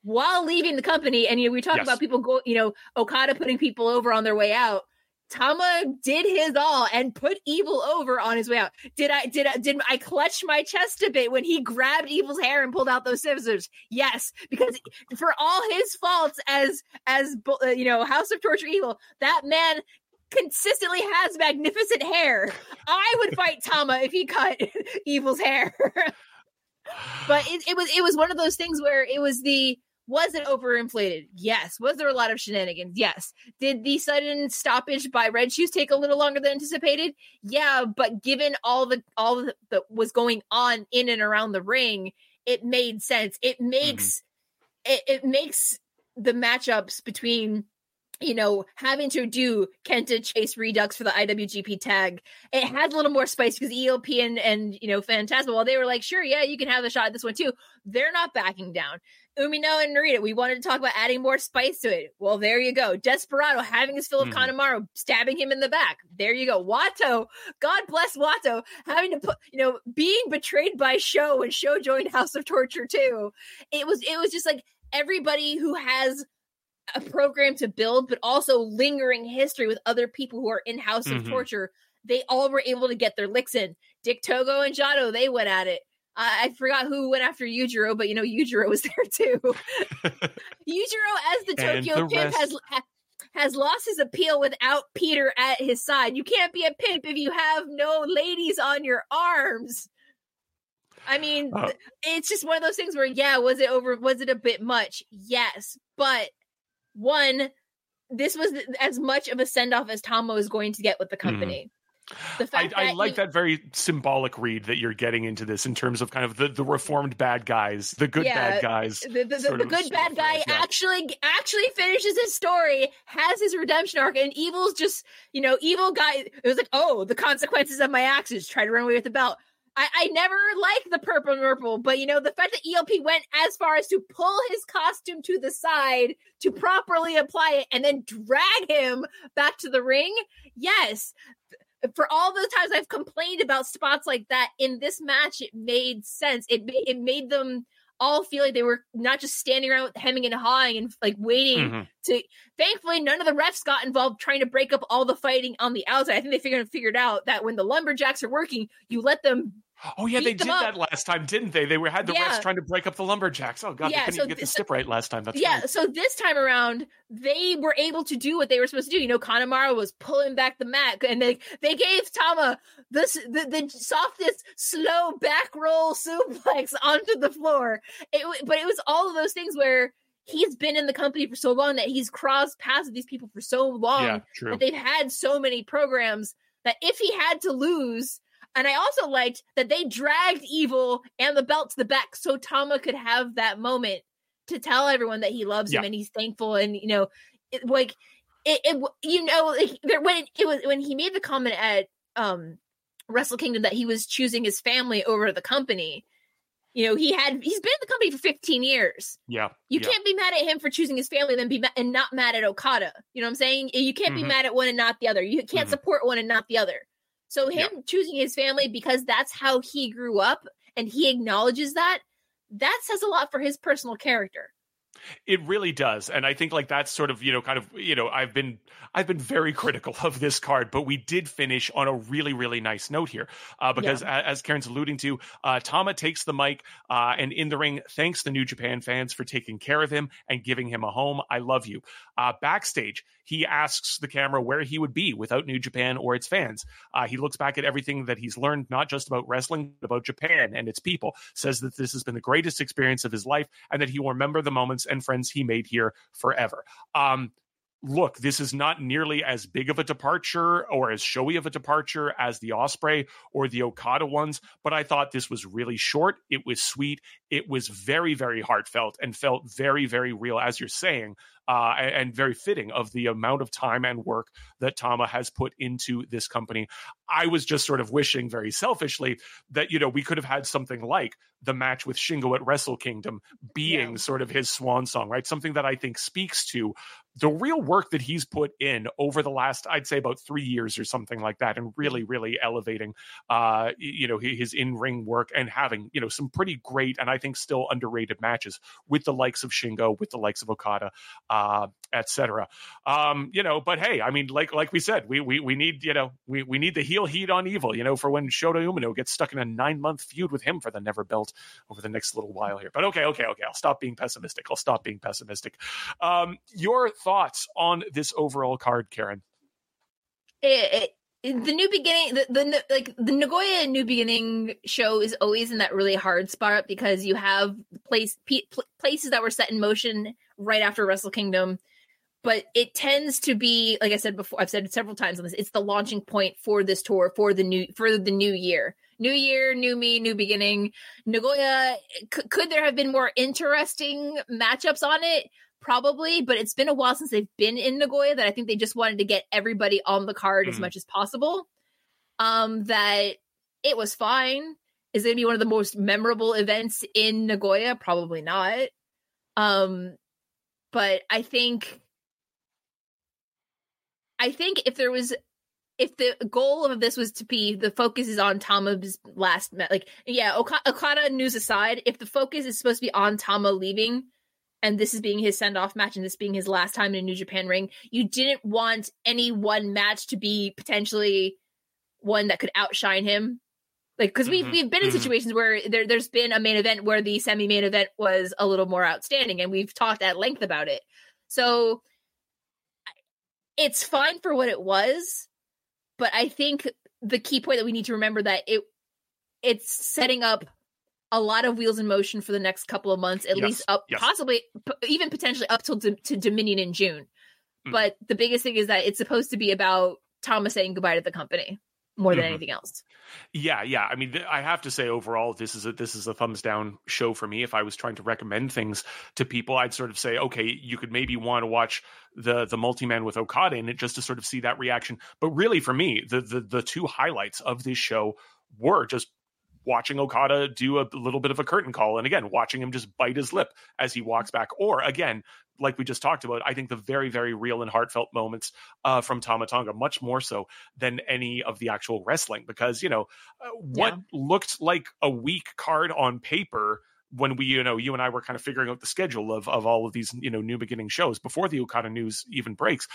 while leaving the company. And, you know, we talk yes. about people go, you know, Okada putting people over on their way out Tama did his all and put Evil over on his way out. Did I did I did I clutch my chest a bit when he grabbed Evil's hair and pulled out those scissors? Yes, because for all his faults as as uh, you know House of Torture Evil, that man consistently has magnificent hair. I would fight Tama if he cut Evil's hair. but it, it was it was one of those things where it was the was it overinflated? Yes. Was there a lot of shenanigans? Yes. Did the sudden stoppage by Red Shoes take a little longer than anticipated? Yeah, but given all the all the, that was going on in and around the ring, it made sense. It makes it, it makes the matchups between you know, having to do Kenta Chase Redux for the IWGP tag, it had a little more spice because ELP and, and you know, Phantasmo, while they were like, sure, yeah, you can have a shot at this one too, they're not backing down. Umino and Narita, we wanted to talk about adding more spice to it. Well, there you go. Desperado having his fill of. Kanemaru, stabbing him in the back. There you go. Wato, God bless Wato, having to put, you know, being betrayed by Sho when Sho joined House of Torture too. It was, it was just like everybody who has a program to build, but also lingering history with other people who are in House of mm-hmm. Torture. They all were able to get their licks in. Dick Togo and Jado, they went at it. I forgot who went after Yujiro, but you know Yujiro was there too. Yujiro, as the Tokyo the pimp, has has lost his appeal without Pieter at his side. You can't be a pimp if you have no ladies on your arms. I mean, uh, it's just one of those things where, yeah, was it over? Was it a bit much? Yes, but one, this was as much of a send off as Tama was going to get with the mm-hmm. company. I, I like he, that very symbolic read that you're getting into this in terms of kind of the, the reformed bad guys, the good yeah, bad guys. The, the, the, the good bad guy yeah. actually actually finishes his story, has his redemption arc, and evil's just you know evil guy. It was like, oh, the consequences of my actions. Try to run away with the belt. I, I never liked the purple purple, but you know, the fact that ELP went as far as to pull his costume to the side to properly apply it and then drag him back to the ring, yes. For all the times I've complained about spots like that in this match, it made sense. It made, it made them all feel like they were not just standing around hemming and hawing and like waiting mm-hmm. to. Thankfully, none of the refs got involved trying to break up all the fighting on the outside. I think they figured figured out that when the lumberjacks are working, you let them Oh yeah, they did up. that last time, didn't they? They were had the yeah. refs trying to break up the lumberjacks. Oh god, yeah, they couldn't so get the stip right last time. That's yeah. Right. So this time around, they were able to do what they were supposed to do. You know, Kanemaru was pulling back the mat, and they they gave Tama this the, the softest slow back roll suplex onto the floor. It, but it was all of those things where he's been in the company for so long that he's crossed paths with these people for so long yeah, that they've had so many programs that if he had to lose and I also liked that they dragged Evil and the belt to the back so Tama could have that moment to tell everyone that he loves yeah. him and he's thankful and you know it, like it, it you know like, when it, was when he made the comment at um Wrestle Kingdom that he was choosing his family over the company. You know, he had he's been in the company for 15 years. Yeah. You yeah. can't be mad at him for choosing his family and then be ma- and not mad at Okada. You know what I'm saying? You can't mm-hmm. be mad at one and not the other. You can't mm-hmm. support one and not the other. So him yeah. choosing his family because that's how he grew up and he acknowledges that, that says a lot for his personal character. It really does. And I think like that's sort of, you know, kind of, you know, I've been I've been very critical of this card, but we did finish on a really, really nice note here. Uh, because yeah. as Karen's alluding to, uh, Tama takes the mic uh, and in the ring thanks the New Japan fans for taking care of him and giving him a home. I love you. Uh, backstage, he asks the camera where he would be without New Japan or its fans. Uh, he looks back at everything that he's learned, not just about wrestling, but about Japan and its people, says that this has been the greatest experience of his life and that he will remember the moments and friends he made here forever. Um, look, this is not nearly as big of a departure or as showy of a departure as the Ospreay or the Okada ones, but I thought this was really short. It was sweet. It was very, very heartfelt and felt very, very real, as you're saying, uh, and very fitting of the amount of time and work that Tama has put into this company. I was just sort of wishing very selfishly that, you know, we could have had something like the match with Shingo at Wrestle Kingdom being yeah. sort of his swan song, right? Something that I think speaks to the real work that he's put in over the last, I'd say about three years or something like that, and really, really elevating, uh, you know, his in ring work and having, you know, some pretty great and I think still underrated matches with the likes of Shingo, with the likes of Okada, uh, etc. Um, you know, but hey, I mean, like like we said, we we we need you know we we need the heel heat on evil, you know, for when Shota Umino gets stuck in a nine month feud with him for the never belt over the next little while here. But okay, okay, okay, I'll stop being pessimistic. I'll stop being pessimistic. Um, your thoughts on this overall card, Karen? It, it, the new beginning, the, the like the Nagoya new beginning show is always in that really hard spot because you have place p- places that were set in motion right after Wrestle Kingdom, but it tends to be like I said before. I've said several times on this. It's the launching point for this tour for the new for the new year. new year, new me, new beginning. Nagoya, c- could there have been more interesting matchups on it? Probably, but it's been a while since they've been in Nagoya that I think they just wanted to get everybody on the card mm-hmm. as much as possible. Um, that it was fine. Is it going to be one of the most memorable events in Nagoya? Probably not. Um, but I think I think if there was if the goal of this was to be the focus is on Tama's last like yeah Ok- Okada news aside if the focus is supposed to be on Tama leaving and this is being his send off match and this being his last time in a New Japan ring you didn't want any one match to be potentially one that could outshine him like because mm-hmm. we've we've been in mm-hmm. situations where there there's been a main event where the semi main event was a little more outstanding and we've talked at length about it so it's fine for what it was, but I think the key point that we need to remember that it it's setting up a lot of wheels in motion for the next couple of months, at yes. least up, yes. possibly p- even potentially up till to, to Dominion in June. Mm. But the biggest thing is that it's supposed to be about Tama saying goodbye to the company more than mm-hmm. anything else. Yeah, yeah. I mean, th- I have to say overall, this is a this is a thumbs down show for me. If I was trying to recommend things to people, I'd sort of say, okay, you could maybe want to watch the the multi man with Okada in it just to sort of see that reaction. But really, for me, the the the two highlights of this show were just watching Okada do a little bit of a curtain call and again watching him just bite his lip as he walks back or again like we just talked about, I think the very, very real and heartfelt moments uh, from Tama Tonga, much more so than any of the actual wrestling, because you know uh, what yeah. looked like a weak card on paper when we, you know, you and I were kind of figuring out the schedule of of all of these, you know, new beginning shows before the Okada news even breaks,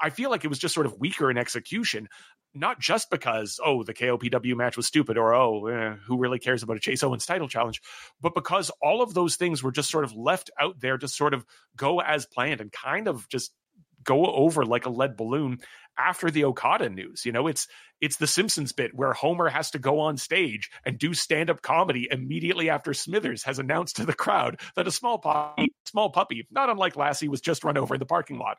I feel like it was just sort of weaker in execution, not just because oh the KOPW match was stupid or oh eh, who really cares about a Chase Owens title challenge, but because all of those things were just sort of left out there to sort of go as planned and kind of just go over like a lead balloon after the Okada news. You know, it's it's the Simpsons bit where Homer has to go on stage and do stand-up comedy immediately after Smithers has announced to the crowd that a small puppy, small puppy, not unlike Lassie, was just run over in the parking lot.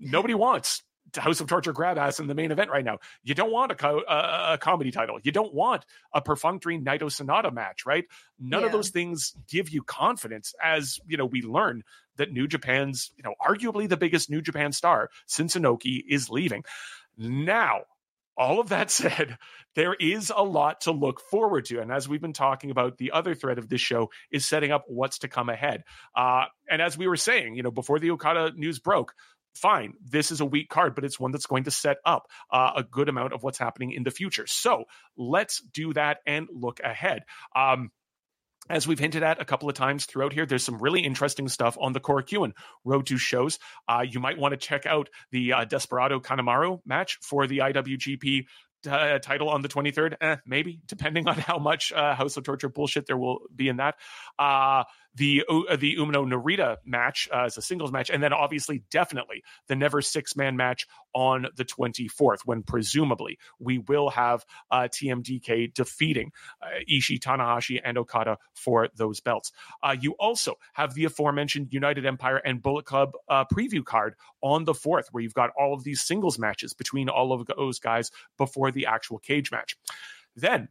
Nobody wants House of Torture grab ass in the main event right now. You don't want a, co- a comedy title. You don't want a perfunctory Naito Sanada match, right? None yeah. of those things give you confidence as, you know, we learn that New Japan's, you know, arguably the biggest New Japan star, Inoki, is leaving. Now, all of that said, there is a lot to look forward to. And as we've been talking about, the other thread of this show is setting up what's to come ahead. Uh, and as we were saying, you know, before the Okada news broke, fine, this is a weak card, but it's one that's going to set up uh, a good amount of what's happening in the future. So let's do that and look ahead. Um, as we've hinted at a couple of times throughout here, there's some really interesting stuff on the Korakuen Road to shows. Uh, you might want to check out the uh, Desperado Kanemaru match for the IWGP uh, title on the 23rd. Eh, maybe, depending on how much uh, House of Torture bullshit there will be in that. Uh, the uh, the Umino Narita match uh, as a singles match, and then obviously definitely the Never Six Man match on the 24th, when presumably we will have uh, TMDK defeating uh, Tanahashi, and Okada for those belts. Uh, you also have the aforementioned United Empire and Bullet Club uh, preview card on the 4th, where you've got all of these singles matches between all of those guys before the actual cage match. Then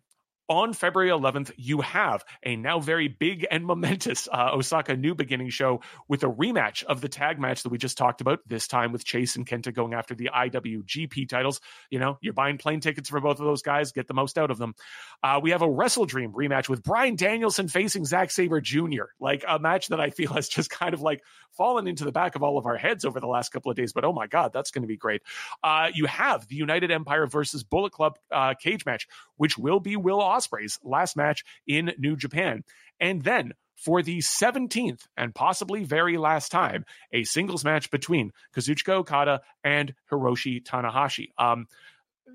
on February 11th, you have a now very big and momentous uh, Osaka New Beginning show with a rematch of the tag match that we just talked about, this time with Chase and Kenta going after the IWGP titles. You know, you're buying plane tickets for both of those guys, get the most out of them. Uh, we have a Wrestle Dream rematch with Bryan Danielson facing Zack Sabre Jr., like a match that I feel has just kind of like fallen into the back of all of our heads over the last couple of days. But oh my God, that's going to be great. Uh, you have the United Empire versus Bullet Club uh, cage match, which will be Will Ospreay's last match in New Japan. And then for the 17th and possibly very last time, a singles match between Kazuchika Okada and Hiroshi Tanahashi. Um,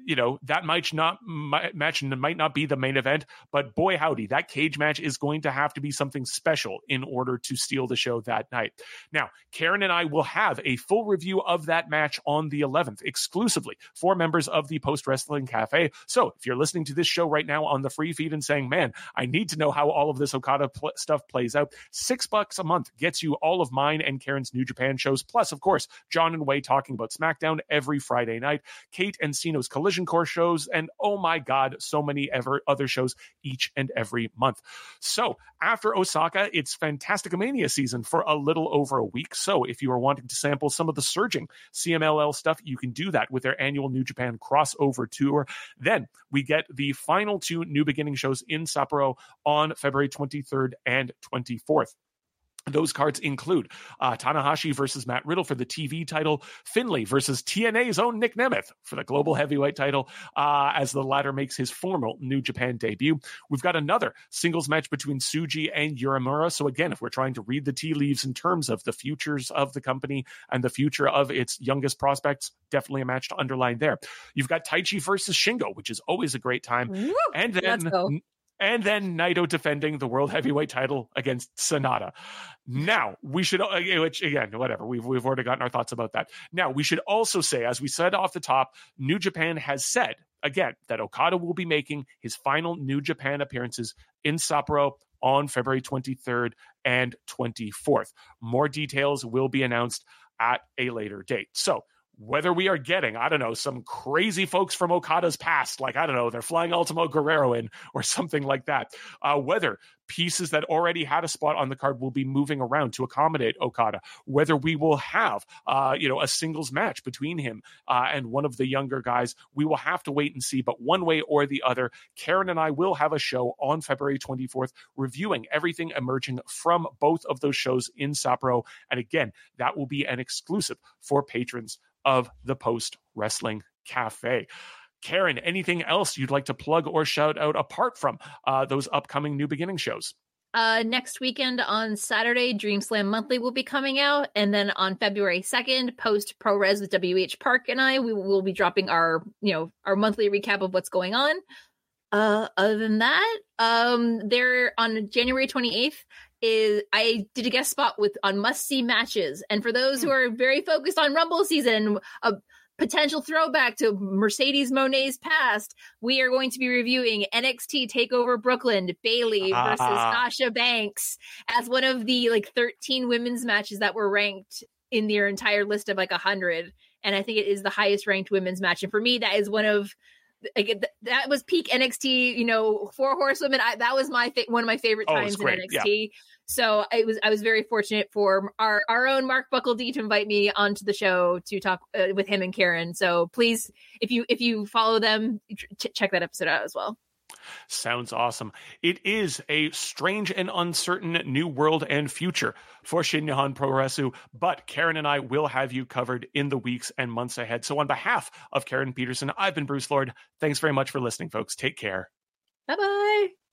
you know that might not match might not be the main event, but boy howdy, that cage match is going to have to be something special in order to steal the show that night. Now, Karen and I will have a full review of that match on the 11th exclusively for members of the Post Wrestling Cafe. So, if you're listening to this show right now on the free feed and saying, "Man, I need to know how all of this Okada pl- stuff plays out," six bucks a month gets you all of mine and Karen's New Japan shows, plus, of course, John and Wai talking about SmackDown every Friday night, Kate and Sino's Collision Collision Course shows, and oh my God, so many ever other shows each and every month. So after Osaka, it's Fantastica Mania season for a little over a week. So if you are wanting to sample some of the surging CMLL stuff, you can do that with their annual New Japan crossover tour. Then we get the final two New Beginning shows in Sapporo on February 23rd and 24th. Those cards include uh, Tanahashi versus Matt Riddle for the TV title, Finlay versus TNA's own Nick Nemeth for the global heavyweight title, uh, as the latter makes his formal New Japan debut. We've got another singles match between Tsuji and Uemura. So, again, if we're trying to read the tea leaves in terms of the futures of the company and the future of its youngest prospects, definitely a match to underline there. You've got Taichi versus Shingo, which is always a great time. And then and then Naito defending the world heavyweight title against Sanada. Now we should, uh, which again, whatever we've we've already gotten our thoughts about that. Now we should also say, as we said off the top, New Japan has said again that Okada will be making his final New Japan appearances in Sapporo on February 23rd and 24th. More details will be announced at a later date. So whether we are getting, I don't know, some crazy folks from Okada's past, like, I don't know, they're flying Ultimo Guerrero in or something like that, uh, whether pieces that already had a spot on the card will be moving around to accommodate Okada, whether we will have, uh, you know, a singles match between him uh, and one of the younger guys, we will have to wait and see. But one way or the other, Karen and I will have a show on February 24th reviewing everything emerging from both of those shows in Sapporo. And again, that will be an exclusive for patrons of the Post Wrestling Cafe. Karen, anything else you'd like to plug or shout out apart from uh, those upcoming New Beginning shows? Uh, next weekend on Saturday, Dream Slam Monthly will be coming out, and then on February second, post Pro Res with WH Park and I, we will be dropping our you know our monthly recap of what's going on. Uh, other than that, um, there on January twenty eighth, is I did a guest spot with on must see matches, and for those who are very focused on Rumble season, a potential throwback to Mercedes Moné's past, we are going to be reviewing NXT Takeover Brooklyn versus Ah. Sasha Banks as one of the like 13 women's matches that were ranked in their entire list of like 100 and I think it is the highest ranked women's match. And for me that is one of like, that was peak NXT, you know, four horsewomen. I, that was my one of my favorite Oh, times in great, yeah. NXT. So I was I was very fortunate for our our own Mark Buckledy to invite me onto the show to talk uh, with him and Karen. So please, if you if you follow them, ch- check that episode out as well. Sounds awesome. It is a strange and uncertain new world and future for Shin Nihon Puroresu, but Karen and I will have you covered in the weeks and months ahead. So, on behalf of Karen Peterson, I've been Bruce Lord. Thanks very much for listening, folks. Take care. Bye bye.